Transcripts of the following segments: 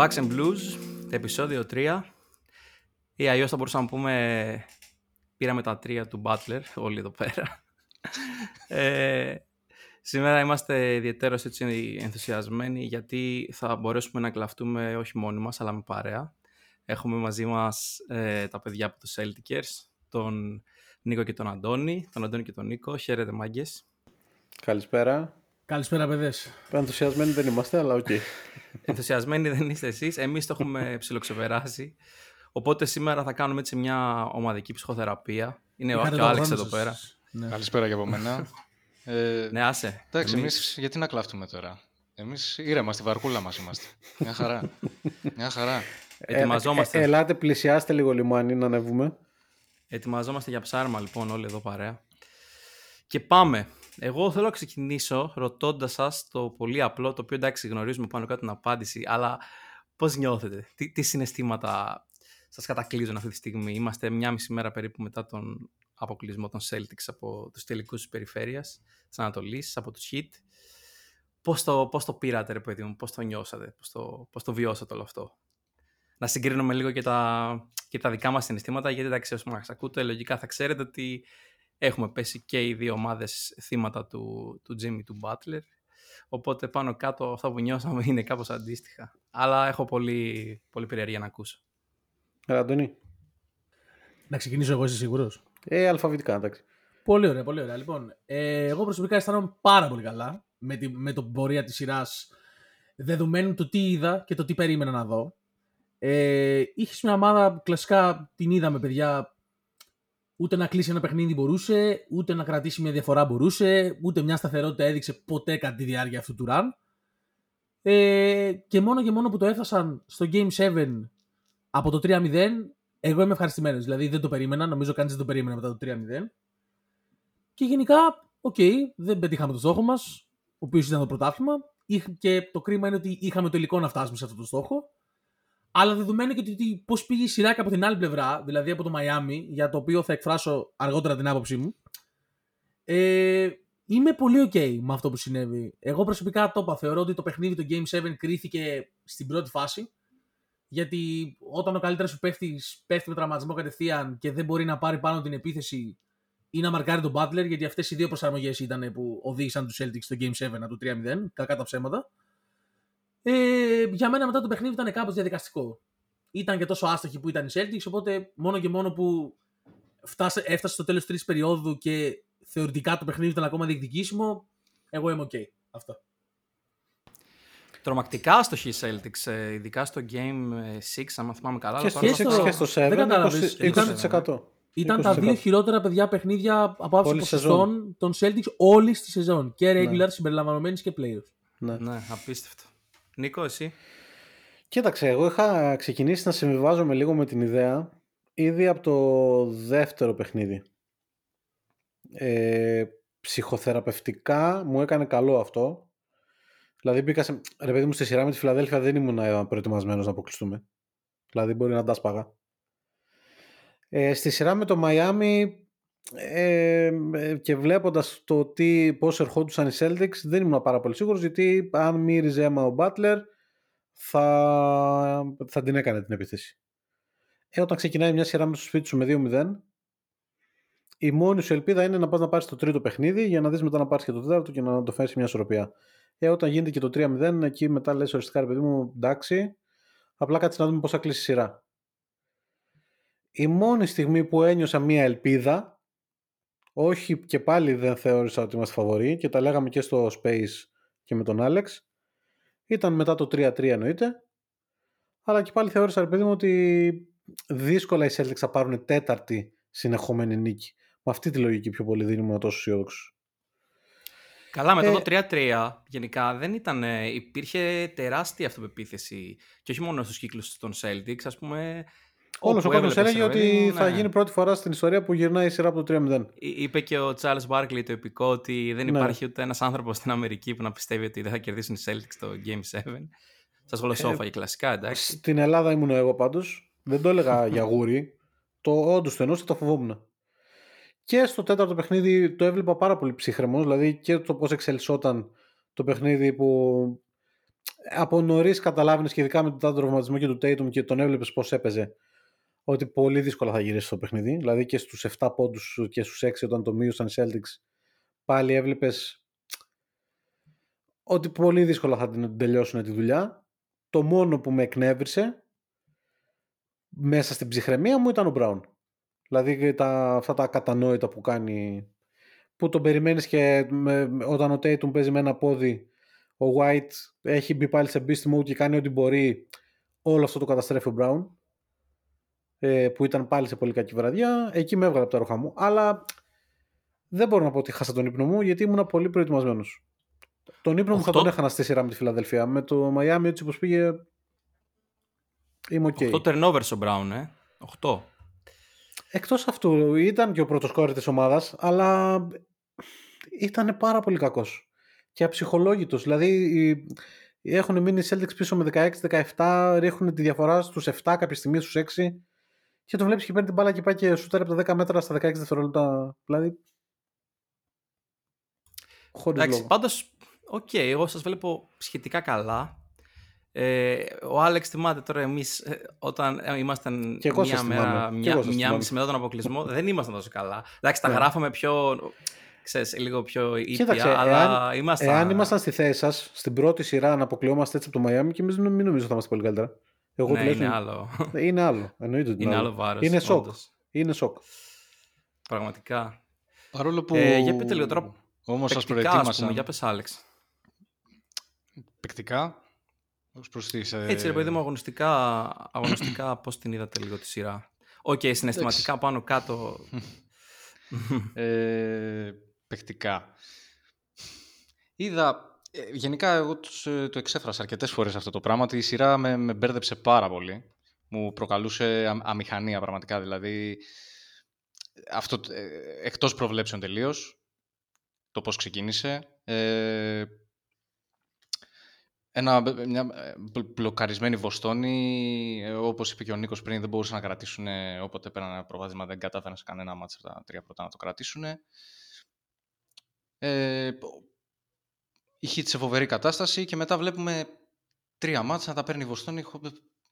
Bucks and Blues, επεισόδιο 3. Ή αλλιώς θα μπορούσαμε να πούμε πήραμε τα τρία του Butler, όλοι εδώ πέρα. ε, σήμερα είμαστε ιδιαίτερα έτσι ενθουσιασμένοι γιατί θα μπορέσουμε να κλαφτούμε όχι μόνοι μας αλλά με παρέα. Έχουμε μαζί μας ε, τα παιδιά από τους Celticers, τον Νίκο και τον Αντώνη, τον Αντώνη και τον Νίκο. Χαίρετε μάγκες. Καλησπέρα. Καλησπέρα, παίδες. Ενθουσιασμένοι δεν είμαστε, αλλά OK. Okay. Ενθουσιασμένοι δεν είστε εσείς. Εμείς το έχουμε ψιλοξεπεράσει. Οπότε σήμερα θα κάνουμε έτσι μια ομαδική ψυχοθεραπεία. Είναι ο, και ο Άλεξ εδώ πέρα. Ναι. Καλησπέρα και από μένα. ε, ναι, άσε. Εντάξει, εμείς γιατί να κλάφτουμε τώρα; Εμείς ήρεμα στη βαρκούλα μας είμαστε. Μια χαρά. Μια χαρά. Ετοιμαζόμαστε. Ε, ε, ελάτε, πλησιάστε λίγο λιμάνι να ανέβουμε. Ετοιμαζόμαστε για ψάρεμα λοιπόν όλοι εδώ παρέα. Και πάμε. Εγώ θέλω να ξεκινήσω ρωτώντας σας το πολύ απλό, το οποίο εντάξει γνωρίζουμε πάνω κάτω την απάντηση, αλλά πώς νιώθετε, τι, τι συναισθήματα σας κατακλείζουν αυτή τη στιγμή; Είμαστε μια μισή μέρα περίπου μετά τον αποκλεισμό των Celtics από τους τελικούς της περιφέρειας της Ανατολής, από τους Heat. Πώς το, πώς το πήρατε, ρε παιδί μου, πώς το νιώσατε, πώς το, πώς το βιώσατε όλο αυτό; Να συγκρίνουμε λίγο και τα, και τα δικά μας συναισθήματα, γιατί εντάξει, όσο μας ακούτε, λογικά θα ξέρετε ότι έχουμε πέσει και οι δύο ομάδες θύματα του, του Jimmy του Butler. Οπότε πάνω κάτω αυτά που νιώσαμε είναι κάπως αντίστοιχα. Αλλά έχω πολύ, πολύ περιέργεια να ακούσω. Ε, Αντώνη. Να ξεκινήσω εγώ, είσαι σίγουρος; Ε, αλφαβητικά, εντάξει. Πολύ ωραία, πολύ ωραία. Λοιπόν, ε, εγώ προσωπικά αισθάνομαι πάρα πολύ καλά με, τη, με τον πορεία της σειράς δεδομένου το τι είδα και το τι περίμενα να δω. Ε, είχες μια ομάδα, κλασικά την είδαμε παιδιά, Ούτε να κλείσει ένα παιχνίδι μπορούσε, ούτε να κρατήσει μια διαφορά μπορούσε, ούτε μια σταθερότητα έδειξε ποτέ κατά τη διάρκεια αυτού του run. Ε, και μόνο και μόνο που το έφτασαν στο Game 7 από το 3-0, εγώ είμαι ευχαριστημένος. Δηλαδή δεν το περίμενα, νομίζω κανείς δεν το περίμενε μετά το 3-0. Και γενικά, OK, okay, δεν πετύχαμε το στόχο μας, ο οποίος ήταν το πρωτάθλημα. Και το κρίμα είναι ότι είχαμε το υλικό να φτάσουμε σε αυτό το στόχο. Αλλά δεδομένου και ότι πώς πήγε η σειρά και από την άλλη πλευρά, δηλαδή από το Μαϊάμι, για το οποίο θα εκφράσω αργότερα την άποψή μου, ε, είμαι πολύ OK με αυτό που συνέβη. Εγώ προσωπικά το είπα. Θεωρώ ότι το παιχνίδι το Game 7 κρίθηκε στην πρώτη φάση. Γιατί όταν ο καλύτερος σου παίχτης πέφτει με τραυματισμό κατευθείαν και δεν μπορεί να πάρει πάνω την επίθεση ή να μαρκάρει τον Butler, γιατί αυτές οι δύο προσαρμογές ήταν που οδήγησαν τους Celtics στο Game 7 του 3-0, κακά τα ψέματα. Ε, για μένα μετά το παιχνίδι ήταν κάπως διαδικαστικό. Ήταν και τόσο άστοχη που ήταν η Celtics, οπότε μόνο και μόνο που φτάσε, έφτασε στο τέλος τρεις περίοδου και θεωρητικά το παιχνίδι ήταν ακόμα διεκδικήσιμο, εγώ είμαι ok. Αυτό. Τρομακτικά άστοχη η Celtics, ε, ειδικά στο Game 6, αν θυμάμαι καλά. Και στο, και στο, και στο 7, 20%. Ήταν τα δύο χειρότερα παιδιά παιχνίδια από άψη ποσοστών των Celtics όλη τη σεζόν. Και regular ναι. συμπεριλαμβανομένης και playoffs. Ναι. ναι, απίστευτο. Νίκο, εσύ; Κοίταξε, εγώ είχα ξεκινήσει να συμβιβάζομαι λίγο με την ιδέα ήδη από το δεύτερο παιχνίδι. Ε, ψυχοθεραπευτικά μου έκανε καλό αυτό. Δηλαδή μπήκα σε... Ρε παιδί μου στη σειρά με τη Φιλαδέλφια δεν ήμουν προετοιμασμένος να αποκλειστούμε. Δηλαδή μπορεί να τα σπαγά. Ε, στη σειρά με το Μαϊάμι ε, και βλέποντας το τι, πώς ερχόντουσαν οι Celtics δεν ήμουν πάρα πολύ σίγουρος γιατί αν μύριζε αίμα ο Butler θα, θα την έκανε την επίθεση. Ε, όταν ξεκινάει μια σειρά με στο σπίτι σου με 2-0 η μόνη σου ελπίδα είναι να πας να πάρεις το τρίτο παιχνίδι για να δεις μετά να πάρεις και το τέταρτο και να το φέρεις μια ισορροπία. Ε, όταν γίνεται και το 3-0 εκεί μετά λες οριστικά ρε παιδί μου εντάξει απλά κάτσε να δούμε πώς θα κλείσει η σειρά. Η μόνη στιγμή που ένιωσα μια ελπίδα όχι και πάλι δεν θεώρησα ότι είμαστε φαβοροί και τα λέγαμε και στο Space και με τον Άλεξ. Ήταν μετά το 3-3 εννοείται. Αλλά και πάλι θεώρησα παιδί μου ότι δύσκολα οι Celtics θα πάρουν τέταρτη συνεχόμενη νίκη. Με αυτή τη λογική πιο πολύ δίνουμε τόσο αισιόδοξο. Καλά, μετά το 3-3 ε, γενικά δεν ήταν, υπήρχε τεράστια αυτοπεποίθηση και όχι μόνο στους κύκλους των Celtics, ας πούμε Όλος ο κόσμος έλεγε ότι θα ναι. γίνει πρώτη φορά στην ιστορία που γυρνάει η σειρά από το 3-0. Είπε και ο Charles Barkley το επικό ότι δεν ναι. υπάρχει ούτε ένας άνθρωπος στην Αμερική που να πιστεύει ότι δεν θα κερδίσουν οι Celtics το Game 7. Σας γλωσσόφαγε ε, κλασικά, εντάξει. Στην Ελλάδα ήμουν εγώ πάντως. Δεν το έλεγα για γούρι. Το όντως το εννοούσα, το φοβόμουν. Και στο τέταρτο παιχνίδι το έβλεπα πάρα πολύ ψύχρεμος. Δηλαδή και το πώς εξελισσόταν το παιχνίδι που από νωρίς καταλάβαινες και ειδικά με τον τραυματισμό και του Tatum και τον έβλεπες πώς έπαιζε ότι πολύ δύσκολα θα γυρίσει το παιχνίδι. Δηλαδή και στους 7 πόντους και στους 6 όταν το μείωσαν οι Celtics πάλι έβλεπες ότι πολύ δύσκολα θα την τελειώσουν τη δουλειά. Το μόνο που με εκνεύρισε μέσα στην ψυχραιμία μου ήταν ο Μπράουν. Δηλαδή τα, αυτά τα κατανόητα που κάνει που τον περιμένεις και με, όταν ο Tatum παίζει με ένα πόδι ο White έχει μπει πάλι σε beast mode και κάνει ό,τι μπορεί όλο αυτό το καταστρέφει ο Brown ε, που ήταν πάλι σε πολύ κακή βραδιά εκεί με έβγαλε από τα ρούχα μου αλλά δεν μπορώ να πω ότι χάσα τον ύπνο μου γιατί ήμουν πολύ προετοιμασμένος. Τον ύπνο μου θα τον έχανα στη σειρά με τη Φιλαδελφία με το Miami έτσι όπως πήγε είμαι ok. Okay. 8 turnovers ο Brown, ε. 8. Εκτός αυτού ήταν και ο πρώτος scorer της ομάδας αλλά ήταν πάρα πολύ κακός και αψυχολόγητος. Δηλαδή έχουν μείνει οι Celtics πίσω με 16-17, ρίχνουν τη διαφορά στους 7 κάποια στιγμή στους 6 και το βλέπεις και παίρνει την μπάλα και πάει και σουτάρει από τα 10 μέτρα στα 16 δευτερόλεπτα. Δηλαδή χωρίς Εντάξει, λόγο. πάντως, οκ, εγώ σας βλέπω σχετικά καλά. Ε, ο Άλεξ θυμάται τώρα εμείς ε, όταν ε, ήμασταν Και εγώ μια σας μέρα, θυμάμαι. Και μια, εγώ σας μια θυμάμαι. μισή μετά τον αποκλεισμό, δεν ήμασταν τόσο καλά. Εντάξει, τα Ναι. γράφαμε πιο, ξέρεις, λίγο πιο ήπια, Κοίταξε, αλλά εάν, ήμασταν... εάν ήμασταν στη θέση σας, στην πρώτη σειρά να αποκλειόμαστε έτσι από το Miami και εμείς μην νομίζω θα είμαστε πολύ καλύτερα. Εγώ ναι, τουλάχιστον- είναι άλλο. Ε, Είναι άλλο. Εννοείται ότι είναι άλλο βάρος. Είναι σοκ. όντως. Είναι σοκ. Πραγματικά. Παρόλο που. Ε, για πείτε λίγο τώρα Όμως σα Παικτικά, ας προετοίμασα. πούμε, για πες Άλεξ. Παικτικά. Ως προς τις, ε, Έτσι ρε παιδί μου, αγωνιστικά, αγωνιστικά πώς την είδατε λίγο τη σειρά. Οκ, συναισθηματικά πάνω κάτω. Ε, παικτικά. Είδα. Ε, γενικά, εγώ τους, ε, το εξέφρασα αρκετές φορές αυτό το πράγμα. Ότι η σειρά με, με μπέρδεψε πάρα πολύ. Μου προκαλούσε α- αμηχανία πραγματικά. Δηλαδή, αυτό ε, εκτός προβλέψεων τελείως. Το πώς ξεκίνησε. Ε, ένα, μια ε, μπλ- μπλοκαρισμένη Βοστόνη, ε, όπως είπε και ο Νίκος πριν, δεν μπορούσαν να κρατήσουν ε, όποτε πέραν ένα προβάδισμα, δεν κατάφεραν σε κανένα μάτσα τα τρία πρώτα να το κρατήσουν. Ε, είχε σε φοβερή κατάσταση και μετά βλέπουμε τρία μάτσα να τα παίρνει η Βοστόνη χω,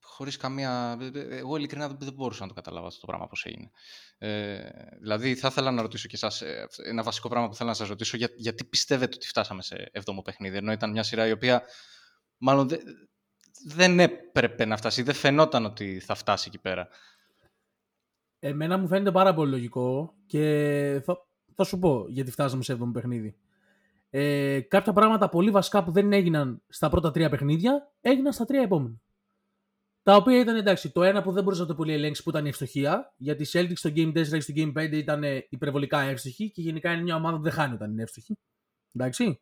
χωρίς καμία... Εγώ ειλικρινά δεν, δεν μπορούσα να το καταλάβω αυτό το πράγμα πώς έγινε. Ε, δηλαδή θα ήθελα να ρωτήσω και εσάς, ε, ένα βασικό πράγμα που θέλω να σας ρωτήσω, για, γιατί πιστεύετε ότι φτάσαμε σε εβδόμο παιχνίδι, ενώ ήταν μια σειρά η οποία μάλλον δε- δεν έπρεπε να φτάσει, δεν φαινόταν ότι θα φτάσει εκεί πέρα. Εμένα μου φαίνεται πάρα πολύ λογικό και θα, θα σου πω γιατί φτάσαμε σε 7ο παιχνίδι. Ε, κάποια πράγματα πολύ βασικά που δεν έγιναν στα πρώτα τρία παιχνίδια έγιναν στα τρία επόμενα. Τα οποία ήταν εντάξει, το ένα που δεν μπορούσε να το πολύ ελέγξει που ήταν η ευστοχία, γιατί η Celtics στο Game 4 και στο Game 5 ήταν ε, υπερβολικά εύστοχη και γενικά είναι μια ομάδα που δεν χάνει όταν είναι εύστοχη. Εντάξει.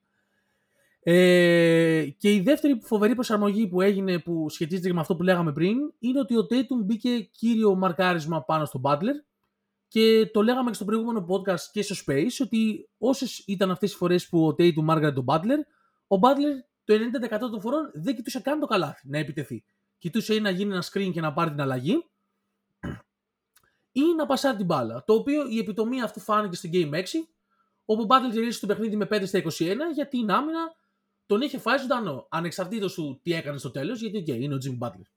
Ε, και η δεύτερη φοβερή προσαρμογή που έγινε που σχετίζεται και με αυτό που λέγαμε πριν είναι ότι ο Tatum μπήκε κύριο μαρκάρισμα πάνω στον Butler και το λέγαμε και στο προηγούμενο podcast και στο Space ότι όσες ήταν αυτές οι φορές που ο Tatum μάρκαρε τον Butler ο Butler το 90% των φορών δεν κοιτούσε καν το καλάθι να επιτεθεί. Κοιτούσε ή να γίνει ένα screen και να πάρει την αλλαγή ή να πασάρει την μπάλα. Το οποίο η επιτομή αυτού φάνηκε στο Game 6 όπου ο Butler γυρίσει το παιχνίδι με 5 στα 21 γιατί η άμυνα τον είχε φάει ζωντανό. Ανεξαρτήτως του τι έκανε στο τέλος γιατί okay, είναι ο Jimmy Butler.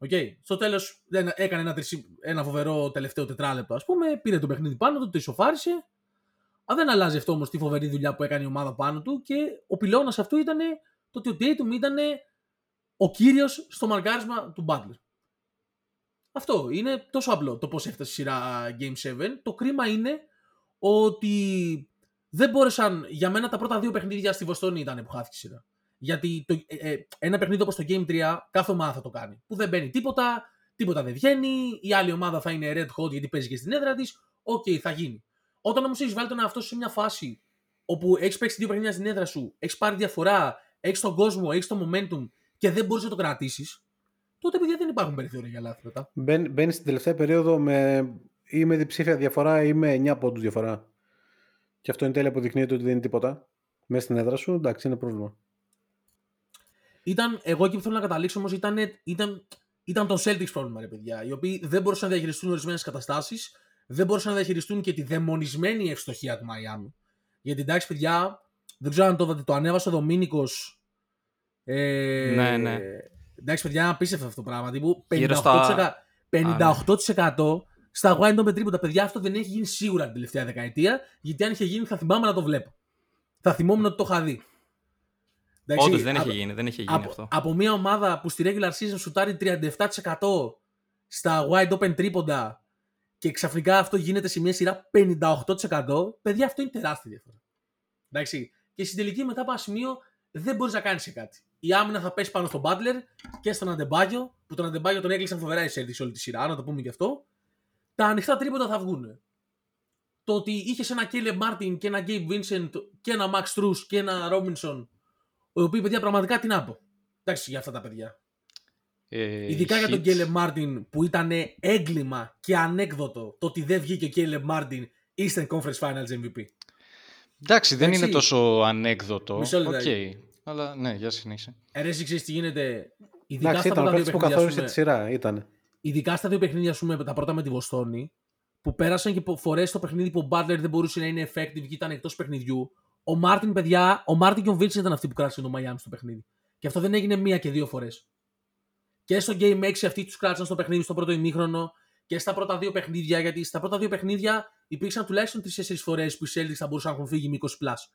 Okay. Στο τέλος έκανε ένα, τρισι... ένα φοβερό τελευταίο τετράλεπτο, ας πούμε. Πήρε το παιχνίδι πάνω του, το ισοφάρισε. Α, δεν αλλάζει αυτό όμως τη φοβερή δουλειά που έκανε η ομάδα πάνω του και ο πυλώνας αυτού ήταν το ότι ο Tatum ήταν ο κύριος στο μαρκάρισμα του Butler. Αυτό είναι τόσο απλό το πώς έφτασε η σειρά Game 7. Το κρίμα είναι ότι δεν μπόρεσαν. Για μένα τα πρώτα δύο παιχνίδια στη Βοστόνη ήταν που χάθηκε η σειρά. Γιατί το, ε, ε, ένα παιχνίδι όπως το Game 3, κάθε ομάδα θα το κάνει. Που δεν μπαίνει τίποτα, τίποτα δεν βγαίνει, η άλλη ομάδα θα είναι red hot γιατί παίζει και στην έδρα της. Ok, okay, θα γίνει. Όταν όμως έχεις βάλει τον εαυτό σου σε μια φάση όπου έχεις παίξει δύο παιχνίδια στην έδρα σου, έχεις πάρει διαφορά, έχεις τον κόσμο, έχεις το momentum και δεν μπορείς να το κρατήσεις, τότε παιδιά δεν υπάρχουν περιθώρια για λάθη μετά. Μπαίνεις στην τελευταία περίοδο με ή με διψήφια διαφορά ή με 9 πόντους διαφορά. Και αυτό είναι τέλεια που δεικνύεται ότι δεν είναι τίποτα. Μέσα στην έδρα σου, εντάξει, είναι πρόβλημα. Ήταν, εγώ εκεί που θέλω να καταλήξω όμως ήταν, ήταν, ήταν το Celtics πρόβλημα, ρε παιδιά. Οι οποίοι δεν μπορούσαν να διαχειριστούν ορισμένες καταστάσεις, δεν μπορούσαν να διαχειριστούν και τη δαιμονισμένη ευστοχία του Μαϊάμι. Γιατί εντάξει, παιδιά, δεν ξέρω αν το είδατε, το ανέβασε ο Δομήνικος Ε, Ναι, ναι. Εντάξει, παιδιά, είναι απίστευτο αυτό το πράγμα. Τύπου 58%, Γύρω στα- 58% στα wind open τρίποντα. Παιδιά, αυτό δεν έχει γίνει σίγουρα την τελευταία δεκαετία. Γιατί αν είχε γίνει, θα θυμάμαι να το βλέπω. Θα θυμόμουν ότι το είχα δει. Εντάξει, Όντως δεν από- είχε γίνει, δεν είχε γίνει από, αυτό. από μια ομάδα που στη regular season σουτάρει 37% στα wide open τρίποντα και ξαφνικά αυτό γίνεται σε μια σειρά 58%, παιδιά αυτό είναι τεράστια διαφορά. Εντάξει. Και στην τελική μετά από ένα σημείο δεν μπορείς να κάνεις κάτι. Η άμυνα θα πέσει πάνω στον Butler και στον Αντεμπάγιο, που τον Αντεμπάγιο τον έκλεισαν φοβερά οι Celtics όλη τη σειρά, να το πούμε και αυτό. Τα ανοιχτά τρίποντα θα βγουν. Το ότι είχες ένα Caleb Martin και ένα Gabe Vincent και ένα Max Strus και ένα Robinson, οι οποίοι παιδιά πραγματικά τι να πω. Εντάξει για αυτά τα παιδιά. Ε, Ειδικά για τον Heat. Caleb Martin που ήταν έγκλημα και ανέκδοτο το ότι δεν βγήκε ο Caleb Martin Eastern Conference Finals MVP. Εντάξει, δεν Εντάξει. είναι τόσο ανέκδοτο. Μισό Οκ. λεπτάκι. Αλλά ναι, για συνέχισε. Ε, ρε, εσύ ξέρεις τι γίνεται. Ειδικά Εντάξει, στα ήταν ο πρώτα δύο παίκτης που παιχνίδια, καθόρισε ας τη πούμε, σειρά. Ήταν. ειδικά στα δύο παιχνίδια, ας πούμε, τα πρώτα με τη Βοστόνη, που πέρασαν και φορές στο παιχνίδι που ο Butler δεν μπορούσε να είναι effective και ήταν εκτός παιχνιδιού. Ο Μάρτιν, παιδιά, ο Μάρτιν και ο Vincent ήταν αυτοί που κράτησαν το Miami στο παιχνίδι. Και αυτό δεν έγινε μία και δύο φορές. Και στο Game 6 αυτοί τους κράτησαν στο παιχνίδι στο πρώτο ημίχρονο και στα πρώτα δύο παιχνίδια. Γιατί στα πρώτα δύο παιχνίδια υπήρξαν τουλάχιστον 3-4 φορές που οι Celtics θα μπορούσαν να έχουν φύγει με 20 plus.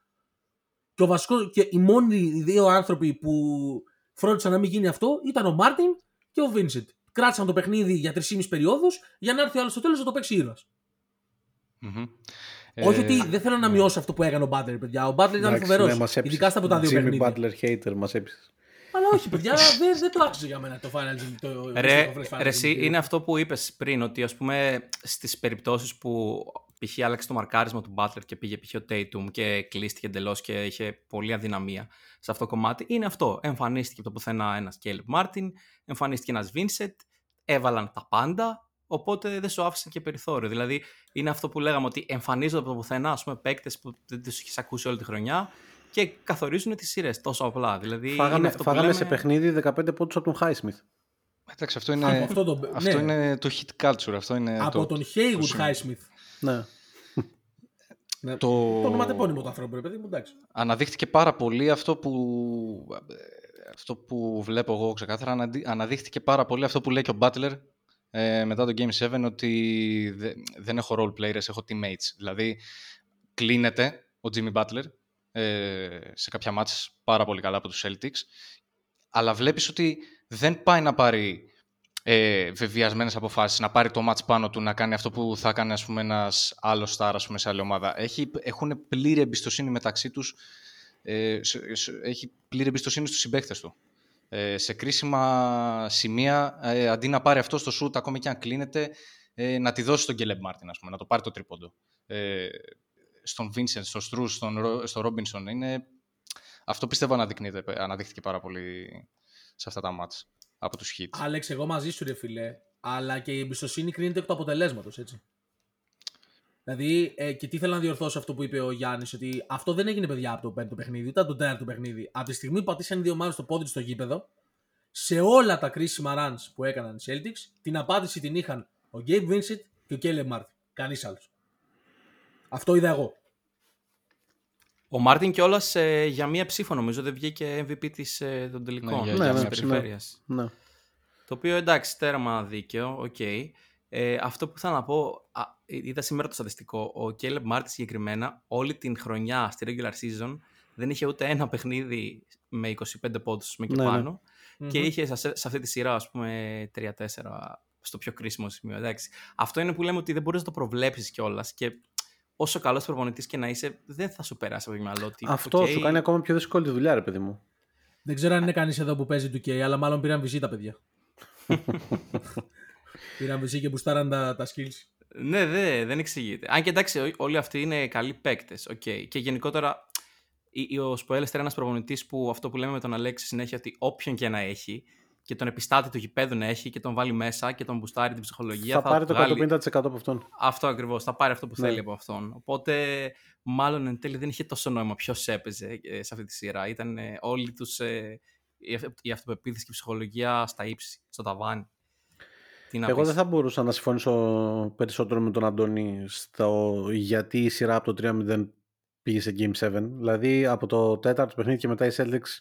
Και, ο βασικός, και οι μόνοι δύο άνθρωποι που φρόντισαν να μην γίνει αυτό ήταν ο Μάρτιν και ο Vincent. Κράτησαν το παιχνίδι για 3,5 περιόδους για να έρθει ο άλλος στο τέλος να το παίξει ήρωας. Μμμ. Όχι Ε, ότι δεν θέλω να μειώσω αυτό που έκανε ο Butler, παιδιά. Ο Butler ήταν φοβερός. ναι, μας ειδικά στα πρώτα δύο Jimmy παιχνίδια. Butler hater μας έπεισε. Αλλά όχι, παιδιά, δεν, δεν το άξιζε για μένα το Final το Ρε, το Conference ρε, εσύ, Finals. είναι αυτό που είπες πριν, ότι ας πούμε στις περιπτώσεις που π.χ. άλλαξε το μαρκάρισμα του Butler και πήγε π.χ. ο Tatum και κλείστηκε εντελώς και είχε πολλή αδυναμία σε αυτό το κομμάτι, είναι αυτό. Εμφανίστηκε από το πουθενά ένας Caleb Martin, εμφανίστηκε ένας Vincent, έβαλαν τα πάντα, οπότε δεν σου άφησαν και περιθώριο. Δηλαδή είναι αυτό που λέγαμε ότι εμφανίζονται από το πουθενά, ας πούμε, παίκτες που δεν τους έχεις ακούσει όλη τη χρονιά και καθορίζουν τις σειρές τόσο απλά. Δηλαδή είναι Φάγαμε, αυτό που φάγαμε λέμε... σε παιχνίδι 15 πόντους από τον Highsmith. Εντάξει, αυτό Από είναι, αυτό το, αυτό ναι, είναι το hit culture. Αυτό είναι από το, τον το Haywood σημείο. Highsmith. Ναι. Ναι. Το... Το ονοματεπώνυμο του ανθρώπου, ρε παιδί μου, εντάξει. Αναδείχθηκε πάρα πολύ αυτό που, αυτό που βλέπω εγώ ξεκάθαρα. αναδεί- Αναδείχθηκε πάρα πολύ αυτό που λέει και ο Butler ε, μετά το Game 7 ότι δε- δεν έχω role players, έχω teammates. Δηλαδή κλείνεται ο Jimmy Butler ε, σε κάποια μάτς πάρα πολύ καλά από τους Celtics αλλά βλέπεις ότι δεν πάει να πάρει ε, βεβαιασμένες αποφάσεις, να πάρει το match πάνω του, να κάνει αυτό που θα έκανε ας πούμε, ένας άλλος star ας πούμε, σε άλλη ομάδα. Έχει, έχουν πλήρη εμπιστοσύνη μεταξύ τους, ε, σε- σε- έχει πλήρη εμπιστοσύνη στους συμπαίκτες του. Ε, σε κρίσιμα σημεία, ε, αντί να πάρει αυτό στο shoot, ακόμη και αν κλείνεται, ε, να τη δώσει στον Caleb Martin, ας πούμε, να το πάρει το τρίποντο. Ε, στον Vincent, στον Struz, στον, Ρο- στο Robinson. Είναι... Αυτό πιστεύω αναδεικνύεται, αναδείχθηκε πάρα πολύ σε αυτά τα μάτς από τους Heat. Άλεξ, εγώ μαζί σου, ρε φιλέ. Αλλά και η εμπιστοσύνη κρίνεται εκ του αποτελέσματος, έτσι. Δηλαδή, ε, και τι θέλω να διορθώσω αυτό που είπε ο Γιάννης, ότι αυτό δεν έγινε παιδιά από το πέμπτο παιχνίδι, ούτε από το τέταρτο παιχνίδι. Από τη στιγμή που πατήσαν οι δύο ομάδες το πόδι τους στο γήπεδο, σε όλα τα κρίσιμα runs που έκαναν οι Celtics, την απάντηση την είχαν ο Gabe Vincent και ο Caleb Martin. Κανείς άλλος. Αυτό είδα εγώ. Ο Μάρτιν κιόλας ε, για μία ψήφο νομίζω δεν βγήκε MVP της, ε, των τελικών Ναι, της για- για μία περιφέρειας. ναι. Το οποίο εντάξει, τέρμα δίκαιο, οκ. Ε, αυτό που θέλω να πω, α, είδα σήμερα το στατιστικό. Ο Caleb Martin συγκεκριμένα όλη την χρονιά στη regular season δεν είχε ούτε ένα παιχνίδι με 25 πόντους με και Ναι, ναι. πάνω και Μμμ. είχε σε, σε αυτή τη σειρά ας πούμε 3-4 στο πιο κρίσιμο σημείο. Εντάξει. Αυτό είναι που λέμε ότι δεν μπορείς να το προβλέψεις κιόλας και όσο καλός προπονητής και να είσαι δεν θα σου περάσει από το μυαλό ότι Αυτό οκ, σου κάνει ακόμα πιο δύσκολη τη δουλειά, ρε παιδί μου. Δεν ξέρω αν είναι κανείς εδώ που παίζει του K, αλλά μάλλον πήραν βυζί τα παιδιά. πήραν βυζί και μπουστάραν τα, τα skills. Ναι, δε, δεν εξηγείται. Αν και εντάξει, ό- όλοι αυτοί είναι καλοί παίκτες. Okay. Και γενικότερα, η- η- ο Σποέλεστερ είναι ένας προπονητής που αυτό που λέμε με τον Αλέξη συνέχεια ότι όποιον και να έχει και τον επιστάτη του γηπέδου να έχει και τον βάλει μέσα και τον μπουστάρει την ψυχολογία. θα, πάρει το βγάλει... 150% από αυτόν. Αυτό ακριβώς. Θα πάρει αυτό που Ναι. θέλει από αυτόν. Οπότε, μάλλον εν τέλει δεν είχε τόσο νόημα ποιος έπαιζε ε, σε αυτή τη σειρά. Ήταν ε, όλοι τους. Ε, η αυ- η αυτοπεποίθηση και η ψυχολογία στα ύψη, στο ταβάνι. Τι να Εγώ πεις. δεν θα μπορούσα να συμφωνήσω περισσότερο με τον Αντώνη στο γιατί η σειρά από το 3-0 πήγε σε Game 7. Δηλαδή από το τέταρτο παιχνίδι και μετά οι Celtics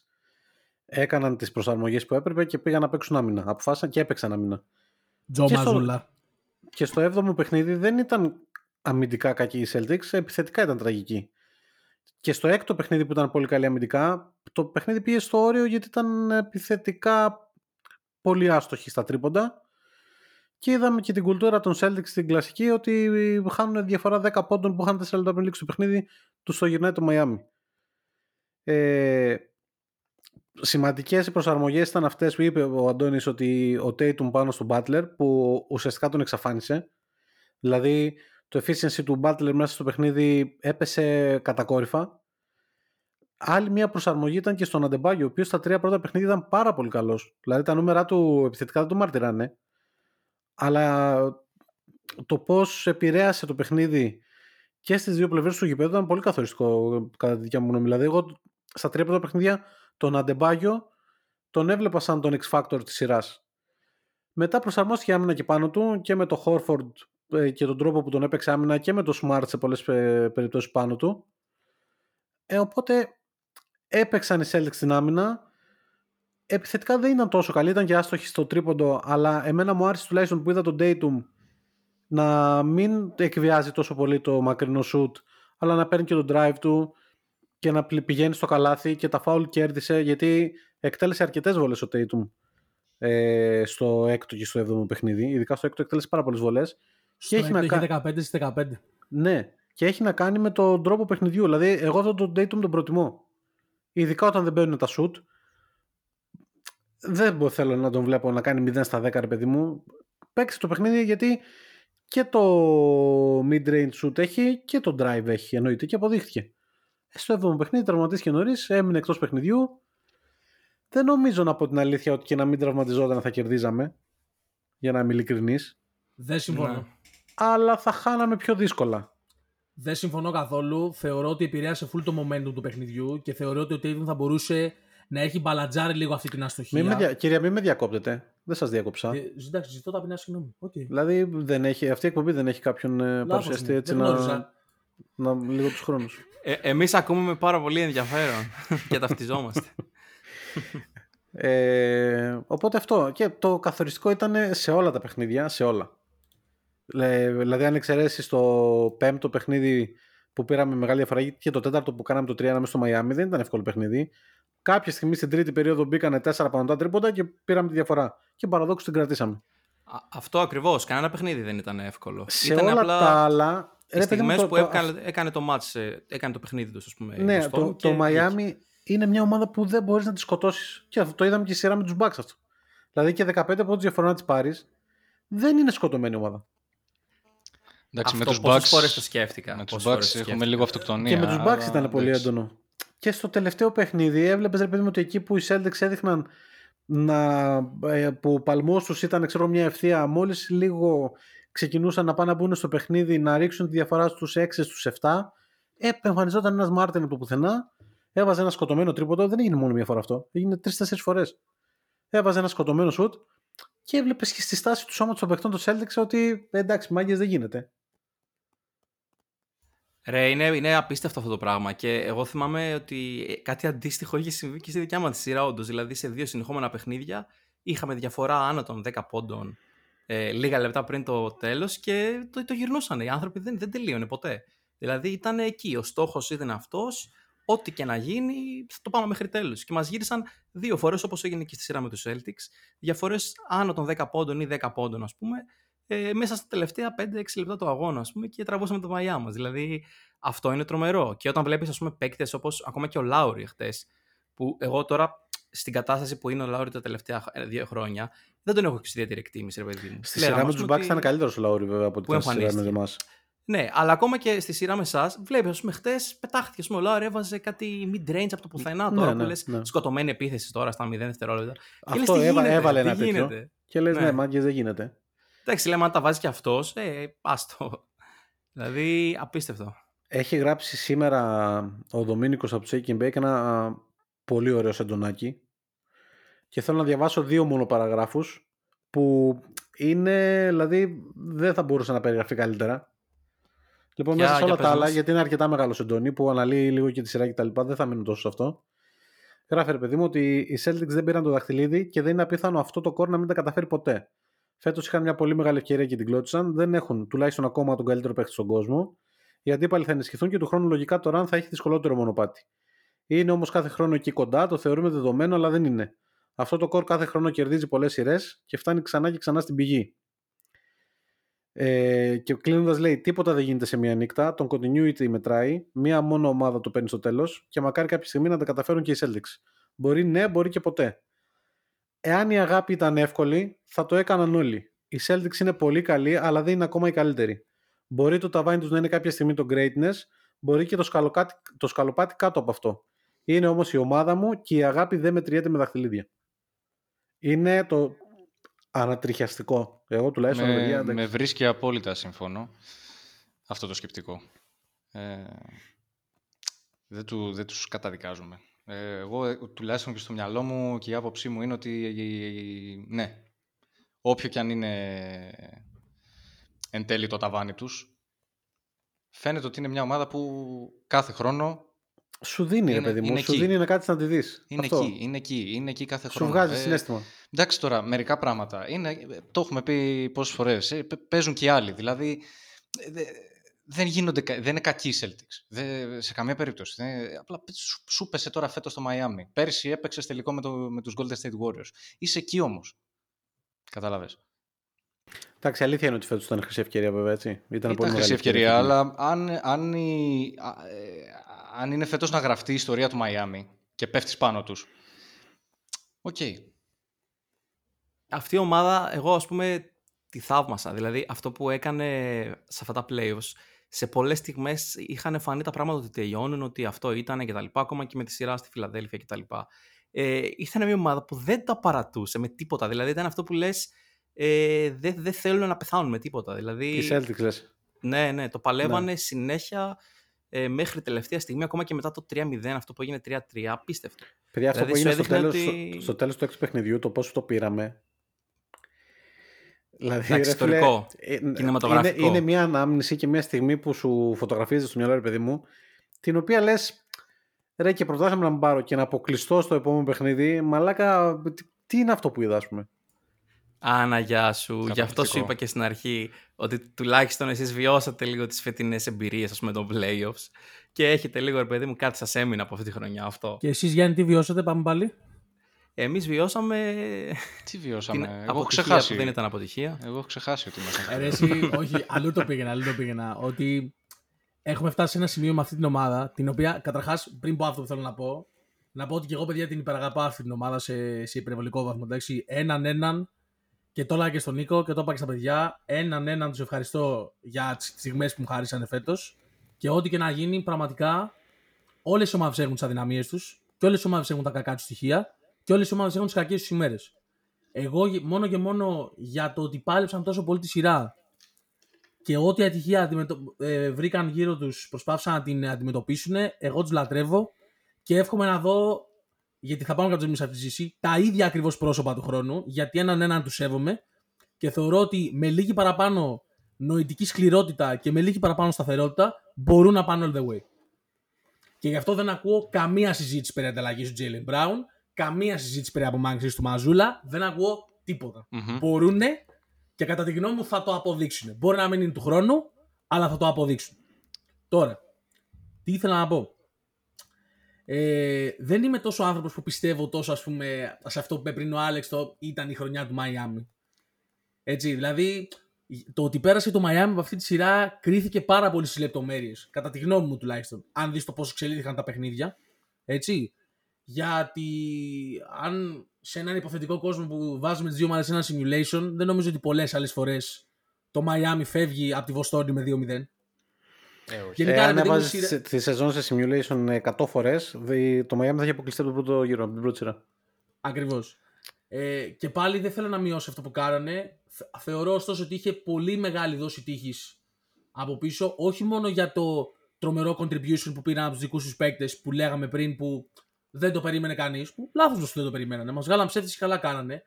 έκαναν τις προσαρμογές που έπρεπε και πήγαν να παίξουν άμυνα. Αποφάσισαν και έπαιξαν άμυνα. Τζο Και στο- Μαζούλα. Και στο 7ο παιχνίδι δεν ήταν αμυντικά κακή η Celtics, επιθετικά ήταν τραγική. Και στο έκτο παιχνίδι που ήταν πολύ καλή αμυντικά, το παιχνίδι πήγε στο όριο γιατί ήταν επιθετικά πολύ άστοχοι στα τρίποντα. Και είδαμε και την κουλτούρα των Celtics στην κλασική ότι χάνουν διαφορά 10 πόντων που είχαν 4 λεπτά πριν λήξει το παιχνίδι, τους το γυρνάει το Miami. Ε, σημαντικές οι προσαρμογές ήταν αυτές που είπε ο Αντώνης ότι ο Tatum πάνω στον Butler που ουσιαστικά τον εξαφάνισε. Δηλαδή το efficiency του Butler μέσα στο παιχνίδι έπεσε κατακόρυφα. Άλλη μια προσαρμογή ήταν και στον Αντεμπάγιο, ο οποίος στα τρία πρώτα παιχνίδια ήταν πάρα πολύ καλός. Δηλαδή τα νούμερα του επιθετικά δεν το μαρτυράνε. Αλλά το πώς επηρέασε το παιχνίδι και στις δύο πλευρές του γηπέδου ήταν πολύ καθοριστικό κατά τη δικιά μου γνώμη. Δηλαδή εγώ στα τρία πρώτα παιχνίδια τον Αντεμπάγιο τον έβλεπα σαν τον X-Factor της σειράς. Μετά προσαρμόστηκε άμυνα και πάνω του και με το Horford ε, και τον τρόπο που τον έπαιξε άμυνα και με το Smart σε πολλές ε, περιπτώσεις πάνω του. Ε, οπότε έπαιξαν οι Celtics στην άμυνα. Επιθετικά δεν ήταν τόσο καλή, ήταν και άστοχη στο τρίποντο, αλλά εμένα μου άρεσε τουλάχιστον που είδα τον Dayton να μην εκβιάζει τόσο πολύ το μακρινό shoot, αλλά να παίρνει και τον drive του και να πλη- πηγαίνει στο καλάθι και τα φάουλ κέρδισε γιατί εκτέλεσε αρκετές βολές ο Tatum ε, στο έκτο και στο έβδομο παιχνίδι. Ειδικά στο έκτο εκτέλεσε πάρα πολλές βολές. Στο έχει να έκτο είχε κα- 15 στις 15. Ναι, και έχει να κάνει με τον τρόπο παιχνιδιού. Δηλαδή, εγώ αυτόν τον Dayton τον προτιμώ. Ειδικά όταν δεν μπαίνουν τα shoot. Δεν μπο- θέλω να τον βλέπω να κάνει 0 στα 10, ρε παιδί μου. Παίξει το παιχνίδι γιατί και το mid-range shoot έχει και το drive έχει, εννοείται, και αποδείχθηκε. Ε, Στο 7ο παιχνίδι τραυματίστηκε νωρίς, έμεινε εκτός παιχνιδιού. Δεν νομίζω να πω την αλήθεια ότι και να μην τραυματιζόταν θα κερδίζαμε. Για να είμαι ειλικρινής. Δεν συμφωνώ. Ναι. Αλλά θα χάναμε πιο δύσκολα. Δεν συμφωνώ καθόλου. Θεωρώ ότι επηρέασε full το momentum του παιχνιδιού και θεωρώ ότι ο Tatum θα μπορούσε να έχει μπαλατζάρει λίγο αυτή την αστοχία. Μη με δια... Κυρία, μην με διακόπτετε. Δεν σας διάκοψα. Ε, εντάξει, ζητώ ταπεινά συγγνώμη. Οκ. Δηλαδή, δεν έχει, αυτή η εκπομπή δεν έχει κάποιον ε, Λάθος παρουσιαστή μου. έτσι Δεν να, γνώριζα. να. λίγο τους χρόνους. Ε, εμείς ακούμε με πάρα πολύ ενδιαφέρον και ταυτιζόμαστε. Ε, οπότε αυτό. Και το καθοριστικό ήταν σε όλα τα παιχνίδια, σε όλα. Λε- Δηλαδή, αν εξαιρέσεις το πέμπτο παιχνίδι που πήραμε μεγάλη διαφορά και το τέταρτο που κάναμε το 3 μέσα στο Μαϊάμι, δεν ήταν εύκολο παιχνίδι. Κάποια στιγμή στην τρίτη περίοδο μπήκανε 4 πανωτά τρίποντα και πήραμε τη διαφορά. Και παραδόξως την κρατήσαμε. Α, αυτό ακριβώς. Κανένα παιχνίδι δεν ήταν εύκολο. Σε ήταν όλα απλά τα άλλα. οι ρε παιδί μου, στιγμές το- που το- έκανε, έκανε το μάτς, ε, έκανε το παιχνίδι τους, ας πούμε. Ναι, γνωστό το, και το Miami είναι μια ομάδα που δεν μπορείς να τη σκοτώσεις. Και αυτό το είδαμε και στη σειρά με τους Bucks αυτό. Δηλαδή και 15 πόντους διαφορά να τη πάρεις, δεν είναι σκοτωμένη ομάδα. Εντάξει, Αυτό με τους πόσες Bucks, φορές το σκέφτηκα. με τους πόσες φορές Bucks το έχουμε σκέφτηκα. λίγο αυτοκτονία. και με τους Bucks αλλά ήταν πολύ εντάξει. έντονο. Και στο τελευταίο παιχνίδι έβλεπες ρε παιδί μου ότι εκεί που οι Celtics έδειχναν να, ε, που ο παλμός τους ήταν ξέρω, μια ευθεία, μόλις λίγο ξεκινούσαν να πάνε να μπουν στο παιχνίδι να ρίξουν τη διαφορά στους 6 στους 7, επεμφανιζόταν ένας Μάρτιν από το πουθενά, έβαζε ένα σκοτωμένο τρίποντο. Δεν έγινε μόνο μια φορά αυτό. Έγινε τρει-τέσσερι φορές. Έβαζε ένα σκοτωμένο σουτ και έβλεπες και στη στάση του σώματος των παιχτών του Celtics ότι «Ε, εντάξει, μάγκες δεν γίνεται. Ρε, είναι, είναι απίστευτο αυτό το πράγμα και εγώ θυμάμαι ότι ε, κάτι αντίστοιχο είχε συμβεί και στη δικιά μας τη σειρά όντως. Δηλαδή σε δύο συνεχόμενα παιχνίδια είχαμε διαφορά άνω των 10 πόντων ε, λίγα λεπτά πριν το τέλος και το, το γυρνούσαν. Οι άνθρωποι δεν, δεν τελείωνε ποτέ. Δηλαδή ήταν εκεί, ο στόχος ήταν αυτός, ό,τι και να γίνει θα το πάμε μέχρι τέλους. Και μας γύρισαν δύο φορές όπως έγινε και στη σειρά με τους Celtics, διαφορές άνω των 10 πόντων ή 10 πόντων ας πούμε, ε, μέσα στα τελευταία 5-6 λεπτά του αγώνα, ας πούμε, και τραβούσαμε το μαλλιά μας. Δηλαδή, αυτό είναι τρομερό. Και όταν βλέπεις, ας πούμε, παίκτες όπως ακόμα και ο Λάουρι χτες, που εγώ τώρα στην κατάσταση που είναι ο Λάουρι τα τελευταία ε, δύο χρόνια, δεν τον έχω και ιδιαίτερη εκτίμηση, ρε παιδί μου. Στη Λέγαμε, σειρά με ας του τους πούμε, Bucks ότι- ήταν καλύτερος ο Λαούρι βέβαια από ό,τι που ήταν στη σειρά με εμφανίστηκε. εμάς. Ναι, αλλά ακόμα και στη σειρά με εσάς, βλέπεις, ας πούμε, χτες πετάχτηκε. Ας πούμε, ο Λάουρι έβαζε κάτι mid-range από το πουθενά Ναι, τώρα ναι, που λες ναι. σκοτωμένη επίθεση τώρα στα 0 δευτερόλεπτα. Και λες, Αυτό τι έβα- γίνεται, έβαλε τι ένα τέτοιο. γίνεται; Και λες, ναι, Ναι. μάγκες δεν γίνεται. Εντάξει, λέμε αν τα βάζεις και αυτός, ε, άστο. Δηλαδή, απίστευτο. Έχει γράψει σήμερα ο Δομήνικος από του Shaking Bake ένα α, πολύ ωραίο σεντονάκι και θέλω να διαβάσω δύο μόνο παραγράφους που είναι, δηλαδή δεν θα μπορούσε να περιγραφεί καλύτερα. Λοιπόν, Για- μέσα σε για όλα πες τα άλλα, μας. γιατί είναι αρκετά μεγάλο σεντόνι που αναλύει λίγο και τη σειρά και τα λοιπά, δεν θα μείνω τόσο σε αυτό. Γράφει ρε παιδί μου ότι οι Celtics δεν πήραν το δαχτυλίδι και δεν είναι απίθανο αυτό το κόρ να μην τα καταφέρει ποτέ. Φέτος είχαν μια πολύ μεγάλη ευκαιρία και την κλώτησαν. Δεν έχουν τουλάχιστον ακόμα τον καλύτερο παίχτη στον κόσμο. Οι αντίπαλοι θα ενισχυθούν και του χρόνου λογικά το Run θα έχει δυσκολότερο μονοπάτι. Είναι όμως κάθε χρόνο εκεί κοντά, το θεωρούμε δεδομένο, αλλά δεν είναι. Αυτό το κορ κάθε χρόνο κερδίζει πολλές σειρές και φτάνει ξανά και ξανά στην πηγή. Ε, και κλείνοντας λέει: Τίποτα δεν γίνεται σε μία νύχτα. Τον continuity μετράει. Μία μόνο ομάδα το παίρνει στο τέλος και μακάρι κάποια στιγμή να τα καταφέρουν και οι Celtics. Μπορεί ναι, μπορεί και ποτέ. Εάν η αγάπη ήταν εύκολη, θα το έκαναν όλοι. Οι Celtics είναι πολύ καλοί, αλλά δεν είναι ακόμα οι καλύτεροι. Μπορεί το ταβάνι τους να είναι κάποια στιγμή το greatness, μπορεί και το, το σκαλοπάτι κάτω από αυτό. Είναι όμως η ομάδα μου και η αγάπη δεν μετριέται με δαχτυλίδια. Είναι το ανατριχιαστικό. Εγώ τουλάχιστον. Με, παιδιά, με βρίσκει απόλυτα σύμφωνο αυτό το σκεπτικό. Ε, δεν, του, δεν τους καταδικάζουμε. Ε, εγώ ε, τουλάχιστον και στο μυαλό μου και η άποψή μου είναι ότι ναι, όποιο και αν είναι εν τέλει το ταβάνι τους, φαίνεται ότι είναι μια ομάδα που κάθε χρόνο σου δίνει, είναι, ρε παιδί μου. Σου δίνει να κάτσεις να τη δεις. Είναι Αυτό. εκεί, είναι εκεί, είναι εκεί κάθε χρόνο. Σου βγάζει ε, συνέστημα. Εντάξει τώρα, μερικά πράγματα. Είναι, το έχουμε πει πόσες φορές. Ε, παίζουν και οι άλλοι. Δηλαδή, ε, δεν, γίνονται, δεν είναι κακοί οι Celtics. Δεν, σε καμία περίπτωση. Δεν, απλά σου, σου πέσε τώρα φέτος στο Miami. Πέρσι έπαιξες τελικό με, το, με τους Golden State Warriors. Είσαι εκεί όμως. Κατάλαβε. Εντάξει, αλήθεια είναι ότι φέτος ήταν χρυσή ευκαιρία, βέβαια. Έτσι. Ήταν, ήταν πολύ χρυσή ευκαιρία, αλλά αν, αν, η, αν είναι φέτος να γραφτεί η ιστορία του Μαϊάμι και πέφτεις πάνω τους, ok. Okay. Αυτή η ομάδα, εγώ ας πούμε, τη θαύμασα. Δηλαδή, αυτό που έκανε σε αυτά τα playoffs, σε πολλές στιγμές είχαν φανεί τα πράγματα ότι τελειώνουν, ότι αυτό ήταν και τα λοιπά, ακόμα και με τη σειρά στη Φιλαδέλφια και τα λοιπά. Ε, ήταν μια ομάδα που δεν τα παρατούσε με τίποτα. Δηλαδή, ήταν αυτό που λες, ε, δεν δε θέλουν να πεθάνουν με τίποτα. Δηλαδή, η Celtics λες. Ναι, ναι, το παλεύανε ναι. συνέχεια ε, μέχρι τελευταία στιγμή, ακόμα και μετά το 3-0, αυτό που έγινε 3-3, απίστευτο. Παιδιά, αυτό δηλαδή, που έγινε στο τέλος, ότι... στο τέλος του έξι παιχνιδιού, το πόσο το πήραμε, Δηλαδή, Εντάξει, ιστορικό, ε, κινηματογραφικό. Είναι, είναι μια ανάμνηση και μια στιγμή που σου φωτογραφίζεις στο μυαλό, ρε παιδί μου, την οποία λες, ρε και προτάσαμε να μην πάρω και να αποκλειστώ στο επόμενο παιχνίδι, μαλάκα, τι είναι αυτό που είδα, ας πούμε; Άνα, γεια σου. Γι' αυτό σου είπα και στην αρχή ότι τουλάχιστον εσείς βιώσατε λίγο τις φετινές εμπειρίες, ας πούμε, των playoffs και έχετε λίγο, ρε παιδί μου, κάτι σας έμεινε από αυτή τη χρονιά αυτό. Και εσείς, Γιάννη, τι βιώσατε, πάμε πάλι. Εμείς βιώσαμε... Τι βιώσαμε, την εγώ έχω ξεχάσει. Που δεν ήταν αποτυχία. Εγώ έχω ξεχάσει ότι ήμασταν. Ε, εσύ, όχι, αλλού το πήγαινα, αλλού το πήγαινα. Ότι έχουμε φτάσει σε ένα σημείο με αυτή την ομάδα, την οποία, καταρχάς, πριν πω αυτό που θέλω να πω, να πω ότι και εγώ, παιδιά, την υπεραγαπάω αυτή την ομάδα σε, σε υπερβολικό βαθμό. Εντάξει, έναν έναν και το έλεγα και στον Νίκο και το είπα και στα παιδιά. Έναν έναν τους ευχαριστώ για τις στιγμές που μου χάρισαν φέτος. Και ό,τι και να γίνει, πραγματικά όλες οι ομάδες έχουν τις αδυναμίες τους και όλες οι ομάδες έχουν τα κακά τους στοιχεία και όλες οι ομάδες έχουν τις κακές τους ημέρες. Εγώ μόνο και μόνο για το ότι πάλεψαν τόσο πολύ τη σειρά και ό,τι ατυχία ε, βρήκαν γύρω τους, προσπάθησαν να την αντιμετωπίσουν, εγώ τους λατρεύω και εύχομαι να δω γιατί θα πάμε κατά εμεί αυτή τη ζήση, τα ίδια ακριβώς πρόσωπα του χρόνου, γιατί έναν έναν τους σέβομαι και θεωρώ ότι με λίγη παραπάνω νοητική σκληρότητα και με λίγη παραπάνω σταθερότητα μπορούν να πάνε all the way. Και γι' αυτό δεν ακούω καμία συζήτηση περί ανταλλαγής του Jalen Brown, καμία συζήτηση περί απομάκρυνσης του Μαζούλα, δεν ακούω τίποτα. Mm-hmm. Μπορούν και κατά τη γνώμη μου θα το αποδείξουν. Μπορεί να μην είναι του χρόνου, αλλά θα το αποδείξουν. Τώρα, τι ήθελα να πω. Ε, δεν είμαι τόσο άνθρωπος που πιστεύω τόσο ας πούμε, σε αυτό που είπε πριν ο Άλεξ το ήταν η χρονιά του Μαϊάμι. Έτσι, δηλαδή το ότι πέρασε το Μαϊάμι από αυτή τη σειρά κρίθηκε πάρα πολύ στις λεπτομέρειες. Κατά τη γνώμη μου τουλάχιστον. Αν δεις το πώς εξελίχθηκαν τα παιχνίδια. Έτσι. Γιατί αν σε έναν υποθετικό κόσμο που βάζουμε τις δύο ομάδες σε ένα simulation, δεν νομίζω ότι πολλές άλλες φορές το Μαϊάμι φεύγει από τη Βοστόνη με 2-0. Ε, Γενικά, αν έβαζες τη σεζόν σε simulation 100 φορές, το Miami θα έχει αποκλειστεί από τον πρώτο γύρο, από την πρώτη σειρά. Ακριβώς. Ε, και πάλι δεν θέλω να μειώσω αυτό που κάνανε. Θεωρώ ωστόσο ότι είχε πολύ μεγάλη δόση τύχης από πίσω, όχι μόνο για το τρομερό contribution που πήραν από τους δικούς τους παίκτες που λέγαμε πριν που δεν το περίμενε κανείς. Που λάθος του δεν το περιμένανε. Μας βγάλαν ψεύτηση καλά κάνανε.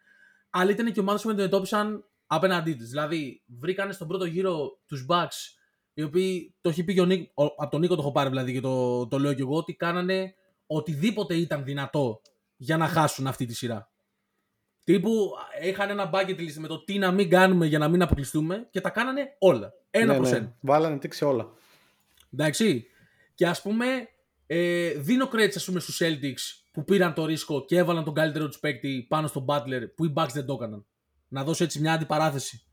Αλλά ήταν και ομάδες που αντιμετώπισαν απέναντί τη. Δηλαδή, βρήκανε στον πρώτο γύρο τους Bucks οι οποίοι το έχει πει και ο Νίκο, από τον Νίκο το έχω πάρει δηλαδή και το, το λέω και εγώ, ότι κάνανε οτιδήποτε ήταν δυνατό για να χάσουν αυτή τη σειρά. Τύπου είχαν ένα bucket list με το τι να μην κάνουμε για να μην αποκλειστούμε και τα κάνανε όλα. Ένα ναι, προς ναι. ένα. Βάλανε τίξη όλα. Εντάξει. Και ας πούμε, ε, δίνω credits ας πούμε στους Celtics που πήραν το ρίσκο και έβαλαν τον καλύτερο τους παίκτη πάνω στον Butler που οι Bucks δεν το έκαναν. Να δώσω έτσι μια αντιπαράθεση.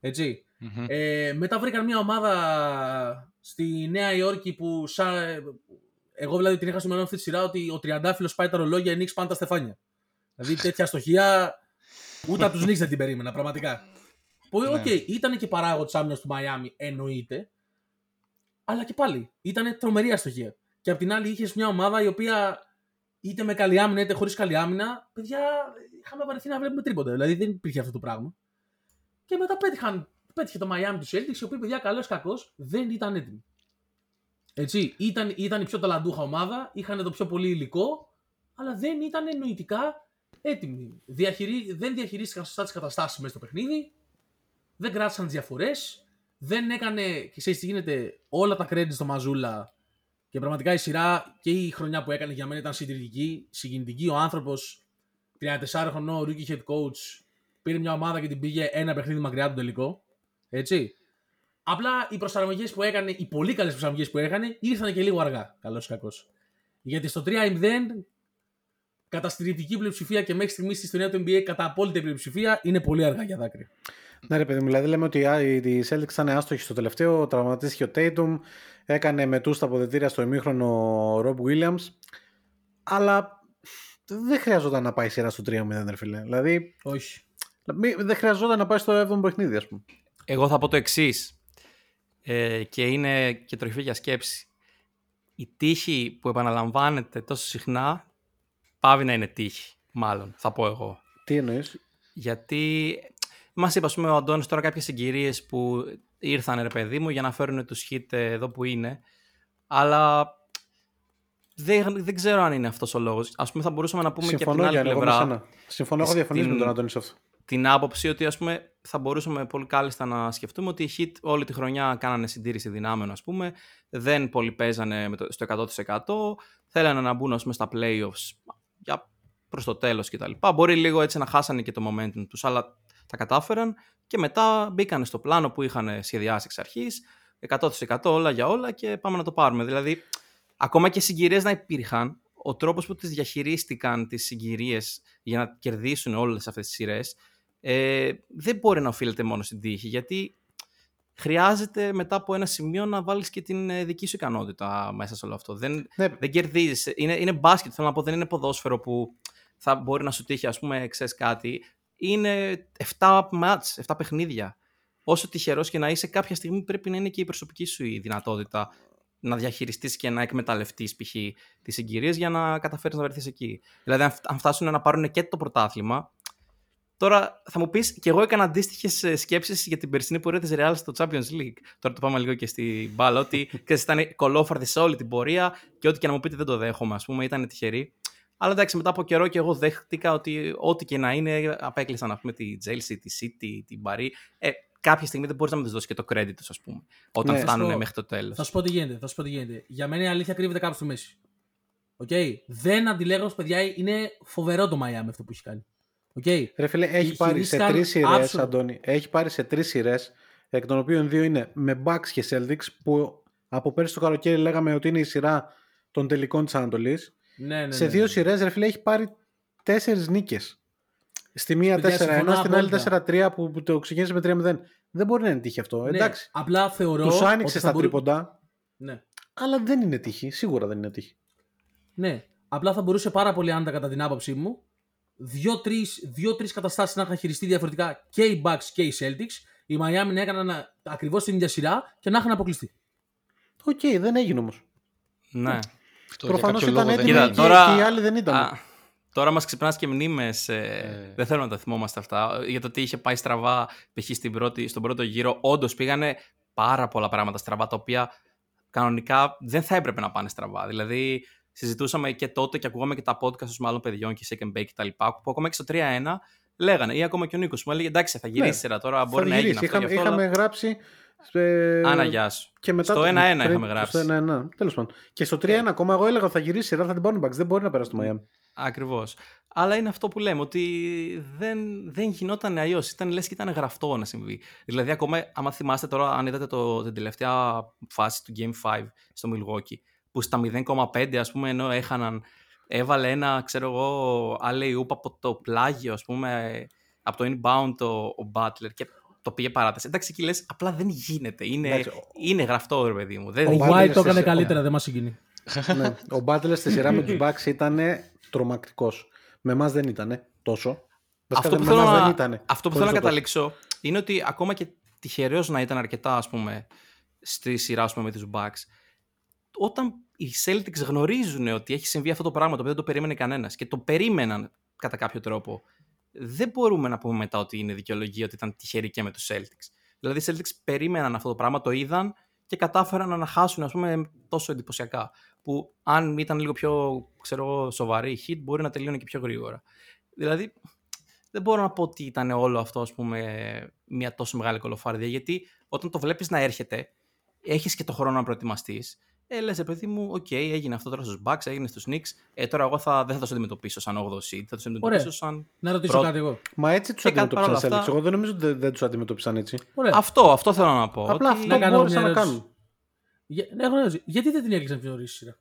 Έτσι. Μμμ. Ε, μετά βρήκαν μια ομάδα στη Νέα Υόρκη που σαν, εγώ δηλαδή την είχα στο μυαλό μου αυτή τη σειρά ότι ο Τριαντάφυλλος πάει τα ρολόγια, οι Knicks πάνε τα στεφάνια. Δηλαδή τέτοια στοχεία ούτε από τους Knicks δεν την περίμενα πραγματικά. Που Ναι. οκ, ήταν και παράγοντας άμυνας του Μαϊάμι, εννοείται. Αλλά και πάλι ήταν τρομερή αστοχία. Και απ' την άλλη είχες μια ομάδα η οποία είτε με καλή άμυνα είτε χωρίς καλή άμυνα, παιδιά, είχαμε βαρεθεί να βλέπουμε τρίποτα. Δηλαδή δεν υπήρχε αυτό το πράγμα. Και μετά πέτυχαν, πέτυχε το Miami τους Celtics, οι οποίοι παιδιά καλός κακός δεν ήταν έτοιμοι. Έτσι, ήταν, ήταν η πιο ταλαντούχα ομάδα, είχαν το πιο πολύ υλικό, αλλά δεν ήταν νοητικά έτοιμοι. Διαχειρί, δεν διαχειρίστηκαν σωστά τις καταστάσεις μέσα στο παιχνίδι, δεν κράτησαν τις διαφορές, δεν έκανε, και ξέρεις τι γίνεται, όλα τα credit στο Μαζούλα. Και πραγματικά η σειρά και η χρονιά που έκανε για μένα ήταν συντηρητική, συγκινητική. Ο άνθρωπος, 34 χρονών, rookie head coach, πήρε μια ομάδα και την πήγε ένα παιχνίδι μακριά του τελικό. Έτσι. Απλά οι προσαρμογές που έκανε, οι πολύ καλές προσαρμογές που έκανε, ήρθαν και λίγο αργά. Καλός ή κακός. Γιατί στο 3-0, κατά στηρητική πλειοψηφία και μέχρι στιγμής στη ιστορία του NBA, κατά απόλυτη πλειοψηφία, είναι πολύ αργά για δάκρυ. Ναι, ρε παιδί μου, δηλαδή λέμε ότι α, οι οι Celtics ήταν άστοχοι στο τελευταίο, τραυματίστηκε ο Tatum, έκανε μετού στα αποδετήρια στο ημίχρονο ο Rob Williams, αλλά δεν χρειαζόταν να πάει σειρά στο 3-0, ρε φίλε. Δηλαδή, Όχι. μη- δεν χρειαζόταν να πάει στο 7ο παιχνίδι, ας πούμε. Εγώ θα πω το εξής. Ε, και είναι και τροφή για σκέψη. Η τύχη που επαναλαμβάνεται τόσο συχνά πάβει να είναι τύχη, μάλλον, θα πω εγώ. Τι εννοείς; Γιατί μας είπε, ας πούμε, ο Αντώνης τώρα κάποιες συγκυρίες που ήρθαν, ρε παιδί μου, για να φέρουν τους hit εδώ που είναι. Αλλά δεν, δεν ξέρω αν είναι αυτός ο λόγος. Α πούμε, θα μπορούσαμε να πούμε και από Συμφωνώ την άλλη Γιάννη, εγώ με πλευρά σένα. Συμφωνώ, έχω διαφωνήσει στην- με τον Αντώνη σε αυτό. την άποψη ότι ας πούμε, θα μπορούσαμε πολύ κάλλιστα να σκεφτούμε ότι οι Heat όλη τη χρονιά κάνανε συντήρηση δυνάμεων, ας πούμε, δεν πολύ παίζανε με το, στο 100%, θέλανε να μπουν ας πούμε, στα playoffs για προς το τέλος κτλ. Μπορεί λίγο έτσι να χάσανε και το momentum τους, αλλά τα κατάφεραν και μετά μπήκαν στο πλάνο που είχαν σχεδιάσει εξ αρχής, 100% όλα για όλα και πάμε να το πάρουμε. Δηλαδή, ακόμα και συγκυρίες να υπήρχαν, ο τρόπος που τις διαχειρίστηκαν τις συγκυρίες για να κερδίσουν όλες αυτές τις σειρές ε, δεν μπορεί να οφείλεται μόνο στην τύχη, γιατί χρειάζεται μετά από ένα σημείο να βάλεις και την ε, δική σου ικανότητα μέσα σε όλο αυτό. Δεν, Ναι, δεν κερδίζεις. Είναι, είναι μπάσκετ, θέλω να πω, δεν είναι ποδόσφαιρο που θα μπορεί να σου τύχει, ας πούμε, ξέρεις κάτι. Είναι 7 μάτς, 7 παιχνίδια. Όσο τυχερός και να είσαι, κάποια στιγμή πρέπει να είναι και η προσωπική σου η δυνατότητα να διαχειριστείς και να εκμεταλλευτείς π.χ. τις συγκυρίες για να καταφέρεις να βρεθείς εκεί. Δηλαδή, αν φ- αν φτάσουν να πάρουν και το πρωτάθλημα, Τώρα θα μου πεις, και εγώ έκανα αντίστοιχες σκέψεις για την περσινή πορεία της Real στο Champions League. Τώρα το πάμε λίγο και στην μπάλα. Ότι ξέρεις, ήταν κολόφαρδη σε όλη την πορεία και ό,τι και να μου πείτε δεν το δέχομαι, ας πούμε, ήταν τυχερή. Αλλά εντάξει, μετά από καιρό και εγώ δέχτηκα ότι ό,τι και να είναι, απέκλεισαν ας πούμε, τη Chelsea, τη City, την Paris. Ε, κάποια στιγμή δεν μπορείς να μη δώσεις και το credit τους, ας πούμε, όταν Ναι. φτάνουν Στο- μέχρι το τέλος. Θα σου πω τι γίνεται. Θα σου πω τι γίνεται. Για μένα η αλήθεια κρύβεται κάπου στη μέση. Οκ. Δεν αντιλέγω, παιδιά, είναι φοβερό το Miami αυτό που έχει κάνει. Οκ. Ρε φίλε, έχει πάρει σε Χειρίστηκαν τρεις σειρές, άψογα. Αντώνη. Έχει πάρει σε τρεις σειρές, εκ των οποίων δύο είναι με Bucks και Celtics, που από πέρσι το καλοκαίρι λέγαμε ότι είναι η σειρά των τελικών της Ανατολή. Ναι, ναι, σε ναι, δύο ναι. σειρές, ρε φίλε, έχει πάρει τέσσερις νίκες. Στη μία Παιδιά, 4-1, συμφωνώ στην άλλη απόλυτα. 4-3 που, που το ξεκίνησε με 3-0. Δεν μπορεί να είναι τύχη αυτό. Ναι, Εντάξει. Απλά θεωρώ. Τους ότι άνοιξε θα στα μπορού- τρίποντα, Ναι. αλλά δεν είναι τύχη. Σίγουρα δεν είναι τύχη. ναι. Απλά θα μπορούσε πάρα πολύ άνετα κατά την άποψή μου δύο-τρεις δύο-τρεις καταστάσεις να είχαν χειριστεί διαφορετικά και οι Bucks και οι Celtics. Οι Miami να έκαναν ακριβώς την ίδια σειρά και να είχαν αποκλειστεί. Οκ, δεν έγινε όμως. Ναι. Αυτό για Προφανώς κάποιο ήταν λόγο δεν έτοιμοι Κοίτα, και, έγινε. τώρα- και οι άλλοι δεν ήταν. Α, τώρα μας ξυπνάς και μνήμες, ε, Ε. δεν θέλω να τα θυμόμαστε αυτά, για το τι είχε πάει στραβά π.χ. στην πρώτη, στον πρώτο γύρο. Όντως πήγανε πάρα πολλά πράγματα στραβά, τα οποία κανονικά δεν θα έπρεπε να πάνε στραβά. Δηλαδή, συζητούσαμε και τότε και ακούγαμε και τα podcast των άλλων παιδιών και Second Bake κτλ. Που ακόμα και στο 3-1 λέγανε, ή ακόμα και ο Νίκος μου έλεγε εντάξει, θα γυρίσει Ναι, η σειρά τώρα, Θα μπορεί να γυρίσει. έγινε αυτό. Είχαμε, γι' αυτό, είχαμε αλλά- γράψει Ε, Άνα, γεια σου. Και μετά Στο το- 1-1 πριν- είχαμε γράψει. Στο 1-1. Τέλος πάντων. Και στο 3-1 ακόμα εγώ έλεγα ότι θα γυρίσει η σειρά, θα την πάρουν οι Bucks. Δεν μπορεί να περάσει το Miami. Ακριβώς. Αλλά είναι αυτό που λέμε, ότι δεν, δεν γινόταν αλλιώς. Ήταν λες και ήταν γραφτό να συμβεί. Δηλαδή, ακόμα, άμα θυμάστε τώρα, αν είδατε το, την τελευταία φάση του Game 5 στο Milwaukee, που στα 0,5 ας πούμε, ενώ έχαναν, έβαλε ένα, ξέρω εγώ, alley-oop από το πλάγιο, ας πούμε, από το inbound το, ο Butler και το πήγε παράταση. Εντάξει, εκεί λες, απλά δεν γίνεται. Είναι, Εντάξει, ο- είναι γραφτό, ρε παιδί μου. Δεν, Ο Butler White το σε- έκανε σε- καλύτερα, δεν μας συγκινεί. ναι. Ο Butler στη σειρά με του Bucks ήταν τρομακτικός. Με εμάς δεν ήταν τόσο. Βασικά, Αυτό που, με θέλω εμάς να, δεν ήτανε. αυτό που Χωρίς θέλω να το τόσο. καταλήξω είναι ότι ακόμα και τυχερός να ήταν αρκετά ας πούμε στη σειρά ας πούμε, με τους Bucks όταν οι Celtics γνωρίζουν ότι έχει συμβεί αυτό το πράγμα το οποίο δεν το περίμενε κανένας και το περίμεναν κατά κάποιο τρόπο δεν μπορούμε να πούμε μετά ότι είναι δικαιολογία ότι ήταν τυχεροί και με τους Celtics. Δηλαδή οι Celtics περίμεναν αυτό το πράγμα, το είδαν και κατάφεραν να χάσουν ας πούμε τόσο εντυπωσιακά που αν ήταν λίγο πιο ξέρω, εγώ, σοβαρή η Heat μπορεί να τελειώνει και πιο γρήγορα. Δηλαδή δεν μπορώ να πω ότι ήταν όλο αυτό ας πούμε, μια τόσο μεγάλη κωλοφαρδία, γιατί όταν το βλέπεις να έρχεται, έχεις και το χρόνο να προετοιμαστείς, ε, λες, ε, παιδί μου, οκ, έγινε αυτό τώρα στους Bucks, έγινε στους Knicks, ε, τώρα εγώ θα, δεν θα τους αντιμετωπίσω σαν 8ο seed, θα τους αντιμετωπίσω Ωραία. σαν... Να ρωτήσω Πρώτο. κάτι εγώ. Μα έτσι τους Και κα- αντιμετώπισαν παρόλα οι αυτά- Celtics. Εγώ δεν νομίζω ότι δεν, δεν τους αντιμετώπισαν έτσι. Ωραία. Αυτό, αυτό θέλω να πω. Απλά ότι... αυτό να κάνω μπόρεσαν μια να ερώτηση. κάνουν. Για- ναι, έχω ερώτηση. Γιατί δεν την έκλεισαν πιο νωρίς η σειρά;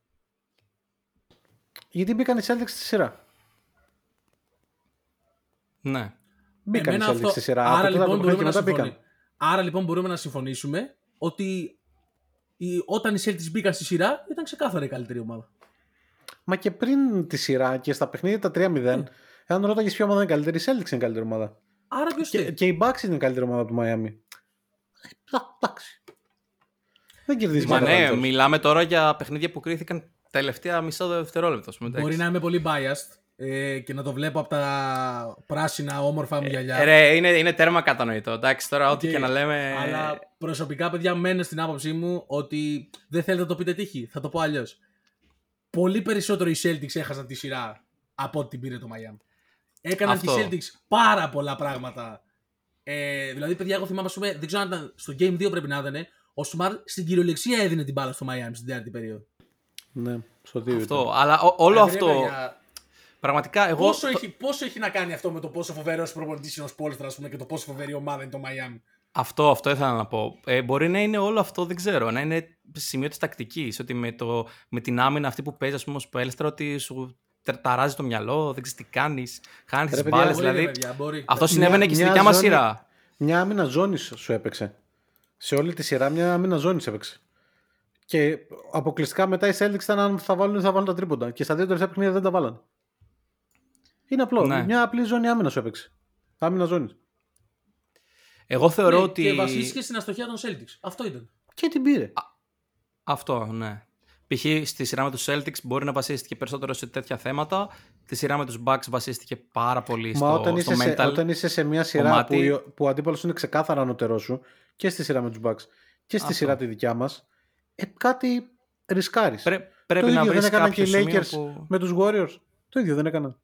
Γιατί μπήκαν οι Celtics στη σειρά. Ναι. Μπήκαν οι Εμένα Celtics στη σειρά. Από Άρα τότε λοιπόν, από το μπορούμε και να μετά μπήκαν. συμφωνήσουμε. Άρα λοιπόν μπορούμε να συμφωνήσουμε ότι η- όταν οι Celtics μπήκαν στη σειρά ήταν ξεκάθαρα η καλύτερη ομάδα. Μα και πριν τη σειρά και στα παιχνίδια τα 3-0, εάν ρώταγες ποια ομάδα είναι καλύτερη, η Celtics είναι η καλύτερη ομάδα. Άρα ποιος Και, και η Bucks είναι η καλύτερη ομάδα του Miami. Ε, Εντάξει. Δεν κερδίζεις Μα με ναι, μεγαλύτερους. μιλάμε τώρα για παιχνίδια που κρίθηκαν τελευταία μισό δευτερόλεπτο. ας πούμε, Μπορεί εντάξει. να είμαι πολύ biased ε, και να το βλέπω από τα πράσινα όμορφα μου γυαλιά. Ε, ρε, είναι, είναι τέρμα κατανοητό. Εντάξει, τώρα ό,τι Και- και να λέμε. Αλλά προσωπικά, παιδιά, μένω στην άποψή μου ότι δεν θέλετε να το πείτε τύχη. Θα το πω αλλιώς. Πολύ περισσότερο οι Celtics έχασαν τη σειρά από ό,τι την πήρε το Miami. Έκαναν Αυτό. οι Celtics πάρα πολλά πράγματα. Ε, δηλαδή, παιδιά, εγώ θυμάμαι, ας πούμε, δεν ξέρω αν ήταν στο Game 2 πρέπει να ήταν. Ο Σουμάρ στην κυριολεξία έδινε την μπάλα στο Miami στην τέταρτη περίοδο. Ναι, στο 2 Αυτό. Αλλά ό- όλο Δηλαδή, αυτό. παιδιά, Πραγματικά εγώ. Πόσο, το- έχει, πόσο έχει να κάνει αυτό με το πόσο φοβερός προπονητής είναι ο Σπόλστρα ας πούμε, και το πόσο φοβερή ομάδα είναι το Miami; Αυτό, αυτό ήθελα να πω. Ε, μπορεί να είναι όλο αυτό, δεν ξέρω. Να είναι σημείο της τακτικής. Ότι με, το, με την άμυνα αυτή που παίζει, ας πούμε, στο Έλστρα, ότι σου τε- ταράζει το μυαλό, δεν ξέρεις τι κάνεις, χάνεις Ρε τις παιδιά, μπάλες. Μπορεί, ρε, Δηλαδή, παιδιά, μπορεί. αυτό Μια- συνέβαινε και στη μια δικιά μας ζώνη- σειρά. Μια άμυνα ζώνης σου έπαιξε. Σε όλη τη σειρά μια άμυνα ζώνης έπαιξε. Και αποκλειστικά μετά οι Celtics ήταν αν θα βάλουν ή θα βάλουν τα τρίποντα. Και στα δύο τελευταία παιχνίδια δεν τα βάλαν. Είναι απλό. Ναι. Μια απλή ζώνη άμυνας σου έπαιξε. Άμυνα ζώνης. Εγώ θεωρώ Ναι, ότι. Και βασίστηκε στην αστοχία των Celtics. Αυτό ήταν. Και την πήρε. Αυτό, ναι. Π.χ. στη σειρά με τους Celtics μπορεί να βασίστηκε περισσότερο σε τέτοια θέματα. Τη σειρά με τους Bucks βασίστηκε πάρα πολύ Μα στο, όταν, στο είσαι σε, mental. όταν είσαι σε μια σειρά κομμάτι- που, η- που ο αντίπαλος είναι ξεκάθαρα ανώτερός σου και στη σειρά με τους Bucks και στη Αυτό. σειρά τη δικιά μας, ε, κάτι ρισκάρεις. Πρέ- πρέπει το να ίδιο βρεις δεν έκαναν και κάποιο οι σημείο Lakers που... με τους Warriors. Το ίδιο δεν έκαναν.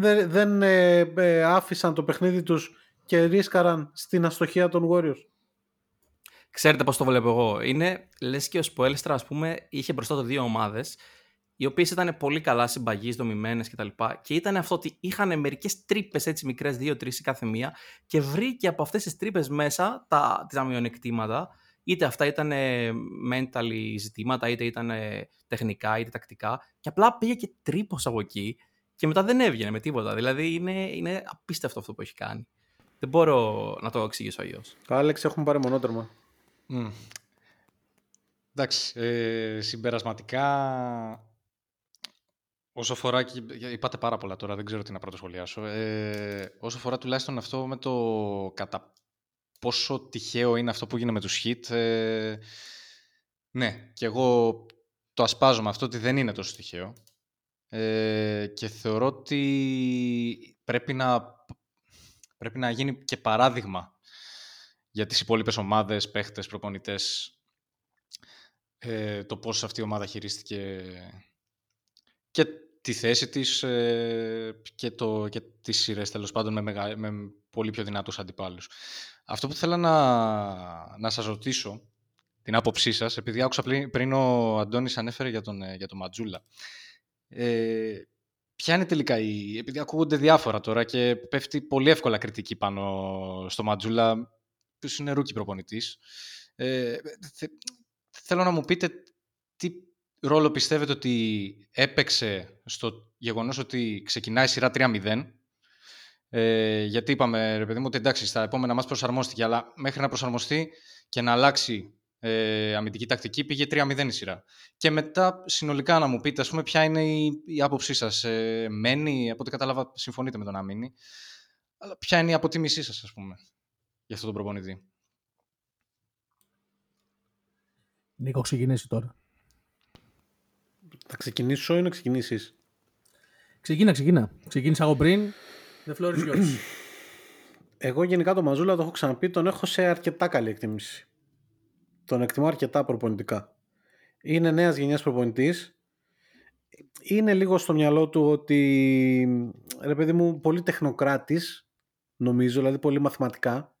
Δεν, δεν ε, ε, άφησαν το παιχνίδι τους και ρίσκαραν στην αστοχία των Warriors. Ξέρετε πώς το βλέπω εγώ. Είναι, λες και ο Σποέλστρα, ας πούμε, είχε μπροστά του δύο ομάδες, οι οποίες ήταν πολύ καλά συμπαγείς, δομημένες κτλ. Και ήταν αυτό ότι είχαν μερικές τρύπες έτσι μικρές, δύο-τρεις η κάθε μία, και βρήκε από αυτές τις τρύπες μέσα τα, τα μειονεκτήματα, είτε αυτά ήταν mentally ζητήματα, είτε ήταν τεχνικά, είτε τακτικά, και απλά πήγε και τρύπος από εκεί και μετά δεν έβγαινε με τίποτα. Δηλαδή είναι, είναι απίστευτο αυτό που έχει κάνει. Δεν μπορώ να το εξηγήσω αλλιώς. Άλεξ, έχουμε πάρει μονότερμα. Μμ. Εντάξει, ε, συμπερασματικά, όσο φορά, και είπατε πάρα πολλά τώρα, δεν ξέρω τι να πρωτοσχολιάσω, ε, όσο φορά τουλάχιστον αυτό με το κατά πόσο τυχαίο είναι αυτό που γίνεται με τους hit, ε, ναι, και εγώ το ασπάζω με αυτό ότι δεν είναι τόσο τυχαίο ε, και θεωρώ ότι πρέπει να, πρέπει να γίνει και παράδειγμα για τις υπόλοιπες ομάδες, παίχτες, προπονητές ε, το πώς αυτή η ομάδα χειρίστηκε και τη θέση της ε, και, το, και τις σειρές τέλος πάντων με, μεγα, με πολύ πιο δυνατούς αντιπάλους. Αυτό που θέλω να, να σας ρωτήσω, την άποψή σας, επειδή άκουσα πριν, πριν ο Αντώνης ανέφερε για τον, ε, για τον Mazzulla. Ε, ποια είναι τελικά η... Επειδή ακούγονται διάφορα τώρα και πέφτει πολύ εύκολα κριτική πάνω στο Mazzulla, που είναι rookie προπονητής. Ε, θέλω να μου πείτε τι ρόλο πιστεύετε ότι έπαιξε στο γεγονός ότι ξεκινάει η σειρά 3-0 ε, γιατί είπαμε, ρε παιδί μου, ότι εντάξει, στα επόμενα μας προσαρμόστηκε, αλλά μέχρι να προσαρμοστεί και να αλλάξει ε, αμυντική τακτική πήγε 3-0 η σειρά. Και μετά συνολικά να μου πείτε, ας πούμε, ποια είναι η, η άποψή σας. Ε, μένει, από ό,τι κατάλαβα, συμφωνείτε με τον να μείνει. Αλλά ποια είναι η αποτίμησή σας, ας πούμε, για αυτό τον προπονητή; Νίκο, ξεκινήσει τώρα. Θα ξεκινήσω ή να ξεκινήσεις; Ξεκίνα, ξεκίνα. Ξεκίνησα εγώ πριν. The floor is yours. Εγώ γενικά τον Μαζούλα το έχω ξαναπεί, τον έχω σε αρκετά καλή εκτίμηση. Τον εκτιμώ αρκετά προπονητικά. Είναι νέας γενιάς προπονητής. Είναι λίγο στο μυαλό του ότι, ρε παιδί μου, πολύ τεχνοκράτης, νομίζω, δηλαδή πολύ μαθηματικά.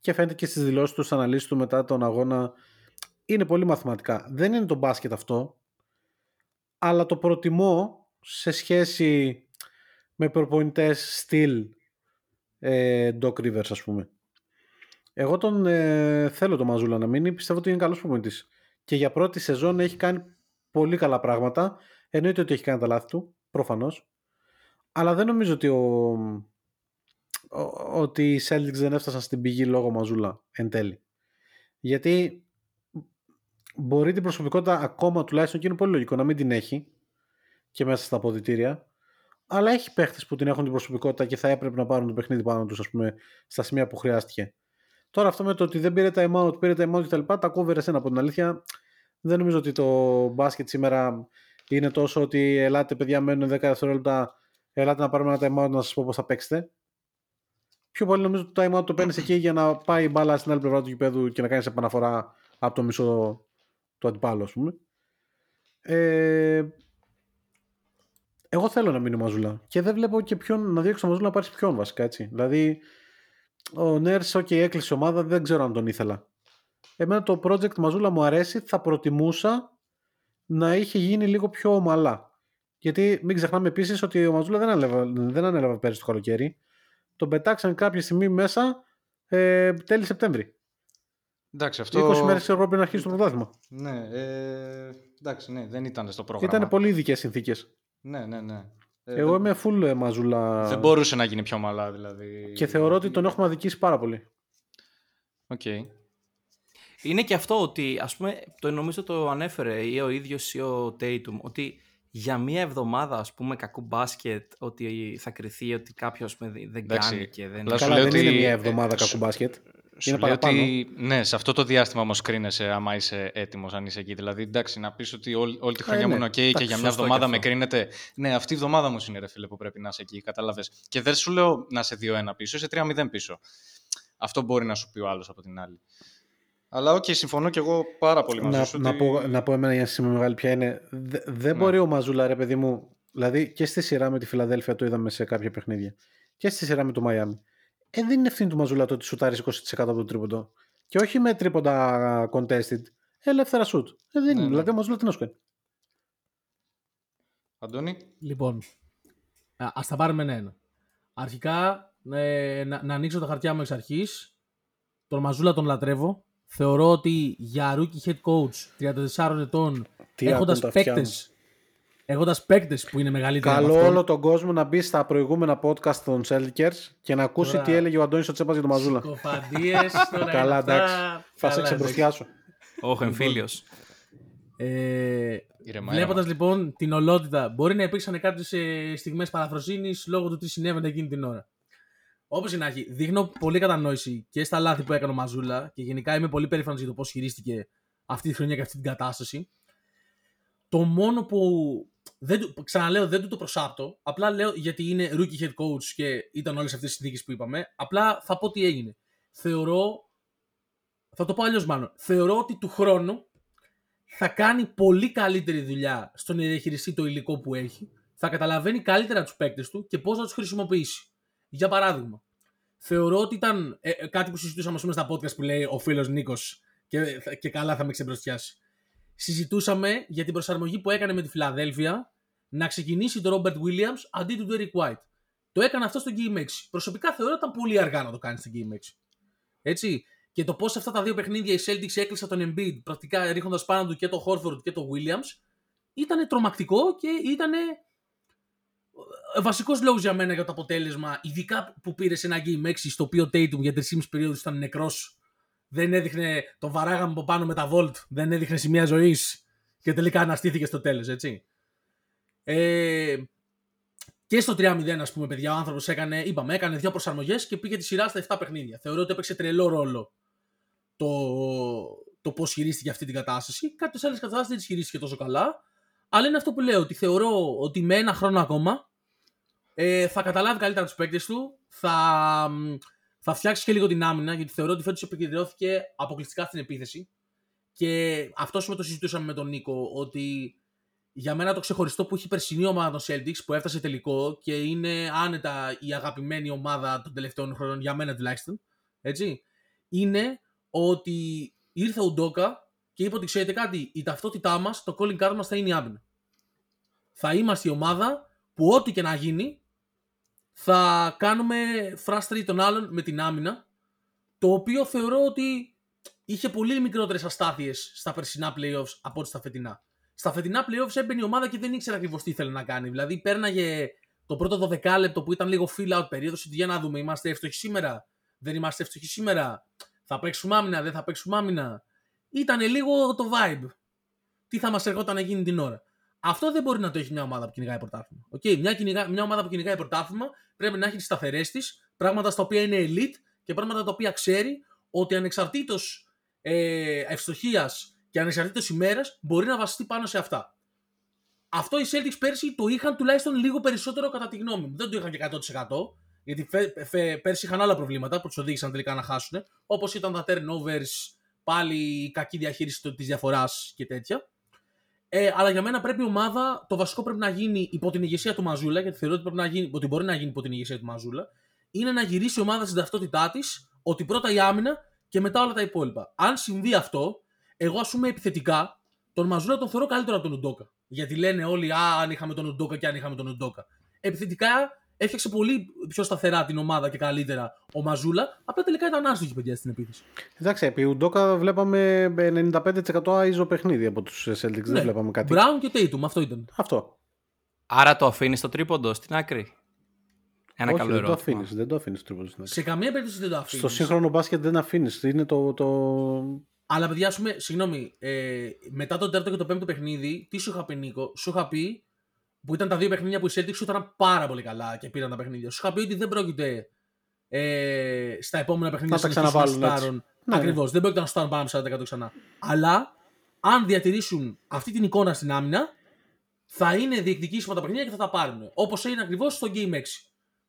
Και φαίνεται και στις δηλώσεις του, στις αναλύσεις του μετά τον αγώνα, είναι πολύ μαθηματικά. Δεν είναι το μπάσκετ αυτό, αλλά το προτιμώ σε σχέση με προπονητές στυλ ε, Doc Rivers ας πούμε. Εγώ τον ε, θέλω το Μαζούλα να μείνει, πιστεύω ότι είναι καλός προπονητής. Και για πρώτη σεζόν έχει κάνει πολύ καλά πράγματα. Εννοείται ότι έχει κάνει τα λάθη του, προφανώς. Αλλά δεν νομίζω ότι, ο, ότι οι Celtics δεν έφτασαν στην πηγή λόγω Μαζούλα εν τέλει. Γιατί μπορεί την προσωπικότητα ακόμα τουλάχιστον και είναι πολύ λογικό να μην την έχει και μέσα στα αποδητήρια αλλά έχει παίχτες που την έχουν την προσωπικότητα και θα έπρεπε να πάρουν το παιχνίδι πάνω τους, ας πούμε, στα σημεία που χρειάστηκε. Τώρα αυτό με το ότι δεν πήρε τα out, πήρε τα out λοιπά, Τα κόβερε ένα από την αλήθεια. Δεν νομίζω ότι το μπάσκετ σήμερα είναι τόσο ότι ελάτε παιδιά μένουν 10 δευτερόλεπτα, ελάτε να πάρουμε ένα time out να σας πω πώς θα παίξετε. Πιο πολύ νομίζω ότι το time out το παίρνεις εκεί για να πάει η μπάλα στην άλλη πλευρά του γηπέδου και να κάνεις επαναφορά από το μισό του αντιπάλου, ας πούμε. Ε, εγώ θέλω να μείνει ο Μαζούλα. Και δεν βλέπω και ποιον να διώξει τον Μαζούλα να πάρεις ποιον βασικά έτσι. Δηλαδή, ο Νέρς, OK, έκλεισε ομάδα, δεν ξέρω αν τον ήθελα. Εμένα το project Μαζούλα μου αρέσει, θα προτιμούσα να είχε γίνει λίγο πιο ομαλά. Γιατί μην ξεχνάμε επίσης ότι ο Μαζούλα δεν ανέλαβε, δεν ανέλαβε πέρυσι το καλοκαίρι. Τον πετάξαν κάποια στιγμή μέσα ε, τέλη Σεπτέμβρη. Εντάξει, αυτό... 20 μέρες ξέρω πρέπει να αρχίσει το πρωτάθλημα. Ναι, ε, εντάξει, ναι, δεν ήταν στο πρόγραμμα. Ήταν πολύ ειδικές συνθήκες. Ναι, ναι, ναι. Ε, Εγώ είμαι full ε, Mazzulla. Δεν μπορούσε να γίνει πιο μαλά, δηλαδή. Και θεωρώ ότι τον έχουμε αδικήσει πάρα πολύ. Οκ. Είναι και αυτό ότι, ας πούμε, το νομίζω το ανέφερε ή ο ίδιος ή ο Tatum, ότι για μία εβδομάδα, ας πούμε, κακού μπάσκετ, ότι θα κριθεί ότι κάποιος δεν κάνει και δεν... Καλά, δεν είναι μία εβδομάδα κακού μπάσκετ. Σου είναι ότι ναι, σε αυτό το διάστημα όμως κρίνεσαι άμα είσαι έτοιμος, αν είσαι εκεί. Δηλαδή, εντάξει, να πεις ότι όλη, όλη τη χρονιά ε, μου είναι OK και για μια εβδομάδα με κρίνετε. Ναι, αυτή η εβδομάδα μου είναι ρε φίλε που πρέπει να είσαι εκεί. Κατάλαβες. Και δεν σου λέω να είσαι 2-1 πίσω, είσαι 3-0 πίσω. Αυτό μπορεί να σου πει ο άλλος από την άλλη. Αλλά οκ, okay, συμφωνώ και εγώ πάρα πολύ μαζί να, σου. Να, πω, να πω εμένα για σημείο μεγάλη ποια είναι. δεν ναι. μπορεί ο Mazzulla, ρε παιδί μου. Δηλαδή και στη σειρά με τη Φιλαδέλφια το είδαμε σε κάποια παιχνίδια. Και στη σειρά με το Μαϊάμι ε, δεν είναι ευθύνη του Μαζούλα το ότι σουτάρεις 20% από το τρίποντο. Και όχι με τρίποντα contested. Ελεύθερα σουτ. Ε, δεν είναι. Ναι, ναι. Δηλαδή ο Μαζούλα τι να σου κάνει. Αντώνη. Λοιπόν, α τα πάρουμε ένα-ένα. Αρχικά, ε, να, να ανοίξω τα χαρτιά μου εξ αρχής. Τον Μαζούλα τον λατρεύω. Θεωρώ ότι για rookie head coach 34 ετών, έχοντας παίκτες Έχοντας παίκτες που είναι μεγαλύτεροι. Καλό όλο τον κόσμο να μπει στα προηγούμενα podcast των Celtics και να ακούσει τώρα... τι έλεγε ο Αντώνης ο Τσέπα για τον Μαζούλα. τώρα. Καλά, εντάξει. Θα σε ξεμπροστιάσω. Όχι, εμφύλιος. Ε, Βλέποντας λοιπόν την ολότητα, μπορεί να υπήρξαν κάποιες στιγμές παραφροσύνη λόγω του τι συνέβαινε εκείνη την ώρα. Όπως να έχει, δείχνω πολύ κατανόηση και στα λάθη που έκανε ο Μαζούλα και γενικά είμαι πολύ περήφανος για το πώς χειρίστηκε αυτή τη χρονιά και αυτή την κατάσταση. Το μόνο που δεν, ξαναλέω, δεν του το προσάπτω. Απλά λέω γιατί είναι rookie head coach και ήταν όλες αυτές τι συνθήκες που είπαμε. Απλά θα πω τι έγινε. Θεωρώ. Θα το πω αλλιώς μάλλον. Θεωρώ ότι του χρόνου θα κάνει πολύ καλύτερη δουλειά στο να διαχειριστεί το υλικό που έχει. Θα καταλαβαίνει καλύτερα τους παίκτες του και πώς να τους χρησιμοποιήσει. Για παράδειγμα, θεωρώ ότι ήταν ε, ε, κάτι που συζητούσαμε ας πούμε, στα podcast που λέει ο φίλος Νίκος και, και καλά θα με ξεμπροστιάσει. Συζητούσαμε για την προσαρμογή που έκανε με τη Φιλαδέλφια να ξεκινήσει το Robert Williams αντί του Derek White. Το έκανε αυτό στο Game 6. Προσωπικά θεωρώ ότι ήταν πολύ αργά να το κάνει στο Game 6. Έτσι. Και το πώς αυτά τα δύο παιχνίδια η Celtics έκλεισα τον Embiid, πρακτικά ρίχνοντας πάνω του και τον Horford και τον Williams, ήταν τρομακτικό και ήταν βασικός λόγος για μένα για το αποτέλεσμα, ειδικά που πήρε ένα Game 6 στο οποίο Tatum για 3,5 περίοδου ήταν νεκρός. Δεν έδειχνε, τον βαράγαμε από πάνω με τα Volt, δεν έδειχνε σημεία ζωής και τελικά αναστήθηκε στο τέλος, έτσι. Ε, και στο 3-0, ας πούμε, παιδιά, ο άνθρωπος έκανε, είπαμε, έκανε δύο προσαρμογές και πήγε τη σειρά στα 7 παιχνίδια. Θεωρώ ότι έπαιξε τρελό ρόλο το, το πώς χειρίστηκε αυτή την κατάσταση. Κάποιες άλλες καταστάσεις δεν τις χειρίστηκε τόσο καλά. Αλλά είναι αυτό που λέω, ότι θεωρώ ότι με ένα χρόνο ακόμα ε, θα καταλάβει καλύτερα τους παίκτες του, θα, θα φτιάξεις και λίγο την άμυνα, γιατί θεωρώ ότι φέτος επικεντρώθηκε αποκλειστικά στην επίθεση. Και αυτό με το συζητούσαμε με τον Νίκο, ότι για μένα το ξεχωριστό που έχει περσινή ομάδα των Celtics που έφτασε τελικό και είναι άνετα η αγαπημένη ομάδα των τελευταίων χρόνων, για μένα τουλάχιστον, έτσι, είναι ότι ήρθε ο Ντόκα και είπε ότι ξέρετε κάτι, η ταυτότητά μας, το calling card μας θα είναι η άμυνα. Θα είμαστε η ομάδα που ό,τι και να γίνει θα κάνουμε frustrate τον άλλον με την άμυνα, το οποίο θεωρώ ότι είχε πολύ μικρότερες αστάθειες στα περσινά playoffs από ό,τι στα φετινά. Στα φετινά playoffs έμπαινε η ομάδα και δεν ήξερε ακριβώς τι ήθελε να κάνει. Δηλαδή, πέρναγε το πρώτο 12 λεπτό που ήταν λίγο fill out περίοδος, ότι για να δούμε, είμαστε εύστοχοι σήμερα, δεν είμαστε εύστοχοι σήμερα, θα παίξουμε άμυνα, δεν θα παίξουμε άμυνα. Ήταν λίγο το vibe. Τι θα μας ερχόταν να γίνει την ώρα. Αυτό δεν μπορεί να το έχει μια ομάδα που κυνηγάει πρωτάθλημα. Okay, μια, μια ομάδα που κυνηγάει πρωτάθλημα πρέπει να έχει τις σταθερές της, πράγματα στα οποία είναι elite και πράγματα τα οποία ξέρει ότι ανεξαρτήτως ε, ευστοχίας και ανεξαρτήτως ημέρας μπορεί να βασιστεί πάνω σε αυτά. Αυτό οι Celtics πέρσι το είχαν τουλάχιστον λίγο περισσότερο κατά τη γνώμη μου. Δεν το είχαν και 100%. Γιατί πέρσι είχαν άλλα προβλήματα που τους οδήγησαν τελικά να χάσουν. Όπως ήταν τα turnovers, πάλι η κακή διαχείριση της διαφοράς και τέτοια. Ε, αλλά για μένα πρέπει η ομάδα, το βασικό πρέπει να γίνει υπό την ηγεσία του Μαζούλα, γιατί θεωρώ ότι, πρέπει να γίνει, ότι μπορεί να γίνει υπό την ηγεσία του Μαζούλα, είναι να γυρίσει η ομάδα στην ταυτότητά της, ότι πρώτα η άμυνα και μετά όλα τα υπόλοιπα. Αν συμβεί αυτό, εγώ ας πούμε επιθετικά, τον Μαζούλα τον θεωρώ καλύτερο από τον Ουντόκα. Γιατί λένε όλοι, Α, αν είχαμε τον Ουντόκα και αν είχαμε τον Ουντόκα. Επιθετικά έφτιαξε πολύ πιο σταθερά την ομάδα και καλύτερα ο Μαζούλα. Απλά τελικά ήταν άστοχη παιδιά στην επίθεση. Εντάξει, επί Ουντόκα βλέπαμε 95% άιζο παιχνίδι από τους Celtics. Ναι. Δεν βλέπαμε κάτι. Brown και Tatum, αυτό ήταν. Αυτό. Άρα το αφήνεις το τρίποντο στην άκρη; Ένα Όχι, καλό δεν το ερώτημα. αφήνεις. Δεν το αφήνεις το τρίποντο στην άκρη. Σε καμία περίπτωση δεν το αφήνεις. Στο σύγχρονο μπάσκετ δεν αφήνεις. Είναι το, το... Αλλά παιδιά, ας πούμε, συγγνώμη, ε, μετά το τέταρτο και το πέμπτο παιχνίδι, τι σου είχα πει, Νίκο, σου είχα πει που ήταν τα δύο παιχνίδια που οι Celtics σου ήταν πάρα πολύ καλά και πήραν τα παιχνίδια. Σου είχα πει ότι δεν πρόκειται ε, στα επόμενα παιχνίδια Να τα συνεχίσουν ξαναβάλουν έτσι. στάρουν. Ναι, Ακριβώς. Δεν πρόκειται να στάρουν πάνω από 40% ξανά. Αλλά αν διατηρήσουν αυτή την εικόνα στην άμυνα, θα είναι διεκδικήσιμα τα παιχνίδια και θα τα πάρουν. Όπως έγινε ακριβώς στο Game 6.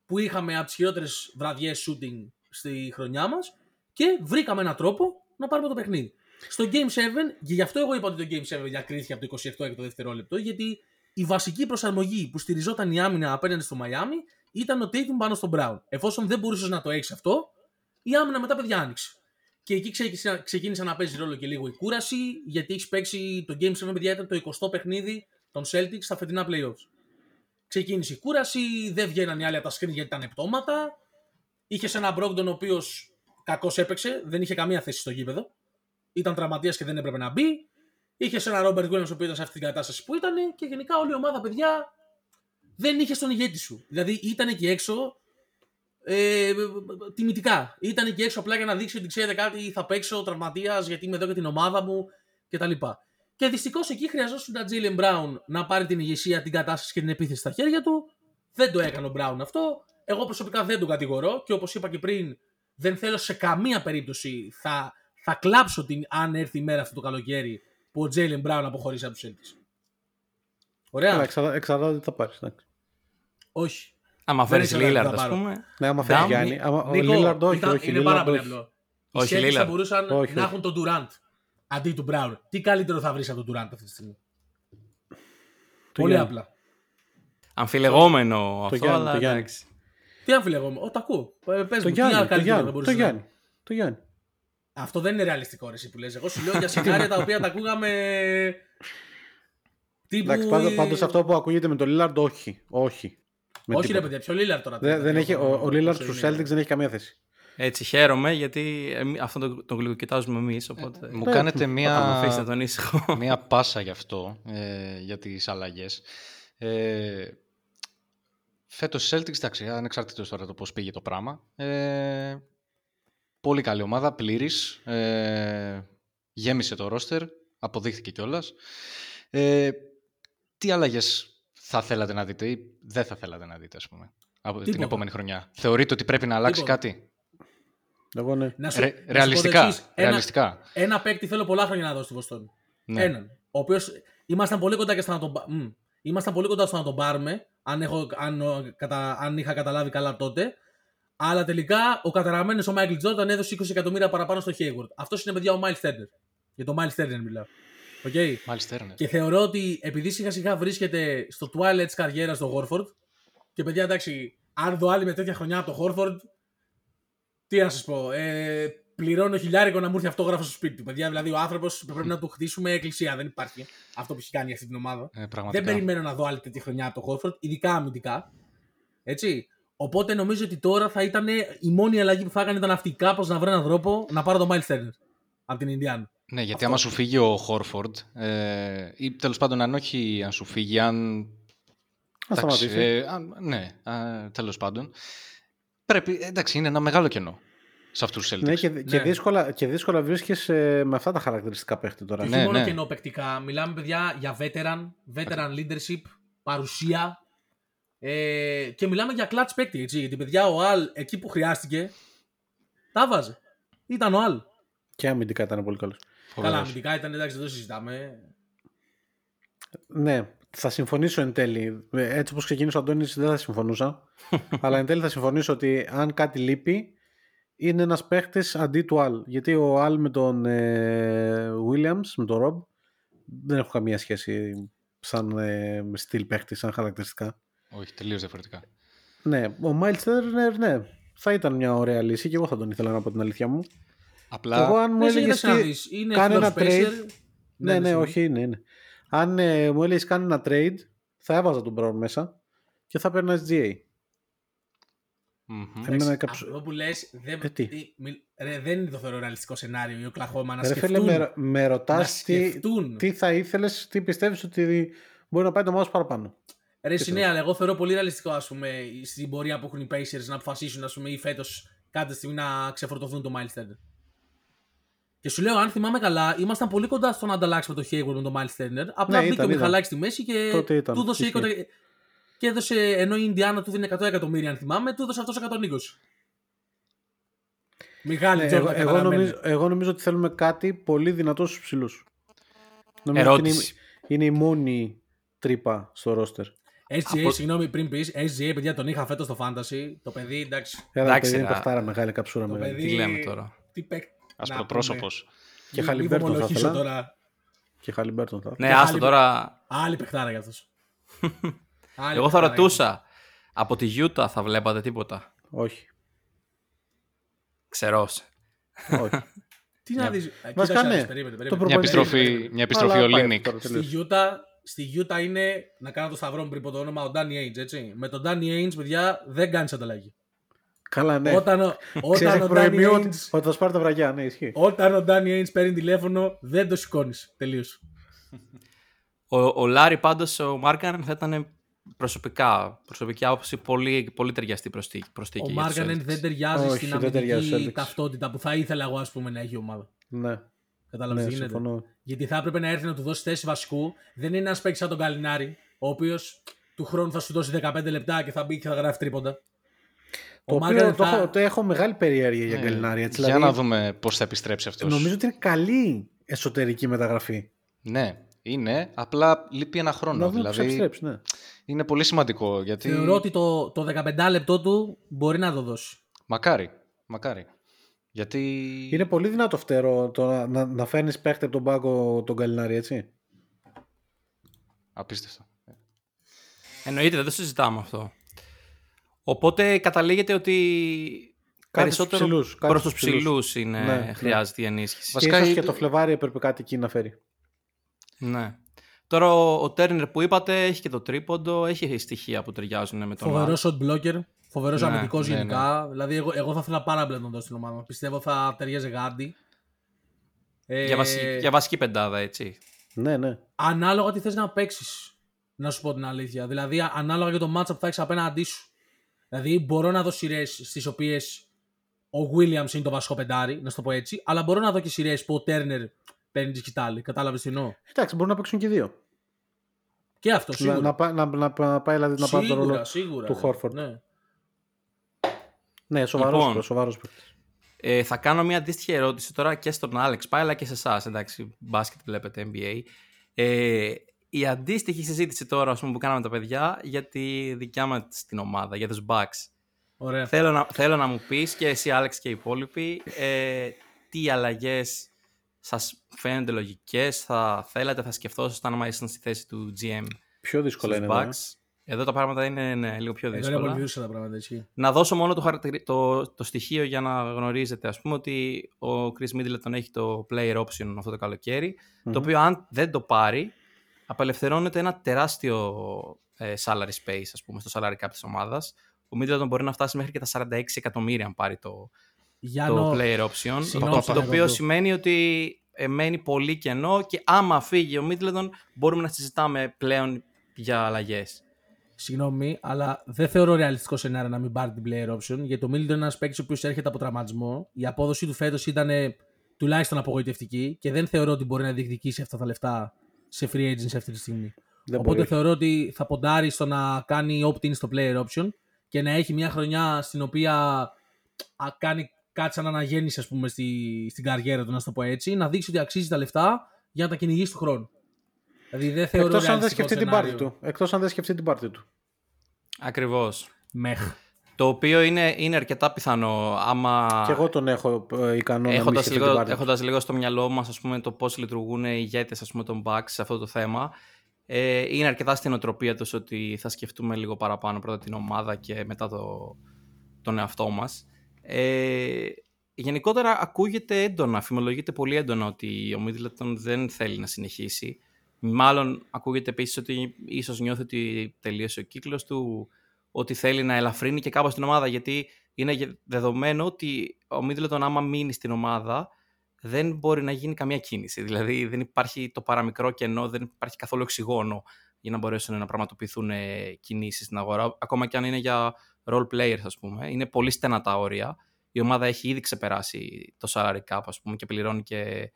Που είχαμε από τις χειρότερες βραδιές shooting στη χρονιά μας και βρήκαμε έναν τρόπο να πάρουμε το παιχνίδι. Στο Game 7, και γι' αυτό εγώ είπα ότι το Game 7 διακρίθηκε από το 27 και το δευτερόλεπτο, γιατί η βασική προσαρμογή που στηριζόταν η άμυνα απέναντι στο Miami ήταν ο Tatum πάνω στον Brown. Εφόσον δεν μπορούσες να το έχεις αυτό, η άμυνα μετά παιδιά άνοιξε. Και εκεί ξεκίνησε, ξεκίνησε να παίζει ρόλο και λίγο η κούραση, γιατί έχεις παίξει το Game 7, παιδιά, ήταν το 20ο παιχνίδι των Celtics στα φετινά playoffs. Ξεκίνησε η κούραση, δεν βγαίναν οι άλλοι από τα screen γιατί ήταν πτώματα. Είχες ένα Brogdon ο οποίος κακώ έπαιξε, δεν είχε καμία θέση στο γήπεδο. Ήταν τραυματίας και δεν έπρεπε να μπει. Είχες ένα Robert Williams ο οποίος ήταν σε αυτή την κατάσταση που ήταν και γενικά όλη η ομάδα, παιδιά, δεν είχε τον ηγέτη σου. Δηλαδή ήταν εκεί έξω ε, τιμητικά. Ήταν εκεί έξω απλά για να δείξει ότι ξέρετε κάτι, θα παίξω τραυματίας γιατί είμαι εδώ για την ομάδα μου κτλ. Και δυστυχώς εκεί χρειαζόταν τον Jalen Brown να πάρει την ηγεσία, την κατάσταση και την επίθεση στα χέρια του. Δεν το έκανε ο Brown αυτό. Εγώ προσωπικά δεν τον κατηγορώ και όπως είπα και πριν, δεν θέλω σε καμία περίπτωση. Θα, θα κλάψω την, αν έρθει η μέρα αυτό το καλοκαίρι που ο Jalen Brown αποχωρήσει από τους Celtics. Ωραία. Καλά, εξαρτά- εξαρτάται τι θα πάρεις. Όχι. Άμα Δεν φέρεις ήθελα να Λίλαρντ, τα ας πάρω. πούμε. Ναι, άμα φέρει Down, Γιάννη. άμα- Ο Νίκο, Λίλαρντ όχι, ήταν- όχι. είναι Lillard πάρα πολύ όχι. απλό. Όχι, Οι Celtics θα Lillard. μπορούσαν Όχι, να όχι. έχουν τον Durant αντί του Brown. Τι καλύτερο θα βρεις από τον Durant αυτή τη στιγμή; Του Πολύ Γιάννη. απλά. Αμφιλεγόμενο αυτό, Γιάννη, αλλά το Γιάννη. εντάξει. Τι αμφιλεγόμενο; Ο, τα ακούω. Ε, Πες Το μου, τι Γιάννη, το καλύτερο Γιάννη, δεν μπορείς το να- Γιάννη. Το Γιάννη. Αυτό δεν είναι ρεαλιστικό ρε, εσύ που λες. Εγώ σου λέω για σενάρια τα οποία τα ακούγαμε. Τύπου... Εντάξει, πάντως, πάντως αυτό που ακούγεται με τον Λίλαρντ, όχι. Όχι. Με Όχι ρε τίποτα. παιδιά, ποιο Λίλαρ τώρα. Δεν, δεν έχει, ο, ο Λίλαρντ Πόσο στους είναι. Celtics δεν έχει καμία θέση. Έτσι, χαίρομαι γιατί εμεί- αυτόν τον, τον γλυκοκοιτάζουμε εμείς. Οπότε. Μου Ναι, κάνετε θα με μία, αφήσετε τον ήσυχο. μία πάσα γι' αυτό, ε, για τις αλλαγές. Ε, φέτος οι Celtics, εντάξει, ανεξαρτήτως τώρα το πώς πήγε το πράγμα. Ε, πολύ καλή ομάδα, πλήρης. Ε, γέμισε το ρόστερ, αποδείχθηκε κιόλας. Ε, τι αλλαγές θα θέλατε να δείτε ή δεν θα θέλατε να δείτε, ας πούμε, από την Τίποτα. επόμενη χρονιά; Θεωρείτε ότι πρέπει να αλλάξει Τίποτα. κάτι; Εγώ ναι. Να σου, Ρε- να σου πω το ρεαλιστικά. εξής. Ένα, ρεαλιστικά. ένα παίκτη θέλω πολλά χρόνια να δω στη Βοστόνη. Ναι. Έναν. Ο οποίος ήμασταν πολύ κοντά και στο να τον, πα- μμ. ήμασταν πολύ κοντά στο να τον πάρουμε, αν, έχω, αν, ο- κατα, αν είχα καταλάβει καλά τότε. Αλλά τελικά ο καταραμένος ο Μάικλ Τζόρνταν έδωσε 20 εκατομμύρια παραπάνω στο Hayward. Αυτός είναι παιδιά ο Miles Turner. Για τον Miles Turner μιλάω. Okay. Μάλιστα, ναι. Και θεωρώ ότι επειδή σιγά σιγά βρίσκεται στο twilight τη καριέρα στο Χόρφορντ. Και παιδιά, εντάξει, αν δω άλλη με τέτοια χρονιά από το Χόρφορντ, τι να σας πω. Ε, πληρώνω χιλιάρικο να μου έρθει αυτόγραφο στο σπίτι του. Παιδιά, δηλαδή ο άνθρωπος πρέπει να του χτίσουμε εκκλησία. Δεν υπάρχει αυτό που έχει κάνει αυτή την ομάδα. Ε, πραγματικά. Δεν περιμένω να δω άλλη τέτοια χρονιά από το Χόρφορντ, ειδικά αμυντικά. Έτσι. Οπότε νομίζω ότι τώρα θα ήταν η μόνη αλλαγή που θα έκανε ήταν αυτή. Κάπως να βρει έναν τρόπο να πάρω τον Miles Turner από την Ινδιάνα. Ναι, γιατί Αυτό. άμα σου φύγει ο Χόρφορντ, ε, ή τέλος πάντων αν όχι αν σου φύγει, αν. Να εντάξει, σταματήσει. ε, αν- ναι, τέλος πάντων. Πρέπει, εντάξει, είναι ένα μεγάλο κενό σε αυτούς τους Celtics. Ναι, και, και Ναι. δύσκολα, και δύσκολα βρίσκεσαι με αυτά τα χαρακτηριστικά παίχτη τώρα. Και Ναι, όχι μόνο ναι. κενό παικτικά. Μιλάμε, παιδιά, για veteran, veteran leadership, παρουσία. Ε, και μιλάμε για clutch παίκτη, έτσι. Γιατί, παιδιά, ο Αλ εκεί που χρειάστηκε, τα βάζε. Ήταν ο Αλ. Και αμυντικά ήταν πολύ καλός. Καλά, Φοβερός. αμυντικά ήταν, εντάξει, δεν το συζητάμε. Ναι, θα συμφωνήσω εν τέλει. Ε, Έτσι όπως ξεκίνησε ο Αντώνης δεν θα συμφωνούσα. αλλά εν τέλει θα συμφωνήσω ότι αν κάτι λείπει είναι ένας παίχτης αντί του Αλ. Γιατί ο Αλ με τον ε, Williams, με τον Rob, δεν έχουν καμία σχέση σαν ε, στυλ παίχτης, σαν χαρακτηριστικά. Όχι, τελείως διαφορετικά. Ναι, ο Miles Turner, ναι, θα ήταν μια ωραία λύση και εγώ θα τον ήθελα να πω την αλήθεια μου. Απλά. Και εγώ αν μου Ναι, έλεγες. κοίταξε να δεις, είναι κάνε floor ένα spacer. trade. Ναι, ναι, ναι, όχι, είναι, είναι. Αν ε, μου έλεγες κάνει ένα trade, θα έβαζα τον Brown μέσα και θα παίρνα SGA. Μμμ. Εμένα Εντάξει, κάποιος- Αυτό που λες, δεν, Ε, τι; τι, μι- ρε, δεν το θεωρώ ρεαλιστικό σενάριο η Οκλαχώμα να Ρε φίλε, σκεφτούν. με, με να ρωτάς τι, σκεφτούν. τι θα ήθελες, τι πιστεύεις ότι μπορεί να πάει το μάος παραπάνω. Ρε, Τι ναι, αλλά εγώ θεωρώ πολύ ρεαλιστικό ας πούμε, στην πορεία που έχουν οι Pacers να αποφασίσουν ας πούμε, ή φέτος κάποια στιγμή να ξεφορτωθούν το Miles Turner. Και σου λέω, αν θυμάμαι καλά, ήμασταν πολύ κοντά στο να ανταλλάξουμε το Hayward με τον Miles Turner. Απλά Ναι, μπήκε ήταν, ο ήταν. Μιχαλάκη στη μέση και Τότε ήταν, του έδωσε ισχύει. 20 Και έδωσε, ενώ η Ινδιάνα του δίνει 100 εκατομμύρια, αν θυμάμαι, του έδωσε αυτός 120. Μιχάλη, Ναι, εγώ, Τζόρνταν, εγώ, καταλαβαίνω. νομίζω, εγώ νομίζω ότι θέλουμε κάτι πολύ δυνατό στους ψηλούς. Νομίζω ότι είναι, Ερώτηση. είναι η μόνη τρύπα στο ρόστερ. SGA, Από- συγγνώμη πριν πεις, SGA, παιδιά, τον είχα φέτος στο Fantasy. Το παιδί, εντάξει. Ένα Εντάξει, παιδί είναι ρε. παιχτάρα μεγάλη καψούρα Το μεγάλη. παιδί. Τι λέμε τώρα; Τι παίκ... Ασπροπρόσωπος. Και Μη- Χαλιμπέρτον μη θα βομολογήσω ήθελα. τώρα. Και Χαλιμπέρτον θα. Ναι, Και άστο άλλη- τώρα. Άλλη παιχτάρα για αυτό. Εγώ θα ρωτούσα. Από τη Utah θα βλέπατε τίποτα; Όχι. Ξέρω. όχι. Τι να δεις. Βασικά, ναι. Περίμενε, Το περίμενε. Μια προπονητή. επιστροφή, μια επιστροφή Αλλά ο πάει Λίνικ. τώρα, τελείωσε. Στη Utah, στη Utah είναι να κάνω το σταυρό μου πριν από το όνομα ο Danny Ainge, έτσι. Με τον Danny Ainge, παιδιά, δεν κάνεις ανταλλαγή. Καλά, ναι. Όταν, ο- Ξέρεις όταν, εκ ο Danny προημίου ότι, Ainge, ότι θα σπάρει τα βραγιά, ναι, ισχύει. όταν ο Danny Ainge παίρνει τηλέφωνο, δεν το σηκώνεις. Τελείω. Ο, ο Λάρι πάντως, ο Μάρκανεν θα ήταν προσωπικά, προσωπική άποψη πολύ, πολύ ταιριαστή προστίκη. προστίκη Ο για τους Μάργανεν Celtics. δεν ταιριάζει Όχι, στην δεν ταιριάζει στους αμυντική Celtics. ταυτότητα που θα ήθελα εγώ ας πούμε, να έχει η ομάδα. Ναι, Κατάλαβες ναι, τι γίνεται. συμφωνώ. Γιατί θα έπρεπε να έρθει να του δώσει θέση βασικού. Δεν είναι ένας παίκτης σαν τον Καλινάρη, ο οποίος του χρόνου θα σου δώσει 15 λεπτά και θα μπει και θα γράφει τρίποντα. Το οποίο Μάργανεν το, θα- έχω, το έχω μεγάλη περιέργεια για Ναι, Γκαλινάρη. Έτσι, Για δηλαδή, να δούμε πώς θα επιστρέψει αυτός. Νομίζω ότι είναι καλή εσωτερική μεταγραφή. Ναι, είναι. Απλά λείπει ένα χρόνο. να δούμε πώς θα δηλαδή επιστρέψει, ναι. είναι πολύ σημαντικό. Γιατί... Θεωρώ ότι το, το 15 λεπτό του μπορεί να το δώσει. Μακάρι. Μακάρι. Γιατί. Είναι πολύ δυνατό φτερό το να, να, να φέρνεις παίχτη από τον πάγκο τον Γκαλινάρη, έτσι. Απίστευτο. Εννοείται, δεν το συζητάμε αυτό. Οπότε καταλήγεται ότι Κάτι στους περισσότερο ψηλούς, κάτι προς τους στους ψηλούς. ψηλούς είναι, Ναι, ναι. χρειάζεται η ενίσχυση. Και Βασικά, ίσως η- και το Φλεβάρι έπρεπε κάτι εκεί να φέρει. Ναι. Τώρα ο, ο Τέρνερ που είπατε έχει και το τρίποντο, έχει στοιχεία που ταιριάζουν με τον Φοβερός Άλ. shot blocker. Φοβερός Ναι, αμυντικός ναι, γενικά. Δηλαδή, εγώ, εγώ θα ήθελα πάρα πολύ να τον δώσω στην ομάδα. Πιστεύω θα ταιριάζει γάντι. Ε, Για, βασική, για βασική πεντάδα, έτσι. Ναι, ναι. Ανάλογα τι θες να παίξεις. Να σου πω την αλήθεια. Δηλαδή, α- ανάλογα για το matchup που θα έχεις απέναντί σου. Δηλαδή, μπορώ να δω σειρές στις οποίες ο Williams είναι το βασικό πεντάρι, να σου το πω έτσι. Αλλά μπορώ να δω και σειρές που ο Turner παίρνει τη σκητάλη. Κατάλαβες τι εννοώ; Εντάξει, μπορούν να παίξουν και οι δύο. Και αυτό σίγουρα. Να, να, πά- να, να, να πάει δηλαδή να πάρει τον σίγουρα, ρόλο. σίγουρα. του ναι. Horford. Ναι. Ναι, σοβαρός Λοιπόν. λοιπόν. σοβαρός παίκτης. Ε, θα κάνω μια αντίστοιχη ερώτηση τώρα και στον Άλεξ πάει, αλλά και σε εσάς. Εντάξει, μπάσκετ βλέπετε NBA. Ε, η αντίστοιχη συζήτηση τώρα ας πούμε, που κάναμε τα παιδιά για τη δικιά μας την ομάδα, για τους Bucks. Ωραία. Θέλω να, θέλω να μου πεις και εσύ Άλεξ και οι υπόλοιποι ε, τι αλλαγές σας φαίνονται λογικές, θα θέλατε, θα σκεφτόσασταν άμα ήσασταν στη θέση του GM Πιο δύσκολα στους είναι εδώ. ε. Bucks; Εδώ τα πράγματα είναι ναι, λίγο πιο Εδώ είναι δύσκολα. πολύ δύσκολα τα πράγματα, έτσι. Να δώσω μόνο το, χαρακτηρι- το, το στοιχείο για να γνωρίζετε, ας πούμε, ότι ο Chris Middleton έχει το player option αυτό το καλοκαιρι Μμμ. το οποίο αν δεν το πάρει, απελευθερώνεται ένα τεράστιο ε, salary space, ας πούμε, στο salary cap της ομάδας. Ο Middleton μπορεί να φτάσει μέχρι και τα 46 εκατομμύρια αν πάρει το, Γιάννο, το player option, συγγνώμη, το, θα το το οποίο δω. σημαίνει ότι ε, μένει πολύ κενό και άμα φύγει ο Middleton μπορούμε να συζητάμε πλέον για αλλαγές. Συγγνώμη, αλλά δεν θεωρώ ρεαλιστικό σενάριο να μην πάρει την player option. Γιατί το Middleton είναι ένας παίκτης ο οποίος έρχεται από τραυματισμό. Η απόδοση του φέτος ήταν ε, τουλάχιστον απογοητευτική και δεν θεωρώ ότι μπορεί να διεκδικήσει αυτά τα λεφτά σε free agency αυτή τη στιγμή. Δεν Οπότε μπορεί. θεωρώ ότι θα ποντάρει στο να κάνει opt-in στο player option και να έχει μια χρονιά στην οποία α, κάνει κάτι σαν αναγέννηση, ας πούμε, στη, στην καριέρα του, να σου το πω έτσι, να δείξει ότι αξίζει τα λεφτά για να τα κυνηγήσει του χρόνου. Δηλαδή δεν θεωρώ Εκτός αν δεν ρεαλιστικό σκεφτεί την σενάριο. πάρτη του. Εκτός αν δεν σκεφτεί την πάρτη του. Ακριβώς. Μεχ. Το οποίο είναι, είναι αρκετά πιθανό άμα... Και εγώ τον έχω ε, ικανό να μην έχοντας σκεφτεί την λίγο, πάρτη του. έχοντας λίγο στο μυαλό μας ας πούμε, το πώς λειτουργούν οι ηγέτες ας πούμε, των Bucks σε αυτό το θέμα ε, είναι αρκετά στην οτροπία τους ότι θα σκεφτούμε λίγο παραπάνω πρώτα την ομάδα και μετά το, τον εαυτό μας. Ε, γενικότερα ακούγεται έντονα, φημολογείται πολύ έντονα ότι ο Middleton δεν θέλει να συνεχίσει. Μάλλον ακούγεται επίσης ότι ίσως νιώθει ότι τελείωσε ο κύκλος του, ότι θέλει να ελαφρύνει και κάπως την ομάδα γιατί είναι γε- δεδομένο ότι ο Middleton άμα μείνει στην ομάδα δεν μπορεί να γίνει καμία κίνηση. Δηλαδή δεν υπάρχει το παραμικρό κενό, δεν υπάρχει καθόλου οξυγόνο για να μπορέσουν να πραγματοποιηθούν ε, κινήσεις στην αγορά. Ακόμα και αν είναι για role players ας πούμε. Είναι πολύ στενά τα όρια. Η ομάδα έχει ήδη ξεπεράσει το salary cap ας πούμε και πληρώνει και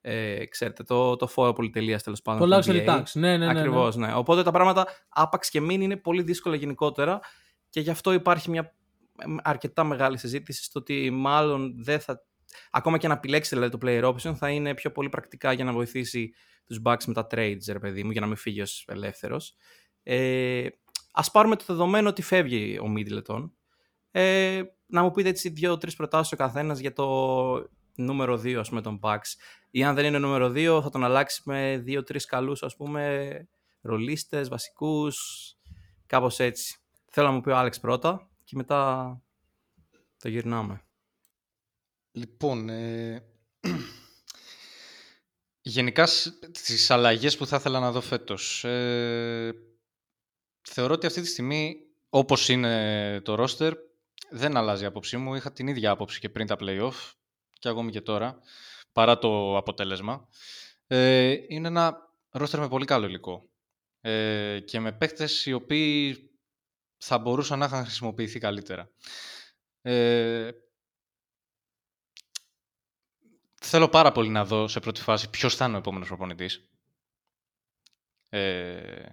ε, ξέρετε, το, το φόρο πολυτελείας τέλος πάντων. Το του luxury NBA. tax. Ναι, ναι, ναι. ναι. Ακριβώς, ναι. Οπότε τα πράγματα άπαξ και μην είναι πολύ δύσκολα γενικότερα και γι' αυτό υπάρχει μια εμ, αρκετά μεγάλη συζήτηση στο ότι μάλλον δεν θα... Ακόμα και να επιλέξει δηλαδή, το player option θα είναι πιο πολύ πρακτικά για να βοηθήσει τους Bucks με τα trades, ρε παιδί μου, για να μην φύγει ως ελεύθερος. Ε, ας πάρουμε το δεδομένο ότι φεύγει ο Middleton. Ε, να μου πείτε έτσι δύο-τρεις προτάσεις ο καθένας για το νούμερο 2 ας πούμε των Bucks ή αν δεν είναι νούμερο 2 θα τον αλλάξει με δύο-τρεις καλούς ας πούμε ρολίστες, βασικούς, κάπως έτσι. Θέλω να μου πει ο Άλεξ πρώτα και μετά το γυρνάμε. Λοιπόν, ε, γενικά σ- τις αλλαγές που θα ήθελα να δω φέτος. Ε, θεωρώ ότι αυτή τη στιγμή, όπως είναι το roster, δεν αλλάζει η άποψή μου. Είχα την ίδια άποψη και πριν τα play-off και ακόμη και τώρα, παρά το αποτέλεσμα. Ε, είναι ένα roster με πολύ καλό υλικό ε, και με παίχτες οι οποίοι θα μπορούσαν να είχαν χρησιμοποιηθεί καλύτερα. Ε, θέλω πάρα πολύ να δω σε πρώτη φάση ποιος θα είναι ο επόμενος προπονητής. Ε,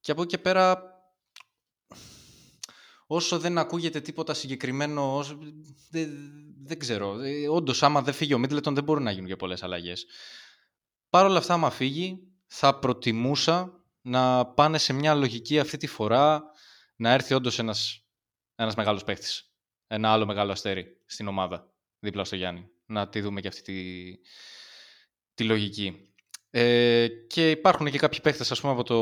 και από εκεί και πέρα, όσο δεν ακούγεται τίποτα συγκεκριμένο, όσο, δεν, δεν ξέρω. Ε, όντως, άμα δεν φύγει ο Μίτλετον, δεν μπορούν να γίνουν και πολλές αλλαγές. Παρ' όλα αυτά, άμα φύγει, θα προτιμούσα να πάνε σε μια λογική αυτή τη φορά να έρθει όντως ένας, ένας μεγάλος παίχτης. Ένα άλλο μεγάλο αστέρι στην ομάδα, δίπλα στο Γιάννη. Να τη δούμε και αυτή τη, τη λογική. Ε, και υπάρχουν και κάποιοι παίχτες, ας πούμε, από το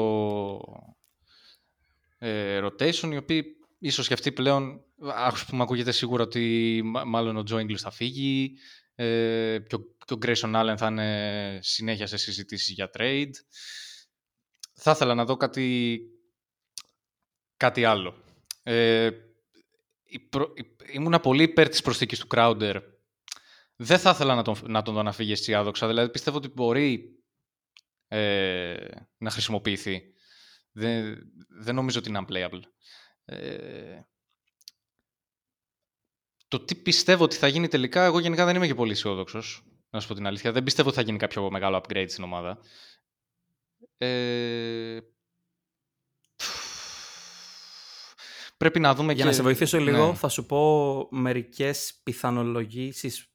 ε, rotation, οι οποίοι ίσως και αυτοί πλέον, ας πούμε ακούγεται σίγουρα ότι μάλλον ο Τζο Ingles θα φύγει ε, και, ο, και ο Grayson Allen θα είναι συνέχεια σε συζητήσεις για trade. Θα ήθελα να δω κάτι, κάτι άλλο. Ε, ήμουνα πολύ υπέρ της προσθήκης του Crowder. Δεν θα ήθελα να τον, να τον δω να φύγει αισιάδοξα. Δηλαδή πιστεύω ότι μπορεί ε, να χρησιμοποιηθεί. Δεν, δεν νομίζω ότι είναι unplayable. Ε, το τι πιστεύω ότι θα γίνει τελικά, εγώ γενικά δεν είμαι και πολύ αισιόδοξος. Να σου πω την αλήθεια. Δεν πιστεύω ότι θα γίνει κάποιο μεγάλο upgrade στην ομάδα. Ε, πρέπει να δούμε Για να σε βοηθήσω λίγο, ναι. θα σου πω μερικές πιθανολογήσεις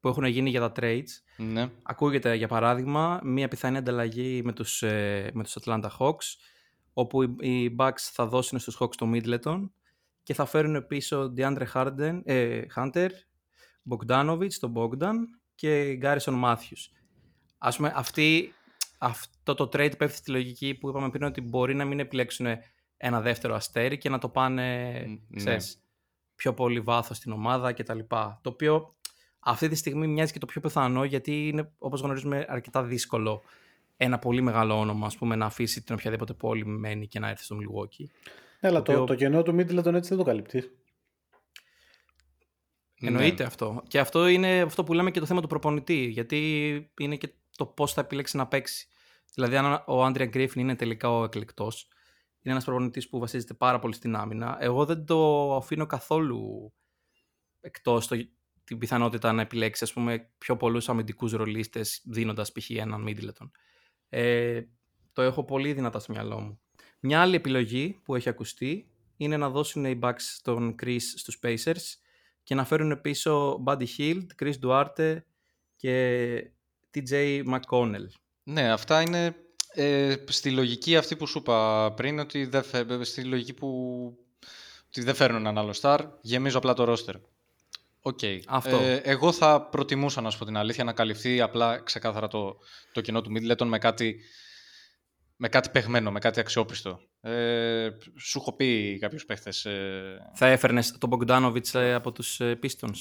που έχουν γίνει για τα trades. Ναι. Ακούγεται, για παράδειγμα, μία πιθανή ανταλλαγή με τους, ε, με τους Atlanta Hawks, όπου οι Bucks θα δώσουν στους Hawks το Middleton και θα φέρουν πίσω DeAndre Harden, ε, Hunter, Bogdanovic, τον Bogdan και Garrison Matthews. Ας πούμε, αυτή, αυτό το trade πέφτει στη λογική που είπαμε πριν ότι μπορεί να μην επιλέξουν ένα δεύτερο αστέρι και να το πάνε, ναι. πιο πολύ βάθος στην ομάδα κτλ. Το οποίο αυτή τη στιγμή μοιάζει και το πιο πιθανό γιατί είναι, όπως γνωρίζουμε, αρκετά δύσκολο ένα πολύ μεγάλο όνομα ας πούμε, να αφήσει την οποιαδήποτε πόλη μένει και να έρθει στο Milwaukee. Ναι, αλλά το, το κενό του Middleton έτσι δεν το καλύπτει. Εννοείται ναι. αυτό. Και αυτό είναι αυτό που λέμε και το θέμα του προπονητή. Γιατί είναι και το πώς θα επιλέξει να παίξει. Δηλαδή, αν ο Άντρια Γκρίφιν είναι τελικά ο εκλεκτός, είναι ένας προπονητής που βασίζεται πάρα πολύ στην άμυνα. Εγώ δεν το αφήνω καθόλου εκτός την πιθανότητα να επιλέξει ας πούμε, πιο πολλούς αμυντικούς ρολίστες δίνοντας π.χ. έναν Middleton. Ε, το έχω πολύ δυνατά στο μυαλό μου. Μια άλλη επιλογή που έχει ακουστεί είναι να δώσουν οι Bucks τον Chris στους Pacers και να φέρουν πίσω Buddy Hield, Chris Duarte και TJ McConnell. Ναι, αυτά είναι ε, στη λογική αυτή που σου είπα πριν, ότι δεν, στη λογική που ότι δεν φέρνουν έναν άλλο star, γεμίζω απλά το roster. Okay. Αυτό. Ε, εγώ θα προτιμούσα, να σου πω την αλήθεια, να καλυφθεί απλά ξεκάθαρα το, το κοινό του Middleton με κάτι, με κάτι παιγμένο, με κάτι αξιόπιστο. Ε, σου έχω πει κάποιους παίχτες... Ε... Θα έφερνες τον Bogdanovic ε, από τους ε, Pistons;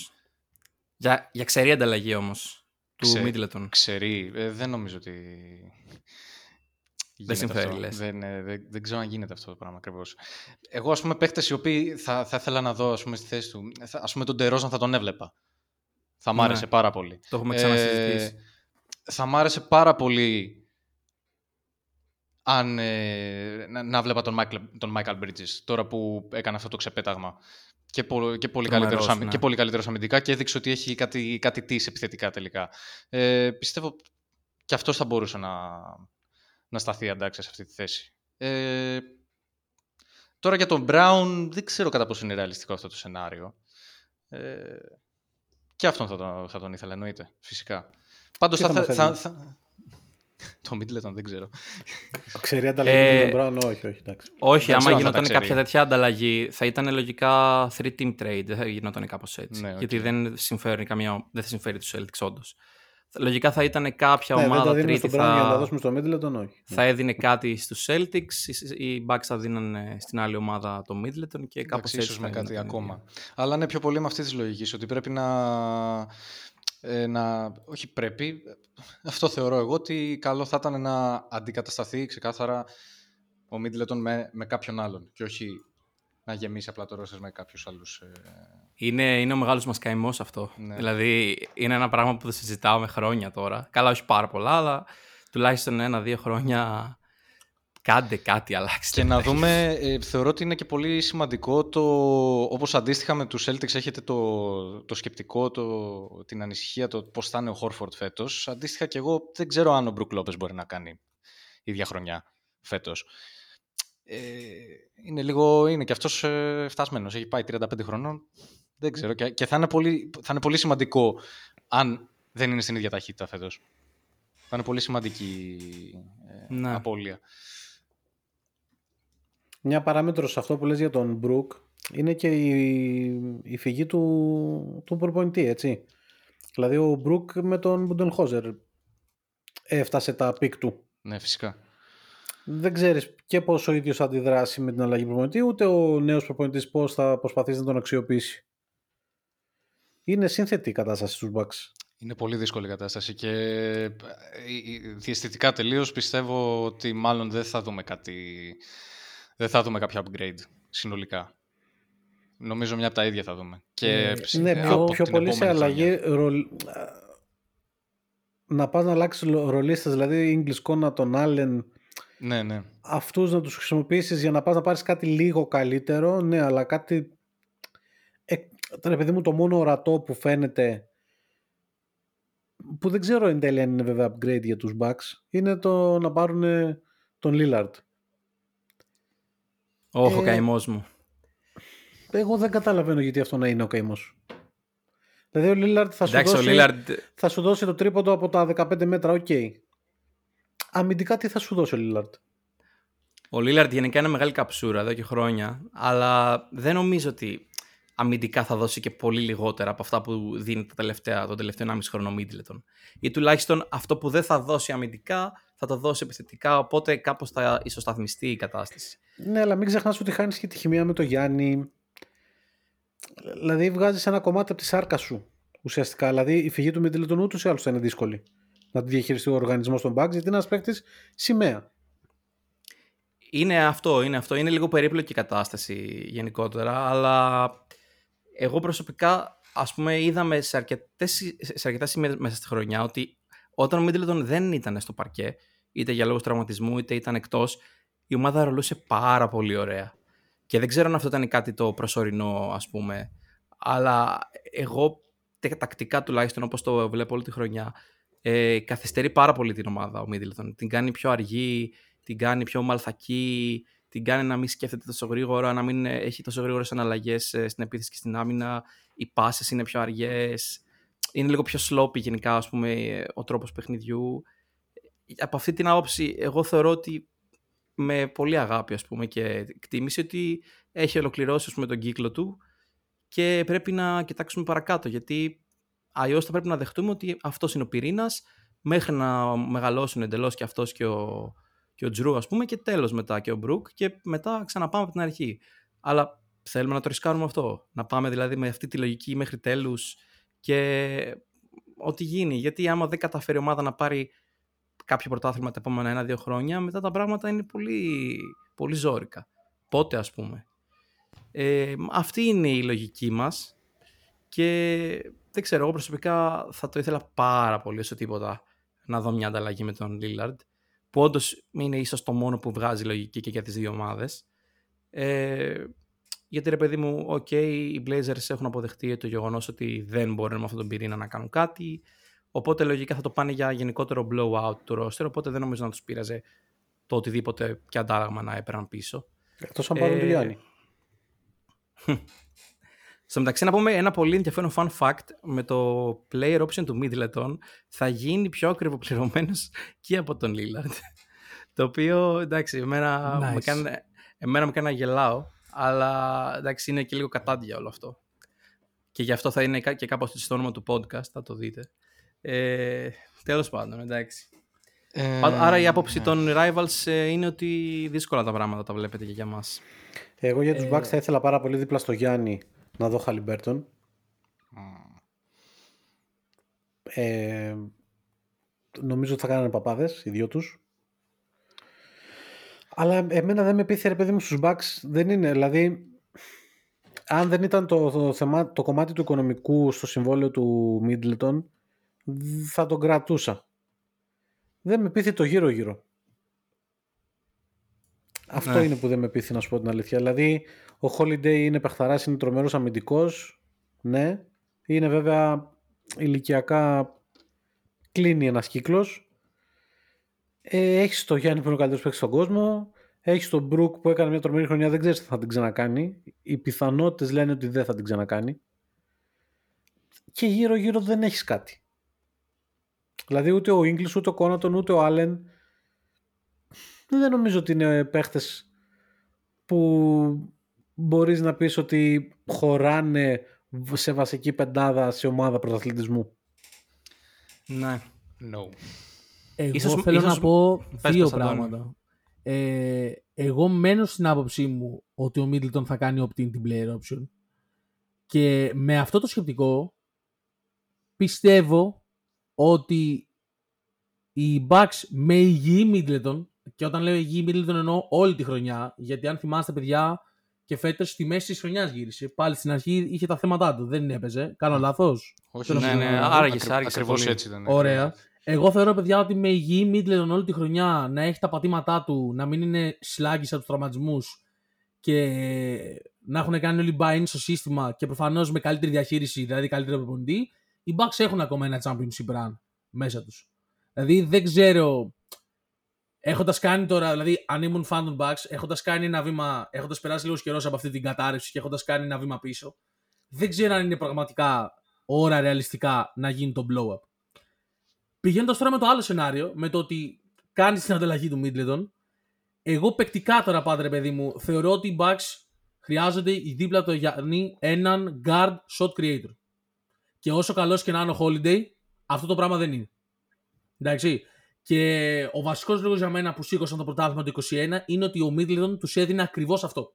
Για, για ξερή ανταλλαγή όμως του Ξε, Middleton. Ξερή. Ε, δεν νομίζω ότι... Δεν συμφέρει, λες. Δεν, δεν, δεν, ξέρω αν γίνεται αυτό το πράγμα ακριβώς. Εγώ, ας πούμε, παίχτε οι οποίοι θα, θα ήθελα να δω ας πούμε, στη θέση του. Α πούμε, τον Τερόζαν θα τον έβλεπα. Θα μ' άρεσε ναι. πάρα πολύ. Το έχουμε ξανασυζητήσει. Ε, θα μ' άρεσε πάρα πολύ αν ε, να, να βλέπα τον Michael, τον Michael Bridges τώρα που έκανε αυτό το ξεπέταγμα. Και, πο, και, πολύ καλύτερος, ναι. και πολύ καλύτερος αμυντικά και έδειξε ότι έχει κάτι, κάτι της επιθετικά τελικά. Ε, πιστεύω και αυτός θα μπορούσε να, να σταθεί αντάξει σε αυτή τη θέση. Ε, τώρα για τον Brown δεν ξέρω κατά πόσο είναι ρεαλιστικό αυτό το σενάριο. Ε, και αυτόν θα τον, θα τον ήθελα εννοείται, φυσικά. Πάντως θα, θα, θα, το Middleton δεν ξέρω. Ξέρει ανταλλαγή ε, με τον Brown, όχι, όχι. Εντάξει. Όχι, άμα γινόταν κάποια τέτοια ανταλλαγή, θα ήταν λογικά 3-team trade, δεν θα γινόταν κάπως έτσι. Ναι, okay. Γιατί δεν, συμφέρει καμία, δεν θα συμφέρει τους Celtics όντως. Λογικά θα ήταν κάποια ναι, ομάδα δεν τρίτη. Θα... Για να τα δώσουμε στο Middleton, όχι. Θα έδινε κάτι στους Celtics, οι Bucks θα δίνανε στην άλλη ομάδα το Middleton και κάπως έτσι. Ίσως με κάτι ακόμα. Αλλά είναι πιο πολύ με αυτής της λογικής, ότι πρέπει να, ε, να... Όχι πρέπει, αυτό θεωρώ εγώ ότι καλό θα ήταν να αντικατασταθεί ξεκάθαρα ο Middleton με, με κάποιον άλλον και όχι να γεμίσει απλά το ρόστερ με κάποιους άλλους. Ε... Είναι, είναι ο μεγάλος μας καημός αυτό. Ναι. Δηλαδή, είναι ένα πράγμα που το συζητάω με χρόνια τώρα. Καλά, όχι πάρα πολλά, αλλά τουλάχιστον ένα-δύο χρόνια κάντε κάτι, αλλάξτε. Και να δούμε, ε, θεωρώ ότι είναι και πολύ σημαντικό το, όπως αντίστοιχα με τους Celtics έχετε το, το σκεπτικό, το, την ανησυχία, το πώς θα είναι ο Χόρφορντ φέτος. Αντίστοιχα και εγώ δεν ξέρω αν ο Μπρουκ Λόπες μπορεί να κάνει ίδια χρονιά φέτος ε, είναι λίγο, είναι και αυτός ε, φτασμένος, έχει πάει 35 χρονών, δεν ξέρω και, και θα, είναι πολύ, θα είναι πολύ σημαντικό αν δεν είναι στην ίδια ταχύτητα φέτος. Θα είναι πολύ σημαντική ε, ναι. απώλεια. Μια παράμετρο σε αυτό που λες για τον Μπρουκ είναι και η, η φυγή του, του προπονητή, έτσι. Δηλαδή ο Μπρουκ με τον Μπουντενχόζερ έφτασε τα peak του. Ναι, φυσικά. Δεν ξέρεις και πώς ο ίδιος θα αντιδράσει με την αλλαγή προπονητή, ούτε ο νέος προπονητής πώς θα προσπαθήσει να τον αξιοποιήσει. Είναι σύνθετη η κατάσταση στους Bucks. Είναι πολύ δύσκολη η κατάσταση και ε, διαισθητικά τελείως πιστεύω ότι μάλλον δεν θα δούμε κάτι, δεν θα δούμε κάποιο upgrade συνολικά. Νομίζω μια από τα ίδια θα δούμε. Και ε, ναι, πιο, πιο πολύ σε αλλαγή να πας να αλλάξει ρολίστες, δηλαδή English Kona, τον Allen, ναι, ναι. αυτούς να τους χρησιμοποιήσεις για να πας να πάρεις κάτι λίγο καλύτερο, ναι, αλλά κάτι... Ε, τώρα παιδί μου το μόνο ορατό που φαίνεται που δεν ξέρω εν τέλει αν είναι βέβαια upgrade για τους Bucks είναι το να πάρουν τον Lillard. Όχι, ε, ο καημός μου. Εγώ δεν καταλαβαίνω γιατί αυτό να είναι ο καημός. Δηλαδή ο Λίλαρντ θα, σου δώσει, θα σου δώσει το τρίποντο από τα 15 μέτρα, οκ. Okay. Αμυντικά τι θα σου δώσει ο Λίλαρντ. Ο Λίλαρντ γενικά είναι μεγάλη καψούρα εδώ και χρόνια, αλλά δεν νομίζω ότι αμυντικά θα δώσει και πολύ λιγότερα από αυτά που δίνει τα τελευταία, τον τελευταίο 1,5 χρόνο Μίτλετον. Ή τουλάχιστον αυτό που δεν θα δώσει αμυντικά θα το δώσει επιθετικά, οπότε κάπως θα ισοσταθμιστεί η κατάσταση. Ναι, αλλά μην ξεχνάς ότι χάνεις και τη χημεία με τον Γιάννη. Δηλαδή βγάζεις ένα κομμάτι από τη σάρκα σου ουσιαστικά. Δηλαδή η φυγή του Μίτλετον ούτως ή άλλως θα είναι δύσκολη να τη διαχειριστεί ο οργανισμός των Bucks γιατί είναι ένας παίκτης σημαία. Είναι αυτό, είναι αυτό. Είναι λίγο περίπλοκη η κατάσταση γενικότερα, αλλά εγώ προσωπικά ας πούμε είδαμε σε, αρκετές, σε αρκετά σημεία μέσα στη χρονιά ότι όταν ο Μίτλετον δεν ήταν στο παρκέ, είτε για λόγους τραυματισμού είτε ήταν εκτός, η ομάδα ρολούσε πάρα πολύ ωραία. Και δεν ξέρω αν αυτό ήταν κάτι το προσωρινό, ας πούμε. Αλλά εγώ τακτικά τουλάχιστον όπως το βλέπω όλη τη χρονιά ε, καθυστερεί πάρα πολύ την ομάδα ο Μίδλτον. Την κάνει πιο αργή, την κάνει πιο μαλθακή, την κάνει να μην σκέφτεται τόσο γρήγορα, να μην έχει τόσο γρήγορες αναλλαγές ε, στην επίθεση και στην άμυνα. Οι πάσες είναι πιο αργές. Είναι λίγο πιο sloppy γενικά ας πούμε, ο τρόπος παιχνιδιού. Από αυτή την άποψη εγώ θεωρώ ότι με πολύ αγάπη ας πούμε, και εκτίμηση ότι έχει ολοκληρώσει πούμε, τον κύκλο του και πρέπει να κοιτάξουμε παρακάτω γιατί αλλιώς θα πρέπει να δεχτούμε ότι αυτός είναι ο πυρήνας μέχρι να μεγαλώσουν εντελώς και αυτός και ο, και ο Τζρου, ας πούμε, και τέλος μετά και ο Μπρουκ και μετά ξαναπάμε από την αρχή. Αλλά θέλουμε να το ρισκάρουμε αυτό. Να πάμε δηλαδή με αυτή τη λογική μέχρι τέλους και ό,τι γίνει. Γιατί άμα δεν καταφέρει η ομάδα να πάρει κάποιο πρωτάθλημα τα επόμενα ένα-δύο χρόνια, μετά τα πράγματα είναι πολύ, πολύ ζώρικα. Πότε ας πούμε. Ε, αυτή είναι η λογική μας και δεν ξέρω, εγώ προσωπικά θα το ήθελα πάρα πολύ όσο τίποτα να δω μια ανταλλαγή με τον Λίλαρντ που όντως είναι ίσως το μόνο που βγάζει λογική και για τις δύο ομάδες. Ε, γιατί ρε παιδί μου, οκ, okay, οι Blazers έχουν αποδεχτεί το γεγονός ότι δεν μπορούν με αυτόν τον πυρήνα να κάνουν κάτι. Οπότε λογικά θα το πάνε για γενικότερο blowout του roster, οπότε δεν νομίζω να τους πείραζε το οτιδήποτε και αντάλλαγμα να έπαιρναν πίσω. Εκτός αν πάρουν ε... Γιάννη. Στο μεταξύ να πούμε ένα πολύ ενδιαφέρον fun fact με το player option του Middleton θα γίνει πιο ακριβοπληρωμένος και από τον Lillard. το οποίο εντάξει εμένα, nice. με κάνει, εμένα με κάνει να γελάω αλλά εντάξει είναι και λίγο κατάντια όλο αυτό. Και γι' αυτό θα είναι και κάπως στο όνομα του podcast, θα το δείτε. Ε, τέλος πάντων, εντάξει. Ε, Άρα η άποψη ναι. των Rivals ε, είναι ότι δύσκολα τα πράγματα τα βλέπετε και για μας. Εγώ για τους ε... Bucks θα ήθελα πάρα πολύ δίπλα στο Γιάννη να δω Χαλιμπέρτον. Ε, νομίζω ότι θα κάνανε παπάδες οι δυο τους. Αλλά εμένα δεν με πείθει ρε παιδί μου στους Bucks. Δεν είναι, δηλαδή αν δεν ήταν το, το, θέμα, το κομμάτι του οικονομικού στο συμβόλαιο του Middleton θα τον κρατούσα. Δεν με πείθει το γύρω-γύρω. Αυτό ναι. είναι που δεν με πείθει να σου πω την αλήθεια. Δηλαδή, ο Holiday είναι παιχταράς, είναι τρομερός αμυντικός. Ναι. Είναι βέβαια ηλικιακά κλείνει ένας κύκλος. Ε, έχεις το Γιάννη που είναι ο καλύτερος παίκτης στον κόσμο. Έχεις τον Μπρουκ που έκανε μια τρομερή χρονιά, δεν ξέρεις τι θα την ξανακάνει. Οι πιθανότητες λένε ότι δεν θα την ξανακάνει. Και γύρω-γύρω δεν έχεις κάτι. Δηλαδή ούτε ο Ίγκλης, ούτε ο Κόνατον, ούτε ο Άλεν δεν νομίζω ότι είναι παίχτες που μπορείς να πεις ότι χωράνε σε βασική πεντάδα σε ομάδα πρωταθλητισμού. Ναι. No. Εγώ ίσως, θέλω ίσως... να πω δύο πράγματα. Ε, εγώ μένω στην άποψή μου ότι ο Middleton θα κάνει opt-in την player option. Και με αυτό το σκεπτικό πιστεύω ότι οι Bucks με υγιή Middleton και όταν λέω υγιή Middleton εννοώ όλη τη χρονιά γιατί αν θυμάστε παιδιά και φέτος στη μέση της χρονιάς γύρισε. Πάλι στην αρχή είχε τα θέματα του. Δεν έπαιζε. Κάνω λάθος; Όχι, Ναι, ναι, άργησε, άργησε Ακριβώς πολύ. έτσι ήταν. Ωραία. Εγώ θεωρώ, παιδιά, ότι με υγιή Middleton όλη τη χρονιά να έχει τα πατήματά του, να μην είναι σλάγκη από τους τραυματισμούς και να έχουν κάνει όλοι buy-in στο σύστημα και προφανώς με καλύτερη διαχείριση, δηλαδή καλύτερο προπονητή, οι Bucks έχουν ακόμα ένα championship run μέσα τους. Δηλαδή δεν ξέρω. Έχοντας κάνει τώρα, δηλαδή αν ήμουν fan των Bucks, έχοντας κάνει ένα βήμα, έχοντας περάσει λίγος καιρός από αυτή την κατάρρευση και έχοντας κάνει ένα βήμα πίσω, δεν ξέρω αν είναι πραγματικά ώρα ρεαλιστικά να γίνει το blow-up. Πηγαίνοντας τώρα με το άλλο σενάριο, με το ότι κάνεις την ανταλλαγή του Middleton, εγώ παικτικά τώρα πάντα ρε παιδί μου, θεωρώ ότι οι Bucks χρειάζονται δίπλα από το Γιάννη έναν guard shot creator. Και όσο καλός και να είναι ο Holiday, αυτό το πράγμα δεν είναι. Εντάξει. Και ο βασικός λόγος για μένα που σήκωσαν το πρωτάθλημα το 21 είναι ότι ο Middleton τους έδινε ακριβώς αυτό.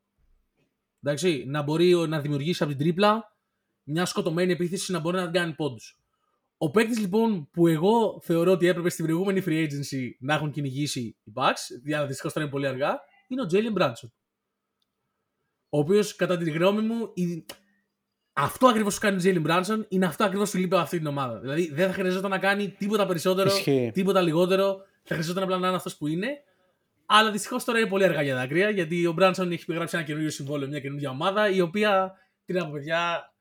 Εντάξει. Να μπορεί να δημιουργήσει από την τρίπλα μια σκοτωμένη επίθεση να μπορεί να την κάνει πόντους. Ο παίκτης λοιπόν που εγώ θεωρώ ότι έπρεπε στην προηγούμενη free agency να έχουν κυνηγήσει οι Bucks, αλλά δυστυχώς τώρα είναι πολύ αργά, είναι ο Jalen Branson. Ο οποίος κατά τη γνώμη μου, η... αυτό ακριβώς που κάνει ο Jalen Branson είναι αυτό ακριβώς που λείπει από αυτή την ομάδα. Δηλαδή δεν θα χρειαζόταν να κάνει τίποτα περισσότερο, Ισχύει. τίποτα λιγότερο. Θα χρειαζόταν απλά να είναι αυτός που είναι. Αλλά δυστυχώς τώρα είναι πολύ αργά για δάκρυα γιατί ο Branson έχει υπογράψει ένα καινούριο συμβόλαιο, μια καινούργια ομάδα η οποία, τι να πω παιδιά,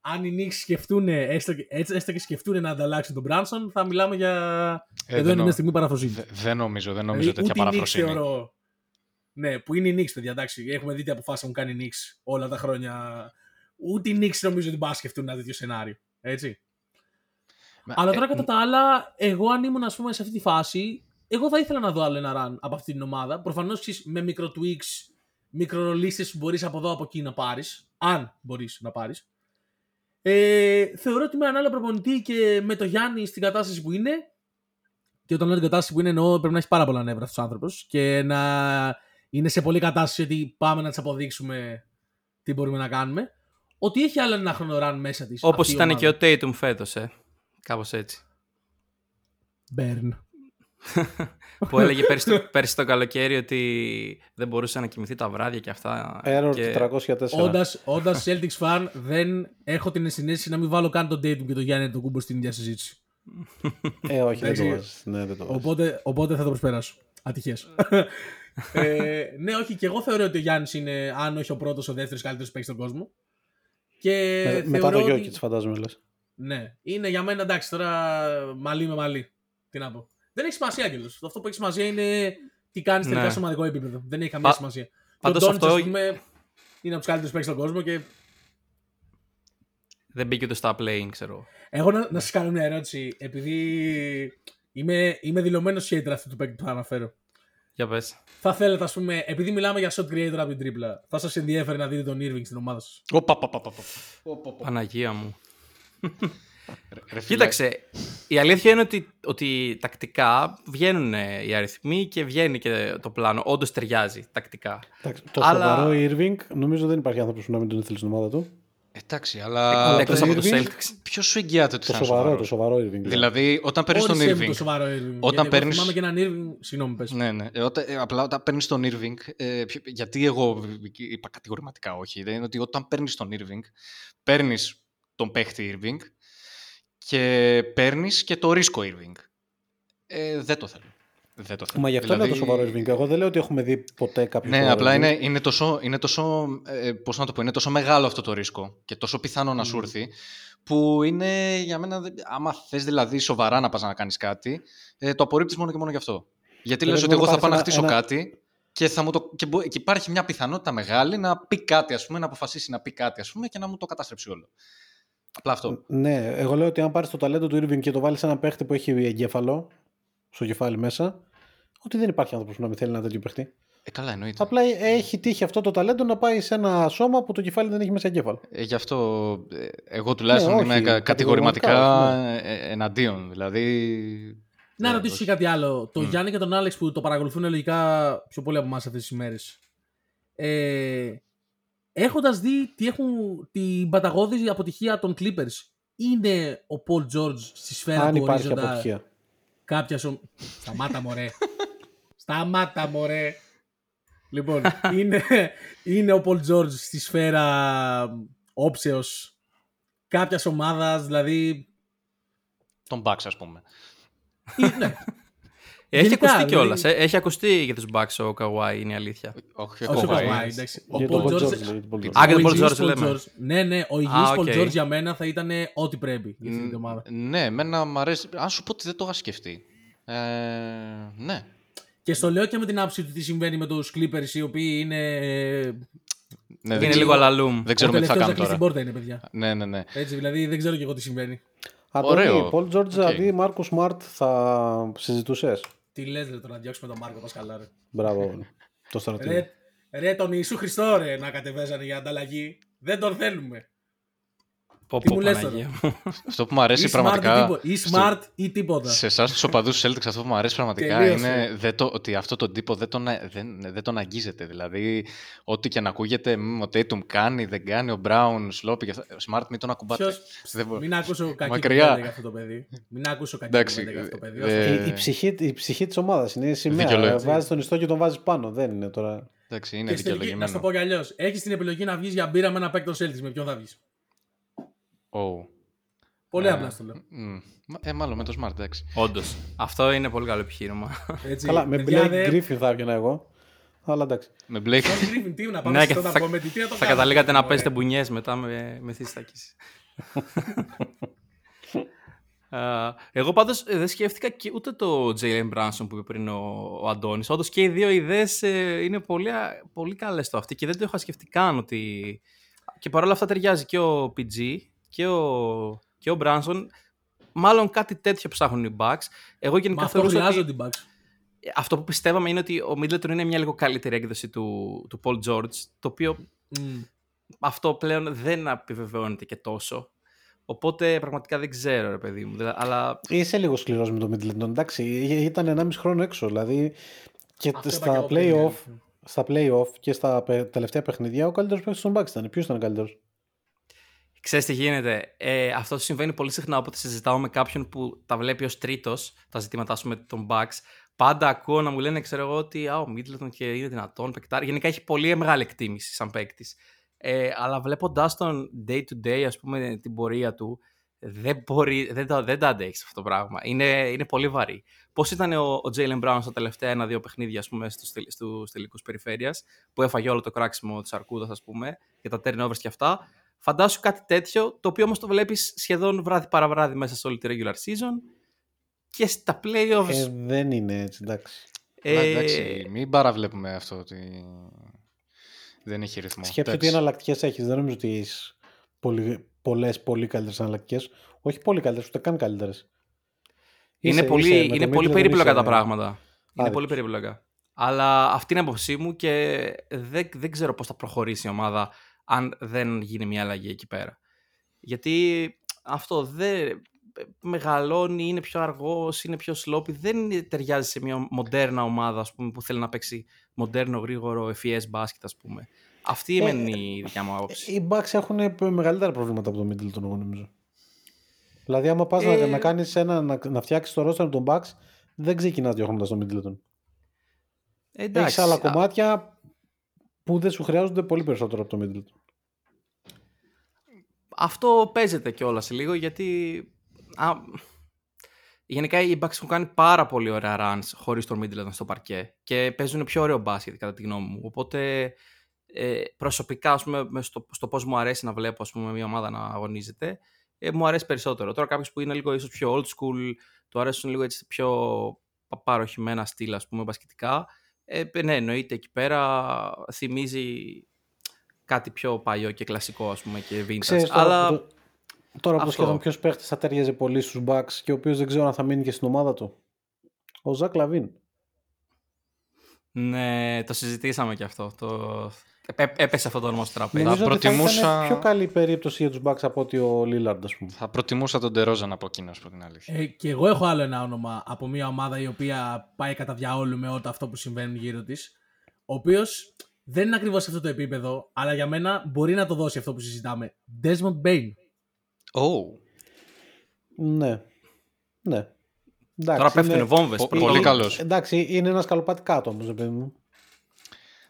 αν οι Knicks σκεφτούν, έστω, και- έτσι- έστω και σκεφτούν να ανταλλάξουν τον Branson, θα μιλάμε για. Ε, Εδώ δεν είναι νο- μια στιγμή παραφροσύνη. Δε- Δεν νομίζω, δεν νομίζω Δηλαδή, τέτοια ούτε οι Knicks παραφροσύνη. θεωρώ. Ναι, που είναι οι Knicks, παιδιά. Εντάξει, έχουμε δει τι αποφάσεις έχουν κάνει οι Knicks όλα τα χρόνια. Ούτε οι Knicks νομίζω ότι πάνε να σκεφτούν ένα τέτοιο σενάριο. Έτσι. Μα, Αλλά ε, τώρα κατά τα άλλα, εγώ αν ήμουν ας πούμε, σε αυτή τη φάση, εγώ θα ήθελα να δω άλλο ένα run από αυτή την ομάδα. Προφανώς με μικρο tweaks, μικρορολίστες που μπορείς από εδώ από εκεί να πάρεις. Αν μπορείς να πάρεις. Ε, θεωρώ ότι με έναν άλλο προπονητή και με το Γιάννη στην κατάσταση που είναι. Και όταν λέω την κατάσταση που είναι, εννοώ πρέπει να έχεις πάρα πολλά νεύρα αυτός ο άνθρωπος και να είναι σε πολλή κατάσταση ότι πάμε να της αποδείξουμε τι μπορούμε να κάνουμε. Ότι έχει άλλο ένα χρόνο run μέσα της. Όπως ήταν και ο Tatum φέτος, ε. Κάπως έτσι. Μπέρν. που έλεγε πέρσι το, πέρσι το καλοκαίρι ότι δεν μπορούσε να κοιμηθεί τα βράδια και αυτά. Error και... 404. Όντας, όντας Celtics fan, δεν έχω την συνέστηση να μην βάλω καν τον Tatum και τον Γιάννη τον Κούμπο στην ίδια συζήτηση. Ε, όχι, δεν το Εντάξει. βάζεις. Ναι, δεν το βάζεις. Οπότε, οπότε θα το προσπεράσω. Ατυχές. ε, ναι, όχι, και εγώ θεωρώ ότι ο Γιάννη είναι, αν όχι ο πρώτος, ο δεύτερος καλύτερος παίκτης στον κόσμο. Και Με- θεωρώ μετά το ότι- Jokic, φαντάζομαι λες. Ναι, είναι για μένα εντάξει τώρα μαλλί με μαλλί. Τι να πω. Δεν έχει σημασία κιόλας. Αυτό που έχει σημασία είναι τι κάνεις τελικά Ναι. σε ομαδικό επίπεδο. Δεν έχει καμία Πα- σημασία. Και ο πάντως Doncic, αυτό- ας πούμε, είναι από τους καλύτερους παίκτες στον κόσμο και Δεν μπήκε ούτε στα playing, ξέρω. εγώ. Εγώ να, να σας κάνω μια ερώτηση. Επειδή είμαι, είμαι δηλωμένος hater αυτού του παίκτη που θα αναφέρω. Για πες. Θα θέλετε, ας πούμε, επειδή μιλάμε για shot creator από την τρίπλα, θα σας ενδιαφέρει να δείτε τον Irving στην ομάδα σας; Οπα, πα, πα, πα, πα. Οπα, πα. Παναγία μου. Ρε- ρε φίλε, Κοίταξε, η αλήθεια είναι ότι, ότι τακτικά βγαίνουν ε, οι αριθμοί και βγαίνει και το πλάνο. Όντως ταιριάζει τακτικά. Εντάξει, το Αλλά- σοβαρό Irving, νομίζω δεν υπάρχει άνθρωπος που να μην τον ήθελε στην ομάδα του. Εντάξει, αλλά. Εκτός το από το Irving- Celtics. Ποιος σου εγγυάται ότι Το θα είναι σοβαρό, σοβαρός; το σοβαρό Irving. Δηλαδή, όταν παίρνεις τον Όρισε μου Irving. το σοβαρό Irving. Όταν γιατί παίρνεις- Εγώ θυμάμαι και έναν Irving. Συγγνώμη, πες. Ναι, ναι. Ε, όταν, ε, απλά όταν παίρνεις τον Irving. Ε, ποιο- γιατί εγώ είπα κατηγορηματικά όχι. Δεν είναι ότι όταν παίρνεις τον Irving, παίρνεις τον παίχτη Irving και παίρνεις και το ρίσκο Irving. Ε, δεν το θέλω. Δεν το θέλω. Μα γι' αυτό είναι το σοβαρό Irving. Εγώ δεν λέω ότι έχουμε δει ποτέ κάποιο. Ναι, σοβαρό απλά Irving. είναι, είναι τόσο, είναι τόσο, ε, πώς να το πω, είναι τόσο μεγάλο αυτό το ρίσκο και τόσο πιθανό να σου έρθει που είναι για μένα, δεν- άμα θες δηλαδή σοβαρά να πας να κάνεις κάτι, ε, το απορρίπτεις μόνο και μόνο γι' αυτό. Γιατί Και λες πρέπει ότι να εγώ θα πάρεις πάω να ένα- χτίσω ένα- κάτι και, θα μου το, και, μπο- και υπάρχει μια πιθανότητα μεγάλη να πει κάτι, ας πούμε, να αποφασίσει να πει κάτι, ας πούμε, και να μου το καταστρέψει όλο. Απλά αυτό. Ναι, εγώ λέω ότι αν πάρεις το ταλέντο του Irving και το βάλεις σε ένα παίχτη που έχει εγκέφαλο στο κεφάλι μέσα, ότι δεν υπάρχει άνθρωπος που να μην θέλει ένα τέτοιο παίχτη. Ε, καλά, εννοείται. Απλά έχει τύχει αυτό το ταλέντο να πάει σε ένα σώμα που το κεφάλι δεν έχει μέσα εγκέφαλο. Ε, γι' αυτό ε, εγώ τουλάχιστον Ναι, είμαι όχι, κα- κατηγορηματικά, κατηγορηματικά όχι, ε, εναντίον. Δηλαδή, Να Ναι, ρωτήσω όχι. και κάτι άλλο. Το Μμ. Γιάννη και τον Άλεξ που το παρακολουθούν λογικά πιο πολύ από εμάς αυτές τις ημέρε. Ε, Έχοντας δει τι έχουν, την παταγώδη αποτυχία των Clippers, είναι ο Paul George στη σφαίρα Αν του υπάρχει ορίζοντα αποτυχία. Κάποια σο... Σταμάτα μωρέ. Σταμάτα μωρέ. Λοιπόν, είναι, είναι ο Paul George στη σφαίρα όψεως κάποιας ομάδας, δηλαδή. Τον Bucks, ας πούμε. ή- ναι, Έχει Γενικά, ακουστεί δηλαδή- κιόλας. έχει ακουστεί για τους Bucks ο Kawhi, είναι η αλήθεια. Όχι, όχι ο ακόμα. Kawhi, εντάξει. Ο Για Paul τον Paul George George, λέει, τον Paul George. Α, και τον Ο Paul υγιής George λέμε. Ναι, ναι, ο υγιής Α, Paul οκ. George για μένα θα ήταν ό,τι πρέπει για αυτή την ομάδα. Ναι, εμένα μου αρέσει. Αν σου πω ότι δεν το είχα σκεφτεί. Ε, ναι. Και στο λέω και με την άποψη του τι συμβαίνει με τους Clippers οι οποίοι είναι... ε, ναι είναι δεν, λίγο αλαλούμ. δεν ξέρουμε ο τι θα τελευταίος να κάνουν κλείσει την τώρα. πόρτα είναι, παιδιά. Ναι, ναι, ναι. Έτσι, δηλαδή δεν ξέρω και εγώ τι συμβαίνει. Αντώνη, Ωραίο. Paul George Οκ. δηλαδή Μάρκο Σμαρτ θα συζητούσες; Τι λες ρε τώρα να διώξουμε τον Μάρκο Πασκαλά ρε. Μπράβο. το στρατηγό. ρε. Ρε τον Ιησού Χριστό ρε να κατεβέζανε για ανταλλαγή. Δεν τον θέλουμε. Πω, Τι πω, μου λες Παναγία μου. Αυτό που μου αρέσει Ή smart, ή, πραγματικά. τίποτα. ή στο- smart ή τίποτα. Σε εσάς τους οπαδούς του Celtics, αυτό που μου αρέσει πραγματικά Τελείωσε. είναι δεν το, ότι αυτό τον τύπο δεν τον, α- δεν, δεν τον αγγίζεται. Δηλαδή, ό,τι και να ακούγεται, μ, ο Tatum κάνει, δεν κάνει, ο Brown, Sloppy και αυτά. Smart, μην τον ακουμπάτε. Ποιος... Δεν μπο- Μην ακούσω κακή Μακριά. κουβέντα για αυτό το παιδί. Μην ακούσω κακή Εντάξει, κουβέντα για αυτό το παιδί. ε, Όσο- Η, η ψυχή, η ψυχή της ομάδας είναι η σημαία. Δικαιολογεί. Βάζεις τον ιστό και τον βάζεις πάνω. Δεν είναι τώρα. Εντάξει, είναι Και στην τελική, να σου το δικαιολογημένο. πω κι αλλιώς. Έχεις την επιλογή να βγεις για μπύρα με ένα παίκτο Celtics. Με ποιον θα βγεις; Oh. Πολύ Ε, απλά στο λέω. μ, Ε, μάλλον με το Smart, εντάξει. Όντως. Αυτό είναι πολύ καλό επιχείρημα. Έτσι, Καλά, με παιδιά, Blake δε- Griffin θα έβγαινα εγώ. Αλλά εντάξει. Με Blake. Blake Griffin, τι να πάμε ναι, στο και να θα, πούμε, τι να το θα κάνουμε, καταλήγατε να μωρέ. παίζετε μπουνιές μετά με, με θύστακης. Α, εγώ πάντως δεν σκέφτηκα και ούτε το Jalen Branson που είπε πριν ο, ο Αντώνης. Όντως και οι δύο ιδέες είναι πολύ, α- πολύ καλές το αυτή και δεν το είχα σκεφτεί καν ότι. Και παρόλα αυτά ταιριάζει και ο PG και ο, και ο Branson. Μάλλον κάτι τέτοιο ψάχνουν οι Bucks. Εγώ Μα γενικά αυτό θεωρούσα ότι χρειάζονται οι Bucks. αυτό που πιστεύαμε είναι ότι ο Middleton είναι μια λίγο καλύτερη έκδοση του, του Paul George, το οποίο Μμ. αυτό πλέον δεν επιβεβαιώνεται και τόσο. Οπότε πραγματικά δεν ξέρω, ρε παιδί μου. Δηλαδή, Αλλά Είσαι λίγο σκληρός με το Middleton. Εντάξει, ή- ήταν 1,5 χρόνο έξω. Δηλαδή και Αυτό είπα και στα εγώ πριν, playoff, δηλαδή. στα playoff και στα πε- τελευταία παιχνίδια ο καλύτερος παίκτης των Bucks ήταν. Ποιος ήταν ο καλύτερος; Ξέρεις τι γίνεται; Ε, αυτό συμβαίνει πολύ συχνά όποτε συζητάω με κάποιον που τα βλέπει ως τρίτος τα ζητήματα ας πούμε, των Bucks. Πάντα ακούω να μου λένε, ξέρω εγώ, ότι α, ο Middleton και είναι δυνατόν, παικτάρι. Γενικά έχει πολύ μεγάλη εκτίμηση σαν παίκτη. Ε, αλλά βλέποντάς τον day to day, ας πούμε, την πορεία του, δεν, μπορεί, δεν, το, δεν τα αντέχεις αυτό το πράγμα. Είναι, είναι πολύ βαρύ. Πώς ήταν ο, ο Jalen Brown στα τελευταία ένα-δύο παιχνίδια, ας πούμε, στους, τελ- στους τελικούς περιφέρειας, που έφαγε όλο το κράξιμο της Αρκούδας, ας πούμε, και τα turnovers και αυτά. Φαντάσου κάτι τέτοιο, το οποίο όμως το βλέπεις σχεδόν βράδυ παραβράδυ μέσα σε όλη τη regular season και στα playoffs. Ε, δεν είναι έτσι, εντάξει. Αλλά ε, εντάξει, μην παραβλέπουμε αυτό ότι δεν έχει ρυθμό. Σκέψτε τι Εντάξει. εναλλακτικές έχεις. Δεν νομίζω ότι έχεις πολλές πολύ καλύτερες εναλλακτικές. Όχι πολύ καλύτερες, ούτε καν καλύτερες. είναι πολύ, είναι πολύ περίπλοκα τα πράγματα. Είναι άδικος. πολύ περίπλοκα. Αλλά αυτή είναι η άποψή μου και δεν, δεν ξέρω πώς θα προχωρήσει η ομάδα αν δεν γίνει μια αλλαγή εκεί πέρα. Γιατί αυτό δεν μεγαλώνει, είναι πιο αργός, είναι πιο σλόπι, δεν ταιριάζει σε μια μοντέρνα ομάδα ας πούμε, που θέλει να παίξει μοντέρνο, γρήγορο, FES μπάσκετ ας πούμε. Αυτή Ε, είναι η δικιά μου άποψη. Οι Bucks έχουν μεγαλύτερα προβλήματα από το Middleton, εγώ νομίζω. Δηλαδή, άμα πας να, Ε, να, κάνεις ένα, να, να φτιάξεις το roster με τον Bucks, δεν ξεκινάς διώχνοντα τον Middleton. Εντάξει, Έχεις άλλα α- κομμάτια που δεν σου χρειάζονται πολύ περισσότερο από το Middleton. Αυτό παίζεται κιόλας λίγο γιατί. Α, γενικά οι Bucks έχουν κάνει πάρα πολύ ωραία runs χωρίς τον Middleton στο παρκέ και παίζουν πιο ωραίο μπάσκετ κατά τη γνώμη μου. Οπότε ε, προσωπικά, ας πούμε, με στο, στο πώς μου αρέσει να βλέπω ας πούμε, μια ομάδα να αγωνίζεται, ε, μου αρέσει περισσότερο. Τώρα κάποιος που είναι λίγο ίσως πιο old school, του αρέσουν λίγο έτσι πιο πα- παροχημένα στυλ, ας πούμε, μπασκετικά. Ε, ναι, εννοείται εκεί πέρα θυμίζει κάτι πιο παλιό και κλασικό, ας πούμε, και vintage. Ξέρεις, τώρα, Αλλά... που το, τώρα που το αυτό. σκέφτομαι ποιος παίχτης θα ταιριάζει πολύ στους Bucks και ο οποίος δεν ξέρω αν θα μείνει και στην ομάδα του; Ο Ζακ Λαβίν. Ναι, το συζητήσαμε και αυτό. Το... Έ- έπεσε αυτό το όνομα στο τραπέζι. Νομίζω ότι θα προτιμούσα- ήταν πιο καλή περίπτωση για τους Bucks από ότι ο Lillard, ας πούμε. Θα προτιμούσα τον Τερόζα να πω εκείνο από την αλήθεια. Ε, και εγώ έχω άλλο ένα όνομα από μια ομάδα η οποία πάει κατά διαόλου με όλα αυτό που συμβαίνουν γύρω της. Ο οποίος δεν είναι ακριβώς σε αυτό το επίπεδο, αλλά για μένα μπορεί να το δώσει αυτό που συζητάμε. Desmond Bain. Oh, Ναι. Ναι. Εντάξει, Τώρα πέφτουν είναι- βόμβες. Πο- πρωτοβουλίες. πολύ καλός. Εντάξει, είναι ένας καλοπάτι κάτω όμως, ρε παιδί μου.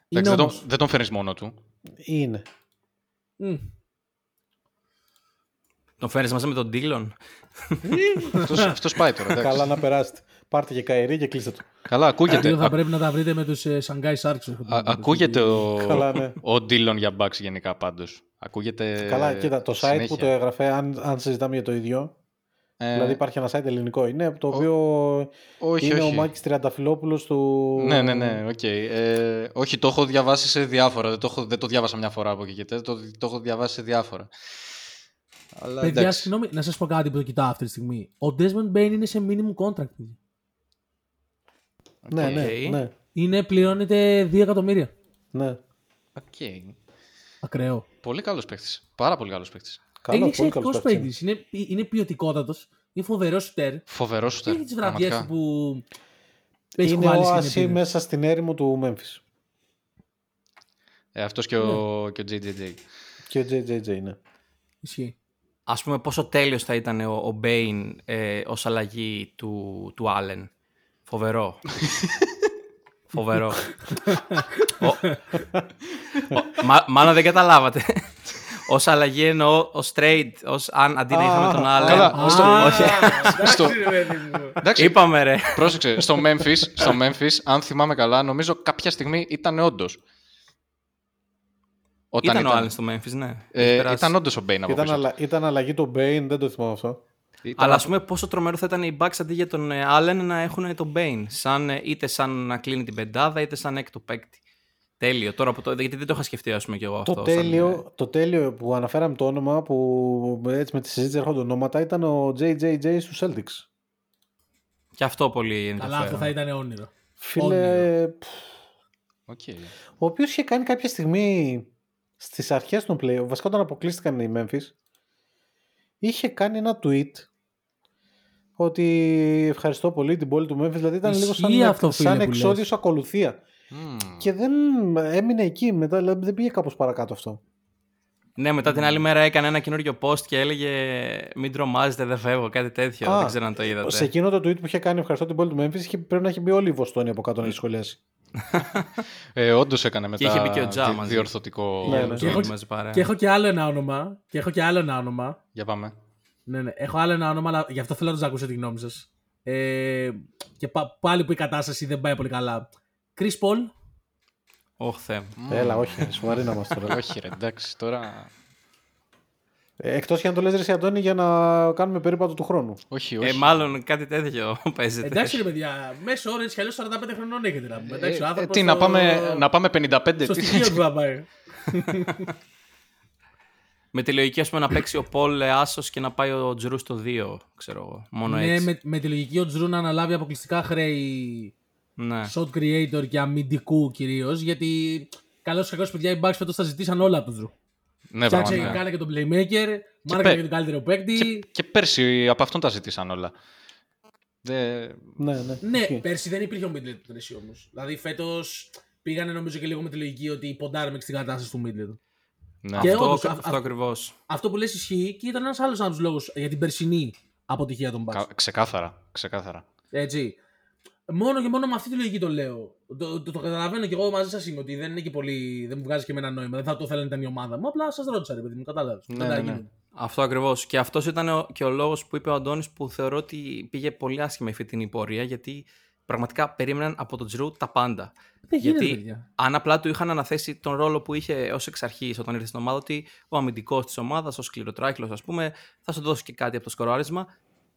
Είναι εντάξει, δεν, όμως. τον, δεν τον φέρνεις μόνο του. Είναι. Μμ. Τον φέρνεις μαζί με τον Dillon. αυτός, αυτός πάει τώρα. εντάξει. Καλά να περάσετε. Πάρτε και καηρή και κλείστε το. Καλά, ακούγεται. Λίγο θα α- πρέπει να τα βρείτε με τους ε, Shanghai Sharks. έχω την α- εντύπωση. ακούγεται ο, Καλά, ναι. ο Ντίλον για Bucks γενικά πάντως. Ακούγεται Καλά, κοίτα, το site συνέχεια. που το έγραφε, αν, αν συζητάμε για το ίδιο, Ε, δηλαδή υπάρχει ένα site ελληνικό, είναι το οποίο όχι, είναι όχι. ο Μάκης Τριανταφυλόπουλος του... Ναι, ναι, ναι, οκ. Ε, όχι, το έχω διαβάσει σε διάφορα. Δεν το, έχω, δεν το διάβασα μια φορά από εκεί και τέτοια. Το, το έχω διαβάσει σε διάφορα. Αλλά Παιδιά, εντάξει. συγγνώμη, να σας πω κάτι που το κοιτάω αυτή τη στιγμή. Ο Desmond Bane είναι σε minimum contract. παιδιά. ναι, ναι, Οκ. ναι, Είναι, πληρώνεται 2 εκατομμύρια. ναι. Οκ. Ακραίο. Πολύ καλός παίχτη. Πάρα πολύ καλός παίχτη. Καλό, είναι πολύ καλός εξαιρετικό παίκτης είναι. παίκτης. Είναι, είναι ποιοτικότατος. Είναι φοβερός σουτέρ. Φοβερός σου Και έχει τις βραδιές του που. έχει Είναι κουβάλει ο στην Ασί επίδεση. μέσα στην έρημο του Memphis. Ε, Αυτός και, ο, και ο JJJ. Και ο JJJ, ναι. Ισχύει. Ας πούμε πόσο τέλειος θα ήταν ο, ο Bane ε, ως αλλαγή του, του Allen. Φοβερό. Φοβερό. ο, ο, μα- μάλλον δεν καταλάβατε. ως αλλαγή εννοώ ως trade, ως αν αντί να είχαμε τον Allen. Καλά, Α, στο- εντάξει, στο- ρε παιδί μου. Εντάξει, Είπαμε ρε. πρόσεξε. Στο Memphis, στο Memphis, αν θυμάμαι καλά, νομίζω κάποια στιγμή ήταν όντως. Όταν Ήταν, ο Allen στο Memphis, ναι. Έχει Ε, περάσει. ήταν όντως ο Bane από Ήταν, πίσω. αλλα... ήταν αλλαγή του Bane, δεν το θυμάμαι αυτό. Ήταν Αλλά ας από- πούμε πόσο τρομερό θα ήταν οι Bucks αντί για τον ε, Allen να έχουν τον Bane. Σαν, ε, είτε σαν να κλείνει την πεντάδα είτε σαν έκτο παίκτη. Τέλειο. Τώρα που το, γιατί δεν το είχα σκεφτεί ας πούμε κι εγώ αυτό. Το σαν, τέλειο, ε, το τέλειο που αναφέραμε το όνομα που έτσι με τη συζήτηση έρχονται ονόματα ήταν ο JJJ στους Celtics. Και αυτό πολύ Καλά, ενδιαφέρον. αυτό θα ήταν όνειρο. Φίλε, πφ, Οκ. ο οποίος είχε κάνει κάποια στιγμή στις αρχές των play, βασικά όταν αποκλείστηκαν οι Memphis, είχε κάνει ένα tweet ότι ευχαριστώ πολύ την πόλη του Memphis, δηλαδή ήταν λίγο Ισχύει σαν, αυτό, φίλε, σαν που εξόδιος ακολουθία. Μμμ. Και δεν έμεινε εκεί μετά, δηλαδή δεν πήγε κάπως παρακάτω αυτό. Ναι, μετά την άλλη μέρα έκανε ένα καινούριο post και έλεγε Μην τρομάζετε, δεν φεύγω, κάτι τέτοιο. Α, δεν ξέρω αν το είδατε. Σε εκείνο το tweet που είχε κάνει ευχαριστώ την πόλη του Memphis είχε- πρέπει να έχει μπει όλη η Βοστόνη από κάτω να έχει σχολιάσει. Ε, Όντως έκανε μετά είχε μπει και ο Τζα δι- μαζί. διορθωτικό. Ναι, ναι. Και έχω- μαζί παρέα. Και έχω και άλλο ένα όνομα. Και έχω και άλλο ένα όνομα. Για πάμε. Ναι, ναι. Έχω άλλο ένα όνομα, αλλά γι' αυτό θέλω να σα ακούσω τη γνώμη σας. Ε, και πα- πάλι που η κατάσταση δεν πάει πολύ καλά. Chris Paul. Ωχ, Θεέ μου. Έλα, όχι, σοβαρή να είμαστε τώρα. Όχι, ρε, εντάξει, τώρα. Ε, Εκτός και αν το λες ρε εσύ, Αντώνη για να κάνουμε περίπατο του χρόνου. Όχι, όχι. Ε, μάλλον κάτι τέτοιο παίζεται. Εντάξει, ρε παιδιά, μέσω όρο έτσι κι αλλιώ 45 χρονών έχετε να πούμε. Εντάξει, ο Ε, ε, άνθρωπος τι, στο- να, πάμε, να πάμε 55. Στο τι- στοιχείο του θα πάει. Με τη λογική, ας πούμε, να παίξει ο Πολ Άσος και να πάει ο Τζρου στο 2, ξέρω εγώ. Μόνο ναι, έτσι. με, με τη λογική ο Τζρου να αναλάβει αποκλειστικά χρέη Ναι. shot creator και αμυντικού κυρίως. Γιατί καλώ ή κακός παιδιά οι Bucks φέτος θα ζητήσαν όλα από τον Τζρου. Ναι, Φτιάξε, πραγματικά. κάνε και τον playmaker, μάρκα πέ- και τον καλύτερο παίκτη. Και, και πέρσι από αυτόν τα ζήτησαν όλα. Δεν... Ναι, ναι. Ναι, ισχύει. πέρσι δεν υπήρχε ο Middleton εσύ όμως. Δηλαδή φέτος πήγανε νομίζω και λίγο με τη λογική ότι ποντάρουμε και στην κατάσταση του Middleton. Ναι. Και Αυτό, όντως, α- αυτό α- ακριβώς. Αυτό που λες ισχύει και ήταν ένας άλλος από του λόγου για την περσινή αποτυχία των Bucks. Κα- ξεκάθαρα, ξεκάθαρα. Έτσι. Μόνο και μόνο με αυτή τη λογική το λέω. Το, το, το καταλαβαίνω και εγώ μαζί σας είμαι ότι δεν είναι και πολύ. Δεν μου βγάζει και εμένα νόημα. Δεν θα το θέλω να ήταν η ομάδα μου. Απλά σας ρώτησα, ρε παιδί μου, κατάλαβες. Ναι, ναι, ναι. Αυτό ακριβώς. Και αυτός ήταν ο- και ο λόγος που είπε ο Αντώνης που θεωρώ ότι πήγε πολύ άσχημα η φετινή πορεία γιατί πραγματικά περίμεναν από τον Τζρου τα πάντα. Δεν γίνεται, γιατί παιδιά. αν απλά του είχαν αναθέσει τον ρόλο που είχε ως εξ αρχής όταν ήρθε στην ομάδα, ότι ο αμυντικός της ομάδας, ο σκληροτράχυλος, ας πούμε, θα σου δώσει και κάτι από το σκοράρισμα.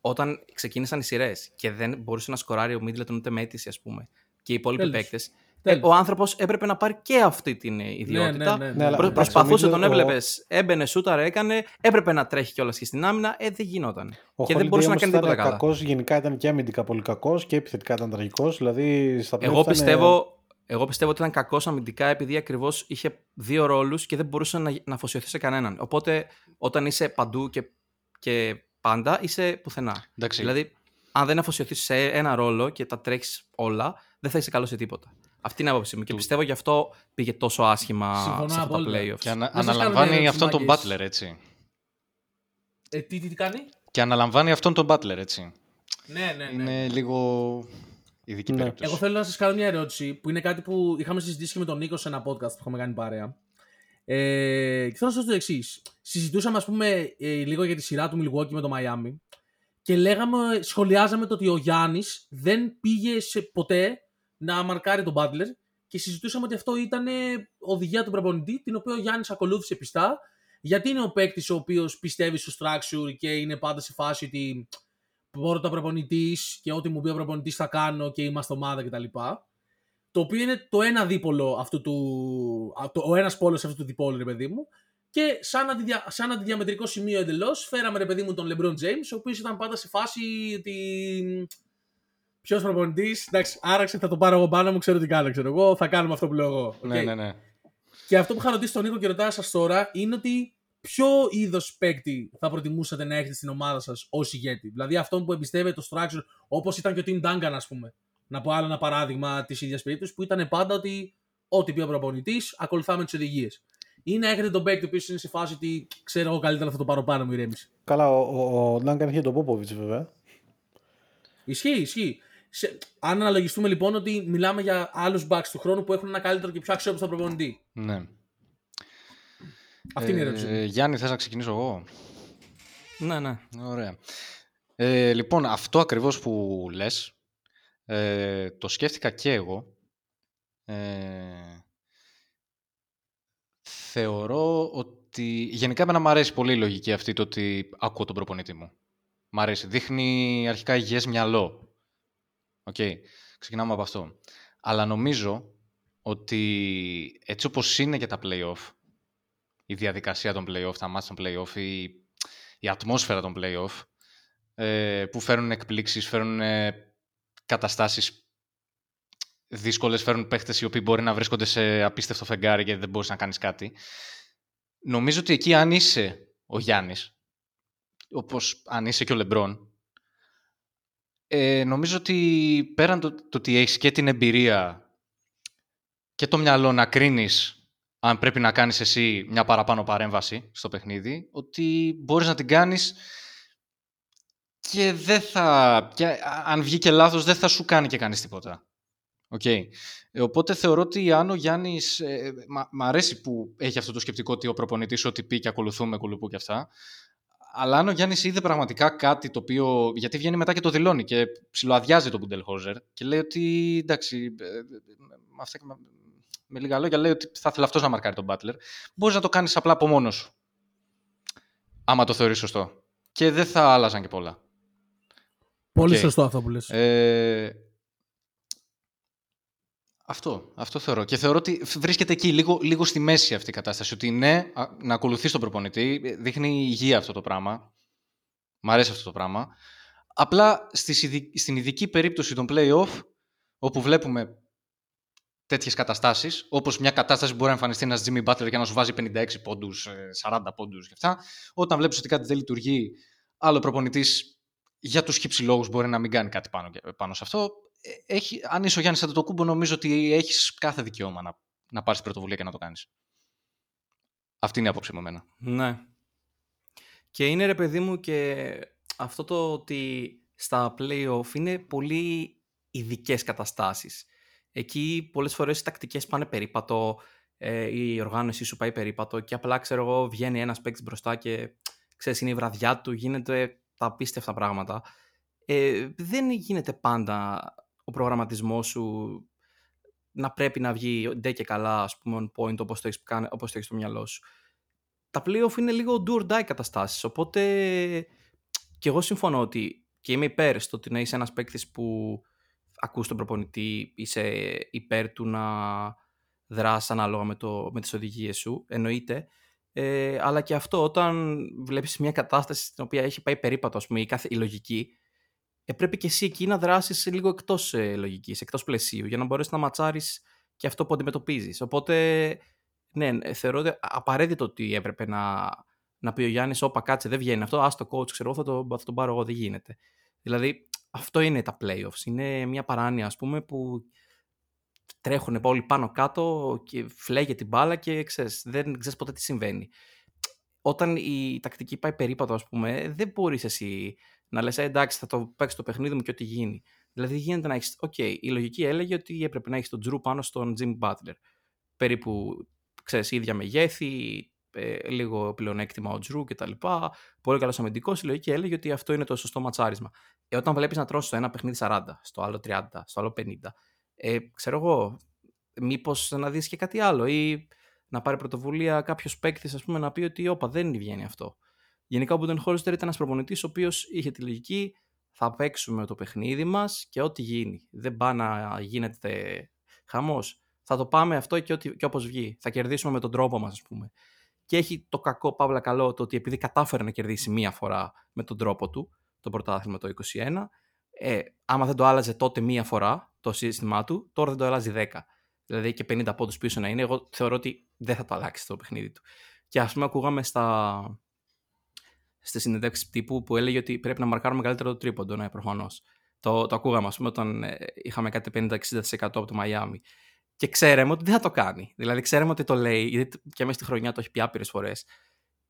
Όταν ξεκίνησαν οι σειρές και δεν μπορούσε να σκοράρει ο Μίτλετον ούτε με αίτηση, ας πούμε, και οι υπόλοιποι Τέλος. παίκτες, Τέλος. ο άνθρωπος έπρεπε να πάρει και αυτή την ε, ιδιότητα. ναι, ναι, Ναι, αλλά Προ- εντάξει, προσπαθούσε, ο τον Middleton- έβλεπες, έμπαινε, σούταρε, έκανε. Έπρεπε να τρέχει κιόλας και στην άμυνα. Ε, δεν γινόταν. Ο και δεν Holiday μπορούσε να όμως κάνει ήταν τίποτα καλά. κακός, γενικά ήταν και αμυντικά πολύ κακός και επιθετικά ήταν τραγικός. Δηλαδή στα Εγώ playoffs ήταν, πιστεύω, Εγώ πιστεύω ότι ήταν κακός αμυντικά επειδή ακριβώς είχε δύο ρόλους και δεν μπορούσε να, να αφοσιωθεί σε κανέναν. Οπότε όταν είσαι παντού και, και πάντα, είσαι πουθενά. Εντάξει. Δηλαδή, αν δεν αφοσιωθείς σε ένα ρόλο και τα τρέχεις όλα, δεν θα είσαι καλός σε τίποτα. Αυτή είναι η άποψή μου. Και Του- πιστεύω γι' αυτό πήγε τόσο άσχημα Συμφωνώ σε αυτά τα απόλυτα. playoffs. Και ανα- Να σας κάνω μια αναλαμβάνει ερώτηση, αυτόν τον μάγκες. Butler, έτσι. Ε, τι, τι, τι κάνει; Και αναλαμβάνει αυτόν τον Butler, έτσι. Ναι, ναι, ναι. Είναι λίγο ειδική Ναι. περίπτωση. Εγώ θέλω να σας κάνω μια ερώτηση που είναι κάτι που είχαμε συζητήσει και με τον Νίκο σε ένα podcast που είχαμε κάνει παρέα. Ε, και θέλω να σας το εξής. Συζητούσαμε, ας πούμε, ε, λίγο για τη σειρά του Milwaukee με το Miami και λέγαμε, σχολιάζαμε το ότι ο Γιάννης δεν πήγε σε ποτέ να μαρκάρει τον Butler και συζητούσαμε ότι αυτό ήταν ε, οδηγία του προπονητή, την οποία ο Γιάννης ακολούθησε πιστά, γιατί είναι ο παίκτης ο οποίος πιστεύει στο structure και είναι πάντα σε φάση ότι μπορώ το προπονητής και ό,τι μου πει ο προπονητής θα κάνω και είμαστε ομάδα κτλ. Το οποίο είναι το ένα δίπολο αυτού του. α, Το, ο ένας πόλος αυτού του διπόλου, ρε παιδί μου. Και σαν, αντιδια, σαν αντιδιαμετρικό σημείο εντελώς, φέραμε ρε παιδί μου τον LeBron James, ο οποίος ήταν πάντα σε φάση ότι. Ποιος προπονητής, εντάξει, άραξε, θα το πάρω εγώ πάνω μου, ξέρω τι κάνω, ξέρω εγώ, θα κάνουμε αυτό που λέω εγώ. Ναι, Οκ. ναι, ναι. Και αυτό που είχα ρωτήσει τον Νίκο και ρωτάω σας τώρα είναι ότι ποιο είδος παίκτη θα προτιμούσατε να έχετε στην ομάδα σας ως ηγέτη; Δηλαδή αυτόν που εμπιστεύεται το structure, όπως ήταν και ο Tim Duncan, ας πούμε. Να πω άλλο ένα παράδειγμα της ίδιας περίπτωσης που ήταν πάντα ότι ό,τι πει ο προπονητής, ακολουθάμε τις οδηγίες. Ή να έχετε τον παίκτη ο οποίος είναι σε φάση ότι ξέρω εγώ καλύτερα θα το πάρω πάνω μου ηρέμηση. Καλά, ο, ο, ο Ντάγκαν είχε τον Πόποβιτ βέβαια. Ισχύει, ισχύει. Σε, αν αναλογιστούμε λοιπόν ότι μιλάμε για άλλους backs του χρόνου που έχουν ένα καλύτερο και πιο αξιόπιστο προπονητή. ναι. Αυτή είναι η ερώτηση. Ε, Γιάννη, θες να ξεκινήσω εγώ; Ναι, ναι. Ωραία. Ε, λοιπόν, αυτό ακριβώς που λες, ε, το σκέφτηκα και εγώ. Ε, θεωρώ ότι... Γενικά εμένα μου αρέσει πολύ η λογική αυτή το ότι ακούω τον προπονητή μου. Μ' αρέσει. Δείχνει αρχικά υγιές μυαλό. Οκ. Ξεκινάμε από αυτό. Αλλά νομίζω ότι έτσι όπως είναι και τα play-off, η διαδικασία των play-off, τα ματς των play-off, η, η ατμόσφαιρα των play-off, ε, που φέρνουν εκπλήξεις, φέρνουν ε, καταστάσεις δύσκολες, φέρνουν παίχτες οι οποίοι μπορεί να βρίσκονται σε απίστευτο φεγγάρι και δεν μπορείς να κάνεις κάτι. Νομίζω ότι εκεί αν είσαι ο Γιάννης, όπως αν είσαι και ο Λεμπρόν, ε, νομίζω ότι πέραν το, το ότι έχεις και την εμπειρία και το μυαλό να κρίνεις αν πρέπει να κάνεις εσύ μια παραπάνω παρέμβαση στο παιχνίδι, ότι μπορείς να την κάνεις και δεν θα... Και α- αν βγει και λάθος δεν θα σου κάνει και κανείς τίποτα. Οκ. Ε, Οπότε θεωρώ ότι αν ο Γιάννης... Ε, μ' μ' αρέσει που έχει αυτό το σκεπτικό ότι ο προπονητής ό,τι πει και ακολουθούμε κουλουπου και αυτά. Αλλά αν ο Γιάννης είδε πραγματικά κάτι το οποίο... Γιατί βγαίνει μετά και το δηλώνει και ψιλοαδειάζει τον Μπουντενχόλζερ και λέει ότι εντάξει, ε, ε, με, αυτά, και με, με λίγα λόγια λέει ότι θα ήθελε αυτός να μαρκάρει τον Butler. Μπορείς να το κάνεις απλά από μόνος σου. Άμα το θεωρείς σωστό. Και δεν θα άλλαζαν και πολλά. Πολύ οκ. σωστό αυτό που λες. Ε, αυτό, αυτό θεωρώ. Και θεωρώ ότι βρίσκεται εκεί, λίγο, λίγο στη μέση αυτή η κατάσταση. Ότι ναι, α, να ακολουθείς τον προπονητή, ε, δείχνει υγεία αυτό το πράγμα. Μ' αρέσει αυτό το πράγμα. Απλά στις ειδι- στην ειδική περίπτωση των play-off, όπου βλέπουμε τέτοιες καταστάσεις, όπως μια κατάσταση που μπορεί να εμφανιστεί ένας Jimmy Butler και να σου βάζει 56 πόντους, ε, 40 πόντους και αυτά, όταν βλέπεις ότι κάτι δεν λειτουργεί, άλλο προπονητής για τους χύψη λόγους μπορεί να μην κάνει κάτι πάνω, πάνω σε αυτό. Ε, Έχει, αν είσαι ο Γιάννης Αντετοκούμπο, νομίζω ότι έχεις κάθε δικαίωμα να, να πάρεις πρωτοβουλία και να το κάνεις. Αυτή είναι η άποψη μου εμένα. Ναι. Και είναι ρε παιδί μου και αυτό το ότι στα play-off είναι πολύ ειδικές καταστάσεις. Εκεί πολλές φορές οι τακτικές πάνε περίπατο, ε, η οργάνωση σου πάει περίπατο και απλά ξέρω εγώ βγαίνει ένας παίκτης μπροστά και ξέρεις είναι η βραδιά του, γίνεται τα απίστευτα πράγματα. Ε, δεν γίνεται πάντα ο προγραμματισμός σου να πρέπει να βγει ντε και καλά ας πούμε on point όπως το έχεις, κάνει- όπως το έχεις στο μυαλό σου τα playoff είναι λίγο do or die καταστάσεις, οπότε και εγώ συμφωνώ ότι και είμαι υπέρ στο ότι να είσαι ένας παίκτης που ακούς τον προπονητή, είσαι υπέρ του να δράσει ανάλογα με, το, με τις οδηγίες σου, εννοείται. Ε, αλλά και αυτό όταν βλέπεις μια κατάσταση στην οποία έχει πάει περίπατο, ας πούμε, η, κάθε, η λογική, ε, πρέπει και εσύ εκεί να δράσεις λίγο εκτός ε, λογικής, εκτός πλαισίου, για να μπορέσεις να ματσάρεις και αυτό που αντιμετωπίζεις. Οπότε, ναι, θεωρώ ότι απαραίτητο ότι έπρεπε να, να πει ο Γιάννης: Όπα, κάτσε, δεν βγαίνει αυτό. Α το coach, ξέρω, θα το, θα το πάρω εγώ, δεν γίνεται. Δηλαδή, αυτό είναι τα playoffs. Είναι μια παράνοια, ας πούμε, που τρέχουν όλοι πάνω κάτω και φλέγει την μπάλα και ξέρεις, δεν ξέρεις ποτέ τι συμβαίνει. Όταν η τακτική πάει περίπατο, ας πούμε, δεν μπορείς εσύ να λες «Ε, εντάξει, θα το παίξει το παιχνίδι μου και ό,τι γίνει. Δηλαδή, γίνεται να έχεις. Ok, okay, η λογική έλεγε ότι έπρεπε να έχεις τον Jrue πάνω στον Jimmy Butler. Περίπου, ξέρεις, ίδια μεγέθη, ε, λίγο πλεονέκτημα ο Jrue κτλ. Πολύ καλός αμυντικός. Η λογική έλεγε ότι αυτό είναι το σωστό ματσάρισμα. Ε, όταν βλέπεις να τρως στο ένα παιχνίδι 40, στο άλλο 30, στο άλλο 50, ε, ξέρω εγώ, μήπως να δεις και κάτι άλλο ή να πάρει πρωτοβουλία κάποιος παίκτης να πει ότι όπα δεν βγαίνει αυτό. Γενικά ο Μπουντενχόλζερ ήταν ένας προπονητής ο οποίος είχε τη λογική θα παίξουμε το παιχνίδι μας και ό,τι γίνει. Δεν πάει να γίνεται χαμός. Θα το πάμε αυτό και, ό,τι, και όπως βγει. Θα κερδίσουμε με τον τρόπο μας, ας πούμε. Και έχει το κακό, παύλα καλό, το ότι επειδή κατάφερε να κερδίσει μία φορά με τον τρόπο του, το πρωτάθλημα το 21, ε, άμα δεν το άλλαζε τότε μία φορά το σύστημά του, τώρα δεν το αλλάζει 10. Δηλαδή και 50 πόντους πίσω να είναι, εγώ θεωρώ ότι δεν θα το αλλάξει το παιχνίδι του. Και ας πούμε, ακούγαμε στα, στη συνέντευξη τύπου που έλεγε ότι πρέπει να μαρκάρουμε καλύτερο το τρίποντο. Ναι, προφανώς. Το, το ακούγαμε, ας πούμε, όταν ε, είχαμε κάτι 50-60% από το Μαϊάμι. Και ξέραμε ότι δεν θα το κάνει. Δηλαδή, ξέραμε ότι το λέει, γιατί και μέσα στη χρονιά το έχει πει άπειρες φορές.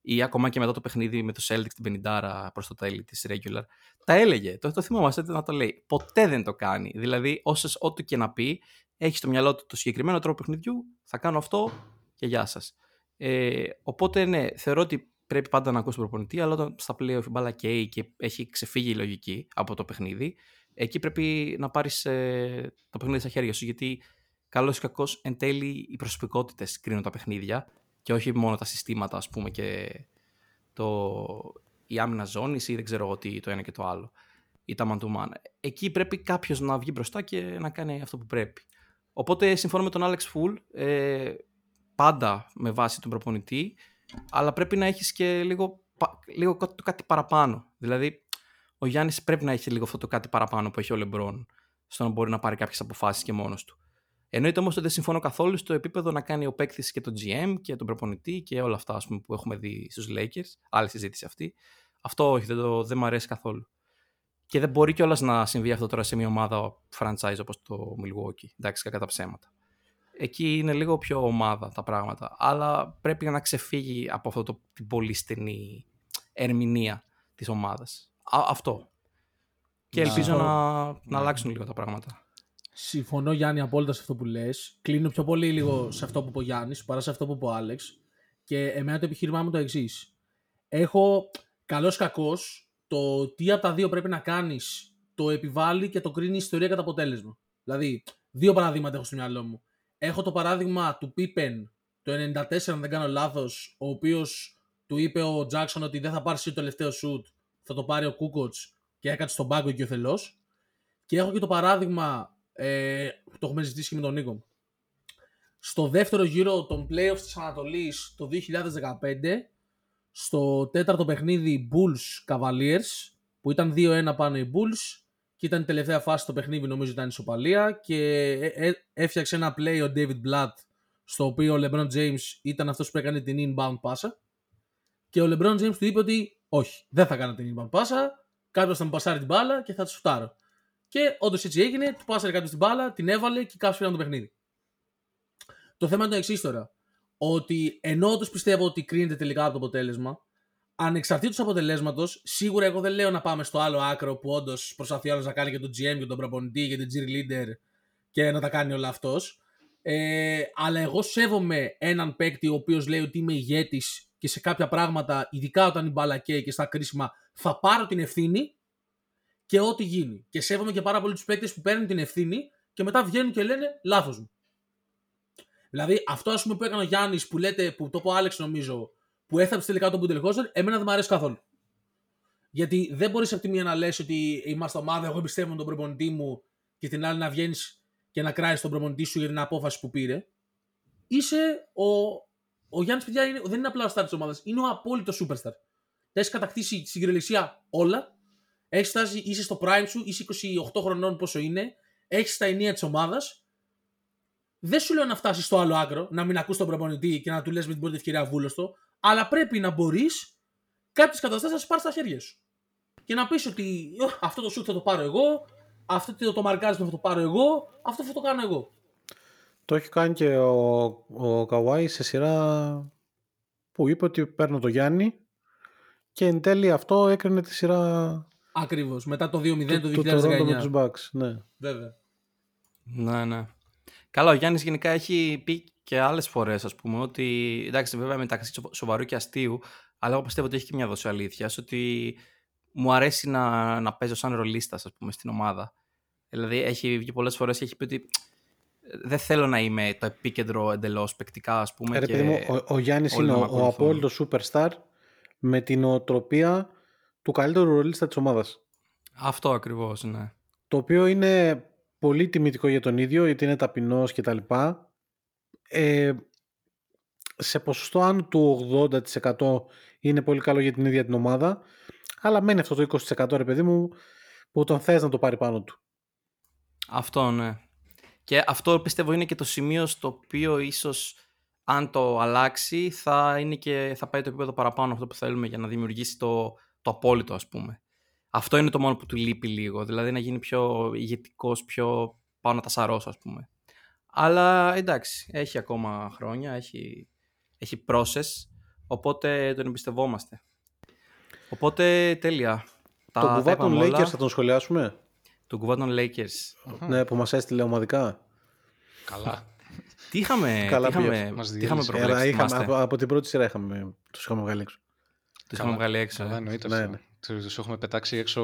Ή ακόμα και μετά το παιχνίδι με το Celtics την 50 προς το τέλη της regular. Τα έλεγε. Το, το θυμόμαστε να το λέει. Ποτέ δεν το κάνει. Δηλαδή, όσες ό,τι και να πει, έχει στο μυαλό του το συγκεκριμένο τρόπο παιχνιδιού, θα κάνω αυτό και γεια σας. Ε, οπότε, ναι, θεωρώ ότι πρέπει πάντα να ακούσει τον προπονητή, αλλά όταν στα playoff η μπάλα καίει και έχει ξεφύγει η λογική από το παιχνίδι, εκεί πρέπει να πάρεις ε, το παιχνίδι στα χέρια σου. Γιατί καλός ή κακός εν τέλει οι προσωπικότητες κρίνουν τα παιχνίδια και όχι μόνο τα συστήματα, ας πούμε, και το, η άμυνα ζώνης ή δεν ξέρω εγώ τι το ένα και το άλλο. Ή τα man to man. Εκεί πρέπει κάποιος να βγει μπροστά και να κάνει αυτό που πρέπει. Οπότε συμφωνώ με τον Alex Full, ε, πάντα με βάση τον προπονητή, αλλά πρέπει να έχεις και λίγο, λίγο το κάτι παραπάνω. Δηλαδή, ο Γιάννης πρέπει να έχει λίγο αυτό το κάτι παραπάνω που έχει ο Λεμπρόν, στο να μπορεί να πάρει κάποιες αποφάσεις και μόνος του. Εννοείται όμως ότι δεν συμφωνώ καθόλου στο επίπεδο να κάνει ο παίκτης και τον GM και τον προπονητή και όλα αυτά ας πούμε, που έχουμε δει στους Lakers. Άλλη συζήτηση αυτή. Αυτό όχι, δεν, το, δεν μου αρέσει καθόλου. Και δεν μπορεί κιόλας να συμβεί αυτό τώρα σε μια ομάδα franchise όπως το Milwaukee. Εντάξει, κακά τα ψέματα εκεί είναι λίγο πιο ομάδα τα πράγματα. Αλλά πρέπει να ξεφύγει από αυτό το, την πολύ στενή ερμηνεία της ομάδας. αυτό. Και ελπίζω να, να, να αλλάξουν λίγο τα πράγματα. Συμφωνώ Γιάννη απόλυτα σε αυτό που λες. Κλείνω πιο πολύ λίγο σε αυτό που είπε ο Γιάννης παρά σε αυτό που είπε ο Άλεξ. Και εμένα το επιχείρημά μου το εξής. Έχω καλός κακός το τι από τα δύο πρέπει να κάνεις το επιβάλλει και το κρίνει η ιστορία κατά αποτέλεσμα. Δηλαδή, δύο παραδείγματα έχω στο μυαλό μου. Έχω το παράδειγμα του Πίπεν το 94, αν δεν κάνω λάθος, ο οποίος του είπε ο Τζάξον ότι δεν θα πάρει το τελευταίο σουτ, θα το πάρει ο Κούκοτς και έκατσε στον πάγκο και ο Θελός. Και έχω και το παράδειγμα, ε, που το έχουμε ζητήσει και με τον Νίκο. Στο δεύτερο γύρο των playoffs της Ανατολής το 2015, στο τέταρτο παιχνίδι Bulls Cavaliers, που ήταν 2-1 πάνω οι Bulls, και ήταν η τελευταία φάση στο παιχνίδι, νομίζω ήταν ισοπαλία και ε, ε, έφτιαξε ένα play ο David Blatt στο οποίο ο LeBron James ήταν αυτός που έκανε την inbound πάσα και ο LeBron James του είπε ότι όχι, δεν θα κάνω την inbound πάσα, κάποιος θα μου πασάρει την μπάλα και θα τη σουτάρω. Και όντως έτσι έγινε, του πάσαρε κάποιος την μπάλα, την έβαλε και κάποιος πήραν το παιχνίδι. Το θέμα είναι το εξής τώρα. Ότι ενώ όντως πιστεύω ότι κρίνεται τελικά από το αποτέλεσμα, ανεξαρτήτως αποτελέσματος, σίγουρα εγώ δεν λέω να πάμε στο άλλο άκρο που όντως προσπαθεί άλλος να κάνει και τον GM και τον προπονητή και τον cheerleader και να τα κάνει όλα αυτός. Ε, αλλά εγώ σέβομαι έναν παίκτη ο οποίος λέει ότι είμαι ηγέτης και σε κάποια πράγματα, ειδικά όταν η μπάλα καίει και στα κρίσιμα, θα πάρω την ευθύνη και ό,τι γίνει. Και σέβομαι και πάρα πολύ τους παίκτες που παίρνουν την ευθύνη και μετά βγαίνουν και λένε λάθος μου. Δηλαδή, αυτό ας πούμε που έκανε ο Γιάννης που λέτε, που το πω Άλεξ νομίζω, που έθαψε τελικά τον Μπουντελχόζερ, εμένα δεν μου αρέσει καθόλου. Γιατί δεν μπορείς από τη μία να λες ότι είμαστε ομάδα, εγώ πιστεύω τον προπονητή μου, και την άλλη να βγαίνεις και να κράει τον προπονητή σου για την απόφαση που πήρε. Είσαι ο. Ο Γιάννης, παιδιά, είναι, δεν είναι απλά ο star της ομάδας, είναι ο απόλυτος superstar. Έχεις κατακτήσει στην κυριολεξία όλα. Έχεις φτάσει, είσαι στο prime σου, είσαι 28 χρονών πόσο είναι. Έχεις τα ενία της ομάδας. δεν σου λέω να φτάσεις στο άλλο άκρο, να μην ακούς τον προπονητή και να του λες με την πρώτη ευκαιρία βούλωστο, αλλά πρέπει να μπορείς κάποιες καταστάσεις να σου πάρεις στα χέρια σου. Και να πεις ότι «Ω, αυτό το σουτ θα το πάρω εγώ, αυτό το, το μαρκάρισμα θα το πάρω εγώ, αυτό θα το κάνω εγώ. Το έχει κάνει και ο, ο Καουάι σε σειρά που είπε ότι παίρνω το Γιάννη και εν τέλει αυτό έκρινε τη σειρά Ακριβώς. Μετά το 2-0 του, το του Toronto με 2019. τους Bucks. Ναι. Βέβαια. Ναι, ναι. Καλά, ο Γιάννης γενικά έχει πει και άλλες φορές, ας πούμε, ότι εντάξει, βέβαια μεταξύ σοβα- σοβαρού και αστείου, αλλά εγώ πιστεύω ότι έχει και μια δόση αλήθειας, ότι μου αρέσει να, να παίζω σαν ρολίστας, ας πούμε, στην ομάδα. Δηλαδή, έχει βγει πολλές φορές και έχει πει ότι δεν θέλω να είμαι το επίκεντρο εντελώς παικτικά, ας πούμε. Ε, Ρε και παιδί μου, ο, ο Γιάννης όλοι είναι να ο, με ο ακολουθούν. απόλυτος superstar με την οτροπία του καλύτερου ρολίστα της ομάδας. Αυτό ακριβώς, ναι. Το οποίο είναι πολύ τιμητικό για τον ίδιο, γιατί είναι ταπεινός και τα λοιπά. Ε, σε ποσοστό άνω του 80% είναι πολύ καλό για την ίδια την ομάδα, αλλά μένει αυτό το 20% ρε παιδί μου που τον θες να το πάρει πάνω του. Αυτό, ναι. Και αυτό πιστεύω είναι και το σημείο στο οποίο ίσως αν το αλλάξει θα, είναι και, θα πάει το επίπεδο παραπάνω αυτό που θέλουμε για να δημιουργήσει το, το απόλυτο ας πούμε. Αυτό είναι το μόνο που του λείπει λίγο, δηλαδή να γίνει πιο ηγετικός, πιο πάνω να τα σαρώσω ας πούμε. Αλλά εντάξει, έχει ακόμα χρόνια, έχει, έχει process, οπότε τον εμπιστευόμαστε. Οπότε τέλεια. Τα, τον τα κουβά των είπαμε όλα. Lakers θα τον σχολιάσουμε; Τον κουβά των Lakers. Ναι, που μας έστειλε ομαδικά. Καλά. Τι είχαμε, Καλά τι είχαμε, πήγες. Μας τι είχαμε διέλυσε. προβλέψει, Έλα, είχαμε, θυμάστε. από, από την πρώτη σειρά είχαμε, τους είχαμε βγάλει έξω. Τους είχαμε βγάλει έξω. Καλά, ε. εννοείται Ναι, αυτό. ναι. Τους τους έχουμε πετάξει έξω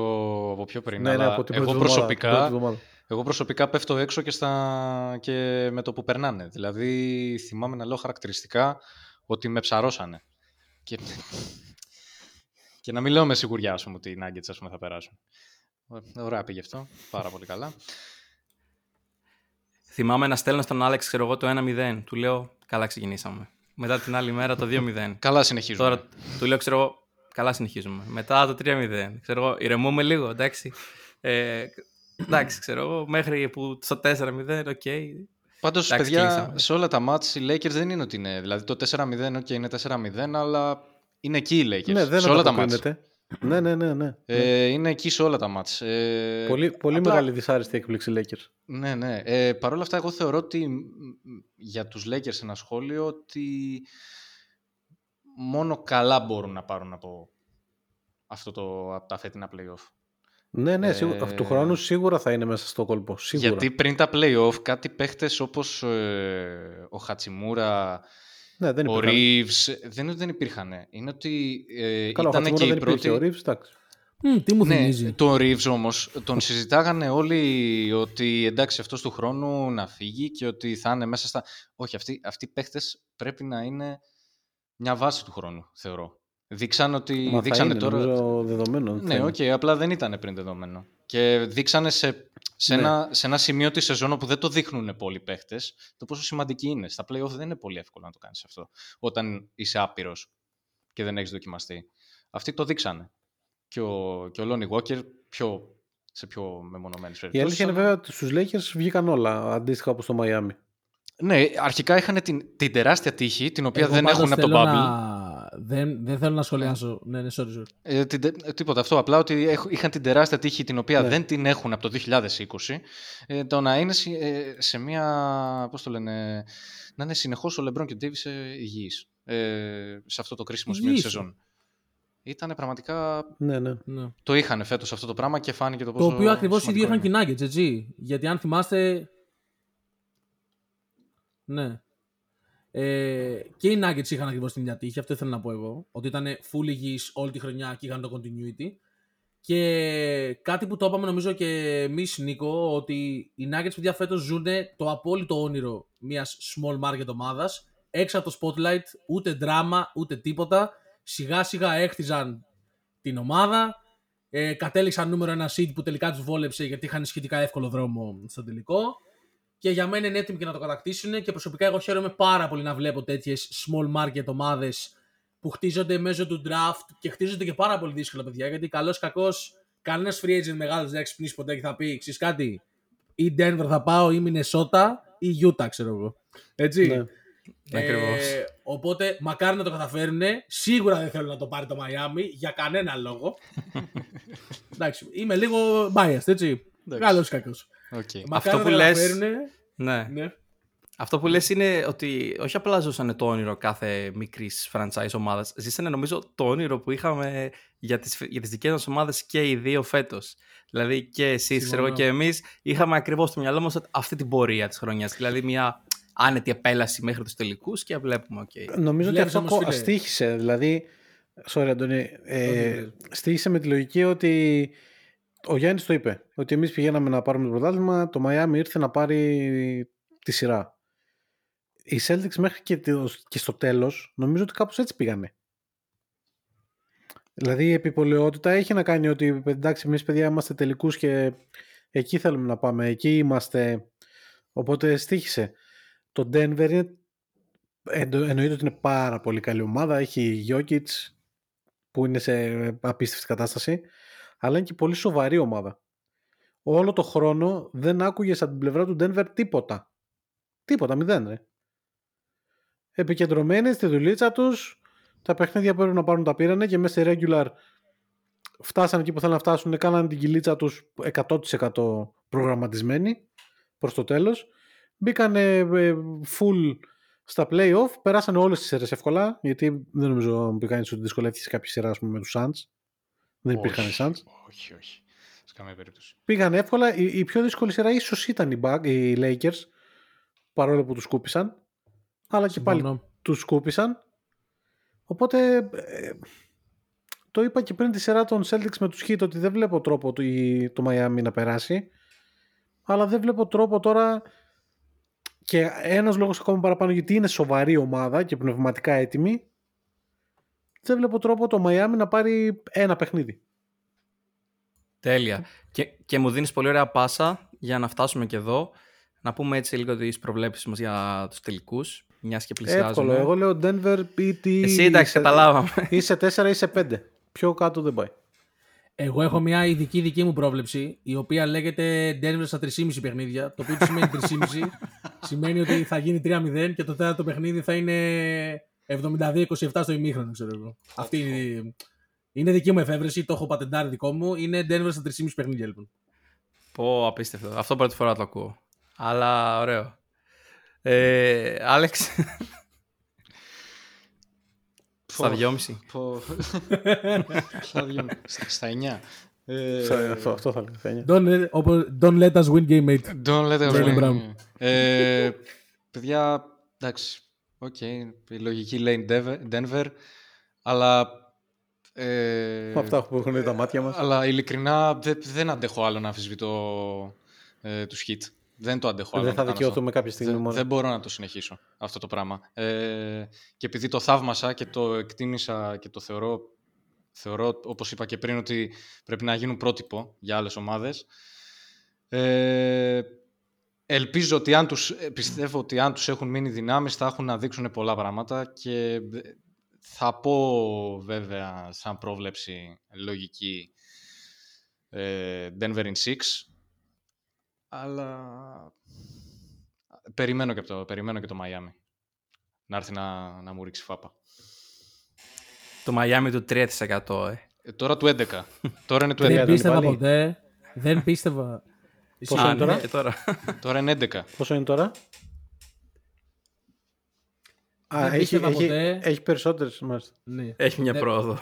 από πιο πριν. Ναι, ναι, αλλά από την εγώ, πρώτη εβδομάδα, την προσωπικά, πρώτη εβδομάδα. εγώ προσωπικά πέφτω έξω και, στα... και με το που περνάνε. Δηλαδή θυμάμαι να λέω χαρακτηριστικά ότι με ψαρώσανε. Και, και να μην λέω με σιγουριά ας πούμε, ότι οι Nuggets ας πούμε, θα περάσουν. Ω- Ωραία πήγε αυτό. Πάρα πολύ καλά. Θυμάμαι να στέλνω στον Άλεξ, ξέρω εγώ, το 1-0. Του λέω, καλά ξεκινήσαμε. Μετά την άλλη μέρα το 2-0. Καλά συνεχίζουμε. Τώρα του λέω, ξέρω εγώ, καλά συνεχίζουμε. Μετά το 3-0. Ξέρω εγώ, ηρεμούμε λίγο, εντάξει. Ε, εντάξει, ξέρω εγώ, μέχρι που στο 4-0, οκ. Πάντως, Εντάξει, παιδιά, κλείσαμε. σε όλα τα ματς οι Lakers δεν είναι ότι είναι. Δηλαδή το 4-0, ok, είναι 4-0, αλλά είναι εκεί οι Lakers. Ναι, δεν σε όλα τα μάτς. Ανταποκρίνεται. Ναι, ναι, ναι. ναι. Ε, είναι εκεί σε όλα τα μάτς. Ε, πολύ πολύ απλά- μεγάλη δυσάρεστη έκπληξη Lakers. Ναι, ναι. Ε, Παρ' όλα αυτά, εγώ θεωρώ ότι μ, μ, για τους Lakers ένα σχόλιο ότι μόνο καλά μπορούν να πάρουν από αυτό το, από τα φετινά playoff. Ναι, ναι, Ε, σίγουρα, του χρόνου σίγουρα θα είναι μέσα στο κόλπο. Σίγουρα. Γιατί πριν τα playoff κάτι παίχτες όπως ε, ο Χατσιμούρα, ναι, δεν ο υπήρχαν. Reeves, δεν είναι ότι δεν υπήρχαν. Είναι ότι ε, Καλά, ο ήταν Χατσιμούρα και δεν η πρώτη... υπήρχε. Ο Reeves, εντάξει. Μμ, τι μου Ναι, θυμίζει. τον Reeves όμως τον συζητάγανε όλοι ότι εντάξει αυτός του χρόνου να φύγει και ότι θα είναι μέσα στα... Όχι, αυτοί, αυτοί οι παίχτες πρέπει να είναι μια βάση του χρόνου, θεωρώ. Δείξαν ότι... Μα θα δείξανε είναι, τώρα... νομίζω, δεδομένο. ότι θα Ναι, είναι. οκ, απλά δεν ήταν πριν δεδομένο. Και δείξανε σε, σε, Ναι. ένα, σε ένα σημείο τη σεζόν που δεν το δείχνουν πολλοί παίχτες το πόσο σημαντικοί είναι. Στα playoff δεν είναι πολύ εύκολο να το κάνεις αυτό. Όταν είσαι άπειρος και δεν έχεις δοκιμαστεί. Αυτοί το δείξανε. Και ο, και ο Lonnie Walker πιο, σε πιο μεμονωμένες Η περιπτώσεις. αλήθεια είναι βέβαια ότι στους Lakers βγήκαν όλα αντίστοιχα όπως το Miami. Ναι, αρχικά είχαν την, την τεράστια τύχη, την οποία Εγώ δεν πάντως έχουν από το θέλω Bubble. να- Δεν, δεν θέλω να σχολιάσω. Ναι, ναι, sorry, sorry. Ε, την, τε- τίποτα αυτό. Απλά ότι έχ- είχαν την τεράστια τύχη την οποία Ναι. δεν την έχουν από το 2020. Ε, το να είναι σε, ε, σε μια. Πώς το λένε. Να είναι συνεχώς ο Λεμπρόν και ο Ντέιβις υγιεί. Ε, σε αυτό το κρίσιμο σημείο της Υγιείς. σεζόν. Ήταν πραγματικά. Ναι, ναι. Ναι. Το είχαν φέτος αυτό το πράγμα και φάνηκε το Το πόσο. οποίο ακριβώς ίδιο σημαντικό είχαν είναι. και οι Nuggets, έτσι. Γιατί αν θυμάστε. Ναι. Ε, και οι Nuggets είχαν ακριβώς την ίδια τύχη, αυτό ήθελα να πω εγώ. Ότι ήταν full υγιείς όλη τη χρονιά και είχαν το continuity. Και κάτι που το είπαμε νομίζω και εμείς, Νίκο, ότι οι Nuggets παιδιά φέτος ζουν το απόλυτο όνειρο μιας small market ομάδας. Έξω από το spotlight, ούτε δράμα, ούτε τίποτα. Σιγά σιγά έχτιζαν την ομάδα. Ε, κατέληξαν νούμερο ένα seed που τελικά τους βόλεψε γιατί είχαν σχετικά εύκολο δρόμο στο τελικό. Και για μένα είναι έτοιμοι και να το κατακτήσουν. Και προσωπικά εγώ χαίρομαι πάρα πολύ να βλέπω τέτοιες small market ομάδες που χτίζονται μέσω του draft και χτίζονται και πάρα πολύ δύσκολα παιδιά. Γιατί καλός ή κακός, κανένας free agent μεγάλος δεν έχει ξυπνήσει ποτέ και θα πει: Ξέρεις κάτι, ή Denver θα πάω ή Minnesota ή Utah, ξέρω εγώ. Έτσι. Ναι. Ακριβώς. Ε, οπότε, μακάρι να το καταφέρουν. Σίγουρα δεν θέλω να το πάρει το Miami για κανένα λόγο. Εντάξει, είμαι λίγο biased, έτσι. Εντάξει. Καλός ή κακός. Οκ. Μακάρι Αυτό να που το λες- καταφέρουνε. Ναι. Ναι. Αυτό που λες είναι ότι όχι απλά ζούσαν το όνειρο κάθε μικρής franchise ομάδας, ζήσανε νομίζω το όνειρο που είχαμε για τις, για τις δικές μας ομάδες και οι δύο φέτος. Δηλαδή και εσείς, ξέρω εγώ, Συμφωνώ. και εμείς είχαμε ακριβώς στο μυαλό μας αυτή την πορεία της χρονιάς. Δηλαδή μια άνετη επέλαση μέχρι τους τελικούς και βλέπουμε, οκ. Νομίζω ότι Βλέπεις αυτό όμως, κο- φίλε- στήχησε. Δηλαδή, sorry Αντώνη, ε, Όχι, στοίχισε με τη λογική ότι ο Γιάννης το είπε. Ότι εμείς πηγαίναμε να πάρουμε το πρωτάθλημα, το Miami ήρθε να πάρει τη σειρά. Οι Celtics μέχρι και, το- και στο τέλος νομίζω ότι κάπως έτσι πήγανε. Δηλαδή η επιπολαιότητα έχει να κάνει ότι εντάξει εμείς παιδιά είμαστε τελικούς και εκεί θέλουμε να πάμε, εκεί είμαστε. Οπότε στήχησε. Το Denver είναι Εντο- εννοείται ότι είναι πάρα πολύ καλή ομάδα. Έχει Jokic που είναι σε απίστευτη κατάσταση, αλλά είναι και πολύ σοβαρή ομάδα. Όλο το χρόνο δεν άκουγες από την πλευρά του Denver τίποτα. Τίποτα, μηδέν ρε. Επικεντρωμένοι στη δουλίτσα τους, τα παιχνίδια που έπρεπε να πάρουν τα πήρανε και μέσα σε regular φτάσανε εκεί που θέλουν να φτάσουν, κάνανε την κυλίτσα τους 100% προγραμματισμένοι προς το τέλος. Μπήκανε ε, full στα play-off, περάσανε όλες τις σειρές εύκολα, γιατί δεν νομίζω να πει κανείς ότι δυσκολεύτηκε σε κάποια σειρά ας πούμε, με τους Suns. Δεν υπήρχαν οι Όχι, Suns. Όχι, όχι. Σε καμία περίπτωση. Πήγαν εύκολα. Η, η πιο δύσκολη σειρά ίσως ήταν οι, Buck- οι Lakers, παρόλο που τους σκούπισαν. Αλλά και πάλι Συμφωνώ. τους σκούπισαν. Οπότε ε, το είπα και πριν τη σειρά των Celtics με τους Heat ότι δεν βλέπω τρόπο το, η- το Miami να περάσει. Αλλά δεν βλέπω τρόπο τώρα και ένας λόγος ακόμα παραπάνω γιατί είναι σοβαρή ομάδα και πνευματικά έτοιμη δεν βλέπω τρόπο το Miami να πάρει ένα παιχνίδι. Τέλεια. Και, και μου δίνεις πολύ ωραία πάσα για να φτάσουμε και εδώ. Να πούμε έτσι λίγο τις προβλέψεις μας για τους τελικούς, μιας και πλησιάζουμε. Εύκολο. Εγώ λέω Denver ή τι... Εσύ εντάξει, σε- καταλάβαμε. Ή σε 4 ή σε 5. Πιο κάτω δεν πάει. Εγώ έχω μια ειδική δική μου πρόβλεψη, η οποία λέγεται Denver στα 3,5 παιχνίδια. Το οποίο τι σημαίνει 3,5. σημαίνει ότι θα γίνει 3-0 και το τέταρτο παιχνίδι θα είναι 72-27 στο ημίχρονο, ξέρω εγώ. Αυτή είναι, είναι δική μου εφεύρεση, το έχω πατεντάρει δικό μου. Είναι Denver στα 3,5 παιχνίδια, λοιπόν. Πω, απίστευτο. Αυτό πρώτη φορά το ακούω. Αλλά ωραίο. Ε, Άλεξ, στα Πω, δυόμιση. πω. Στα δυο- στα- Στα 9. αυτό, αυτό θα λέω. θα είναι. Don't, let- όπως- don't let us win game 8. Don't let it Jalen rain. Brown. Ε, παιδιά, εντάξει, οκ, η λογική λέει Denver, Denver, αλλά... Ε, Με αυτά που έχουν τα μάτια μας. Αλλά ειλικρινά δεν, δεν αντέχω άλλο να αμφισβητώ ε, τους Heat. Δεν το αντέχω άλλο. Δεν να θα κάνω δικαιωθούμε αυτό. κάποια στιγμή Δεν, μόνο. δεν μπορώ να το συνεχίσω αυτό το πράγμα. Ε, και επειδή το θαύμασα και το εκτίμησα και το θεωρώ, θεωρώ, όπως είπα και πριν, ότι πρέπει να γίνουν πρότυπο για άλλες ομάδες. Ε, ελπίζω ότι αν τους, ε, πιστεύω ότι αν τους έχουν μείνει δυνάμεις θα έχουν να δείξουν πολλά πράγματα και ε, θα πω βέβαια σαν πρόβλεψη λογική ε, Denver in 6 αλλά περιμένω και, το, περιμένω και το Miami να έρθει να, να μου ρίξει φάπα. Το Miami του 3%. Ε. Ε, τώρα του 11. τώρα είναι του 11. Δεν ήταν πίστευα πάλι. ποτέ. Δεν πίστευα. Πόσο Α, είναι τώρα; ναι, και τώρα. τώρα είναι 11. Πόσο είναι τώρα; Α, Δεν έχει, πίστευα έχει, ποτέ. έχει περισσότερες μάλιστα. Ναι. Έχει μια Δεν- πρόοδο.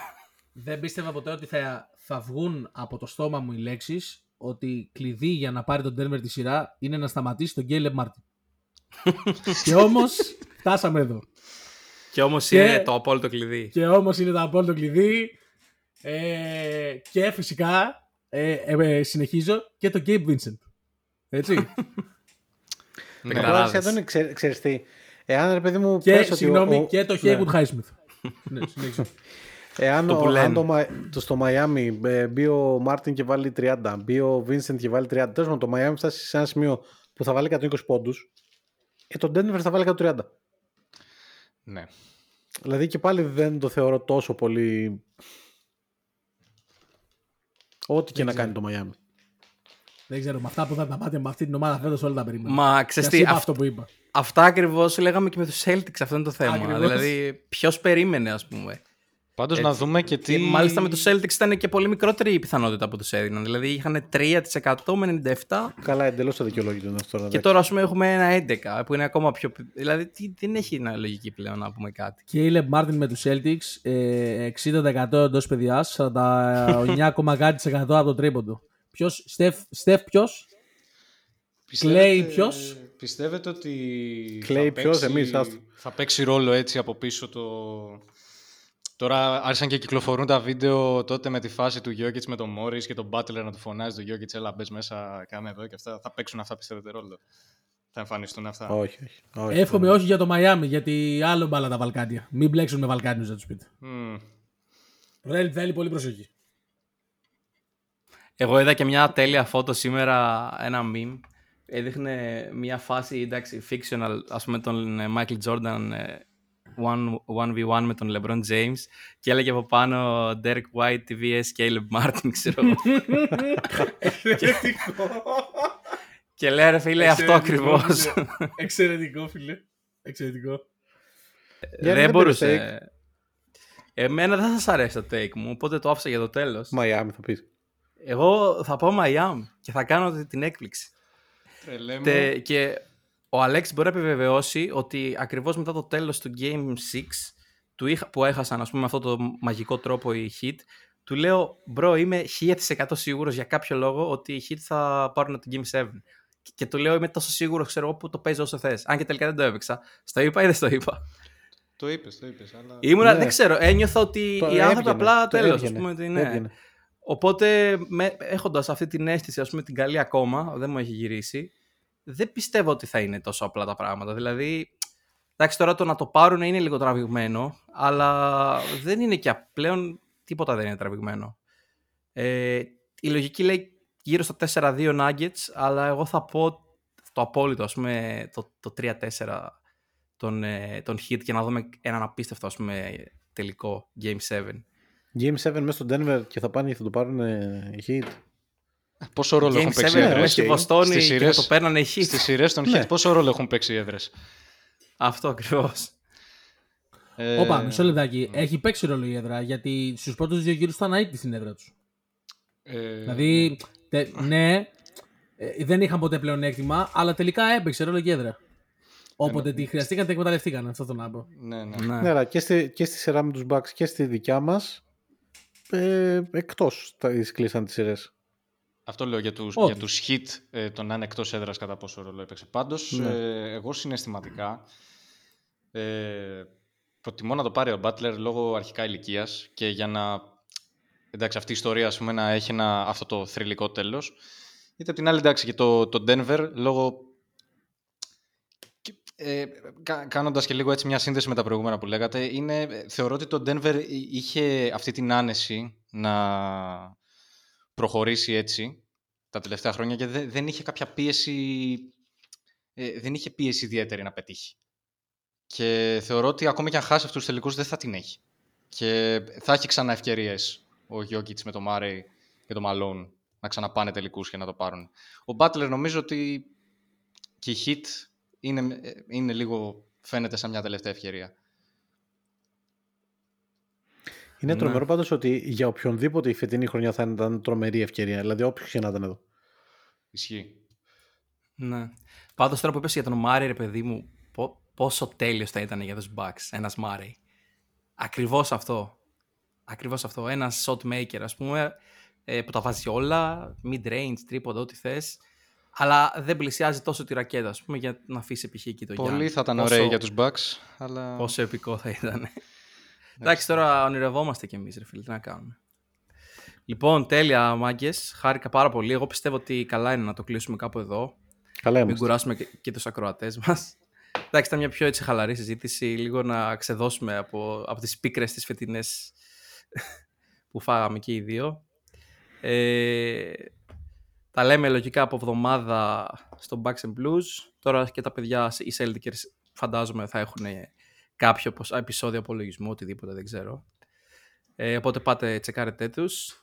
Δεν πίστευα ποτέ ότι θα, θα βγουν από το στόμα μου οι λέξεις ότι κλειδί για να πάρει τον Denver τη σειρά είναι να σταματήσει τον Caleb Martin. και όμως φτάσαμε εδώ. Και όμως Και- είναι το απόλυτο κλειδί. Και όμως είναι το απόλυτο κλειδί. Ε, και φυσικά ε, ε, ε, συνεχίζω και το Gabe Vincent. Έτσι. Ναι. Καλά. Απλά Καράδες. σχεδόν ξέρ, ξέρεις τι. Εάν ρε παιδί μου και πες ότι συγγνώμη, ο- ο- και το ναι. Haywood Highsmith. ναι, συνέχιζω. Εάν Το ο- που λένε. αν το, Μα- το στο Miami ε, μπει ο Μάρτιν και βάλει 30, μπει ο Vincent και βάλει 30, τέλος πάντων το Miami φτάσει σε ένα σημείο που θα βάλει 120 πόντους, ε, το Denver θα βάλει 130. ναι. Δηλαδή και πάλι δεν το θεωρώ τόσο πολύ ό,τι και να κάνει το Miami. Δεν ξέρω, με αυτά που θα τα πάτε με αυτή την ομάδα φέτος όλα τα περίμενα. Μα Και ξέρεις ας τι, είπα αυ- αυτό που είπα. αυτά ακριβώς λέγαμε και με τους Celtics. Αυτό είναι το θέμα. Ακριβώς. Δηλαδή, ποιος περίμενε, ας πούμε. Πάντως Έτσι. να δούμε και τι... Και μάλιστα με του Celtics ήταν και πολύ μικρότερη η πιθανότητα που τους έδιναν. Δηλαδή είχαν 3% με 97% Καλά, εντελώς αδικαιολόγητο είναι αυτό τώρα. και εντάξει. τώρα ας πούμε έχουμε ένα 11% που είναι ακόμα πιο. Δηλαδή τι- δεν έχει να λογική πλέον να πούμε κάτι. Caleb Μάρτιν με τους Celtics, ε, 60% εντός παιδιάς, 49,1% από το τρίποντο. Ποιος, Στεφ, Στεφ ποιος, Clay ποιος; Πιστεύετε ότι Clay θα ποιος, παίξει- εμείς, άστο. θα παίξει ρόλο έτσι από πίσω το... Τώρα άρχισαν και κυκλοφορούν τα βίντεο τότε με τη φάση του Γιώκητς με τον Μόρις και τον Butler να του φωνάζει τον Γιώκητς έλα μπες μέσα κάνε εδώ και αυτά. Θα παίξουν αυτά πιστεύετε ρόλο. Θα εμφανιστούν αυτά; Όχι, όχι. όχι Εύχομαι όχι για το Μαϊάμι, γιατί άλλο μπάλα τα Βαλκάνια. Μην μπλέξουν με Βαλκάνιους, να τους πείτε. Μμμ. Θέλει, θέλει πολύ προσοχή. Εγώ είδα και μια τέλεια φώτο σήμερα, ένα meme. Έδειχνε μια φάση, εντάξει, fictional, ας πούμε τον ε, Michael Jordan ε, one- 1v1 με τον LeBron James και έλεγε από πάνω Derek White TVS Caleb Martin, ξέρω εγώ. και λέει ρε φίλε αυτό Εξαιρετικό, ακριβώς. φίλε. Εξαιρετικό, φίλε. Εξαιρετικό. Για δεν να μπορούσε. Εμένα δεν θα σας αρέσει το take μου, οπότε το άφησα για το τέλος. Μαϊάμι θα πεις. Εγώ θα πάω Miami και θα κάνω την έκπληξη. Τρελέ μου. Τε- και ο Αλέξ μπορεί να επιβεβαιώσει ότι ακριβώς μετά το τέλος του Game 6 του είχα, που έχασαν ας πούμε με αυτό το μαγικό τρόπο οι Heat του λέω bro είμαι 1000% σίγουρος για κάποιο λόγο ότι οι Heat θα πάρουν το Game 7 και, και του λέω είμαι τόσο σίγουρος ξέρω εγώ που το παίζω όσο θες αν και τελικά δεν το έπαιξα στο είπα ή δεν στο είπα Το είπες, το είπες. Αλλά... Ήμουνα, Ναι. δεν ξέρω, ένιωθα ότι Το οι άνθρωποι έβγαινε, απλά το τέλος, έβγαινε, ας πούμε, ότι ναι. έβγαινε. Οπότε με, έχοντας αυτή την αίσθηση, ας πούμε την καλή ακόμα, δεν μου έχει γυρίσει, δεν πιστεύω ότι θα είναι τόσο απλά τα πράγματα. Δηλαδή, εντάξει τώρα το να το πάρουν είναι λίγο τραβηγμένο, αλλά δεν είναι και πλέον τίποτα δεν είναι τραβηγμένο. Ε, η λογική λέει γύρω στα 4-2 Nuggets, αλλά εγώ θα πω το απόλυτο, ας πούμε, το, το 3-4 των, ε, των Heat και να δούμε έναν απίστευτο, ας πούμε, τελικό Game 7. Game 7 μέσα στο Denver και θα πάνε και θα το πάρουν ε, οι Heat. Πόσο ρόλο Game έχουν 7 παίξει οι έδρες, μέσα έδρες; στη οκ. Βοστόνη Στις και θα σειρές- το παίρνανε οι Heat. Στις σειρές των Ναι. Heat πόσο ρόλο έχουν παίξει οι έδρες; Αυτό ακριβώς. Ε, Όπα, μισό λεπτάκι. Έχει παίξει ρόλο η έδρα γιατί στους πρώτους δύο γύρους ήταν αίτητη στην έδρα τους. ε, Δηλαδή, τε- ναι, ε, δεν είχαν ποτέ πλεονέκτημα, αλλά τελικά έπαιξε ρόλο και η έδρα. Όποτε τη χρειαστήκαν, την εκμεταλλευτήκαν. Αυτό το να πω. Ναι, ναι. Ναι, αλλά και στη, και στη σειρά με τους Bucks και στη δικιά μας ε, εκτός τα τις κλείσαν τις σειρές. Αυτό λέω για τους, Όχι. για τους hit, ε, το να είναι εκτός έδρας κατά πόσο ρόλο έπαιξε. Πάντως, Ναι. ε, εγώ συναισθηματικά ε, προτιμώ να το πάρει ο Butler λόγω αρχικά ηλικίας και για να εντάξει, αυτή η ιστορία ας πούμε, να έχει ένα, αυτό το θρηλυκό τέλος. Είτε απ' την άλλη, εντάξει, και το, το Denver λόγω και, ε, κα, κάνοντας και λίγο έτσι μια σύνδεση με τα προηγούμενα που λέγατε, είναι, ε, θεωρώ ότι το Denver είχε αυτή την άνεση να προχωρήσει έτσι τα τελευταία χρόνια και δεν, δεν είχε κάποια πίεση, ε, δεν είχε πίεση ιδιαίτερη να πετύχει. Και θεωρώ ότι ακόμα και αν χάσει αυτούς τους τελικούς δεν θα την έχει. Και θα έχει ξανά ευκαιρίες ο Γιώκητς με τον Μάρεϊ και τον Μαλόν να ξαναπάνε τελικούς και να το πάρουν. Ο Μπάτλερ νομίζω ότι και η Hit είναι, ε, είναι λίγο, φαίνεται σαν μια τελευταία ευκαιρία. Είναι Ναι. τρομερό πάντως ότι για οποιονδήποτε η φετινή χρονιά θα ήταν τρομερή ευκαιρία. Δηλαδή όποιος και να ήταν εδώ. Ισχύει. Ναι. Πάντως τώρα που είπες για τον Μάρι, ρε παιδί μου, πο- πόσο τέλειος θα ήταν για τους Bucks ένας Μάρι. Ακριβώς αυτό. Ακριβώς αυτό. Ένας shot maker, ας πούμε, ε, που τα βάζει όλα, mid range, τρίποντα, ό,τι θες. Αλλά δεν πλησιάζει τόσο τη ρακέτα, ας πούμε, για να αφήσει π.χ. εκεί το Πολύ Γιάννη. θα ήταν Πόσο- ωραίο για τους Bucks, αλλά... Πόσο επικό θα ήταν. Εντάξει, τώρα ονειρευόμαστε κι εμείς, ρε φίλε, τι να κάνουμε. Λοιπόν, τέλεια, μάγκες. Χάρηκα πάρα πολύ. Εγώ πιστεύω ότι καλά είναι να το κλείσουμε κάπου εδώ. Καλά Μην είμαστε. κουράσουμε και, και τους ακροατές μας. Εντάξει, ήταν μια πιο έτσι χαλαρή συζήτηση, λίγο να ξεδώσουμε από, από τις πίκρες τις φετινές που φάγαμε και οι δύο. Ε, τα λέμε λογικά από εβδομάδα στο Bucks and Blues. Τώρα και τα παιδιά, οι Celtics φαντάζομαι θα έχουν κάποιο ποσ- επεισόδιο απολογισμού, οτιδήποτε δεν ξέρω. Ε, οπότε πάτε τσεκάρετε τους.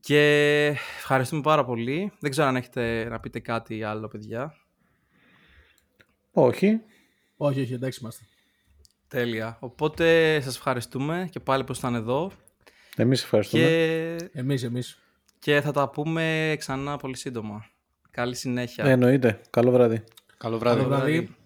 Και ευχαριστούμε πάρα πολύ. Δεν ξέρω αν έχετε να πείτε κάτι άλλο, παιδιά. Όχι. Όχι, όχι, εντάξει είμαστε. Τέλεια. Οπότε σας ευχαριστούμε και πάλι που ήσταν εδώ. Εμείς ευχαριστούμε. Και... Εμείς, εμείς. και θα τα πούμε ξανά πολύ σύντομα. Καλή συνέχεια. Ε, εννοείται. Καλό βράδυ. Καλό βράδυ. Καλό βράδυ.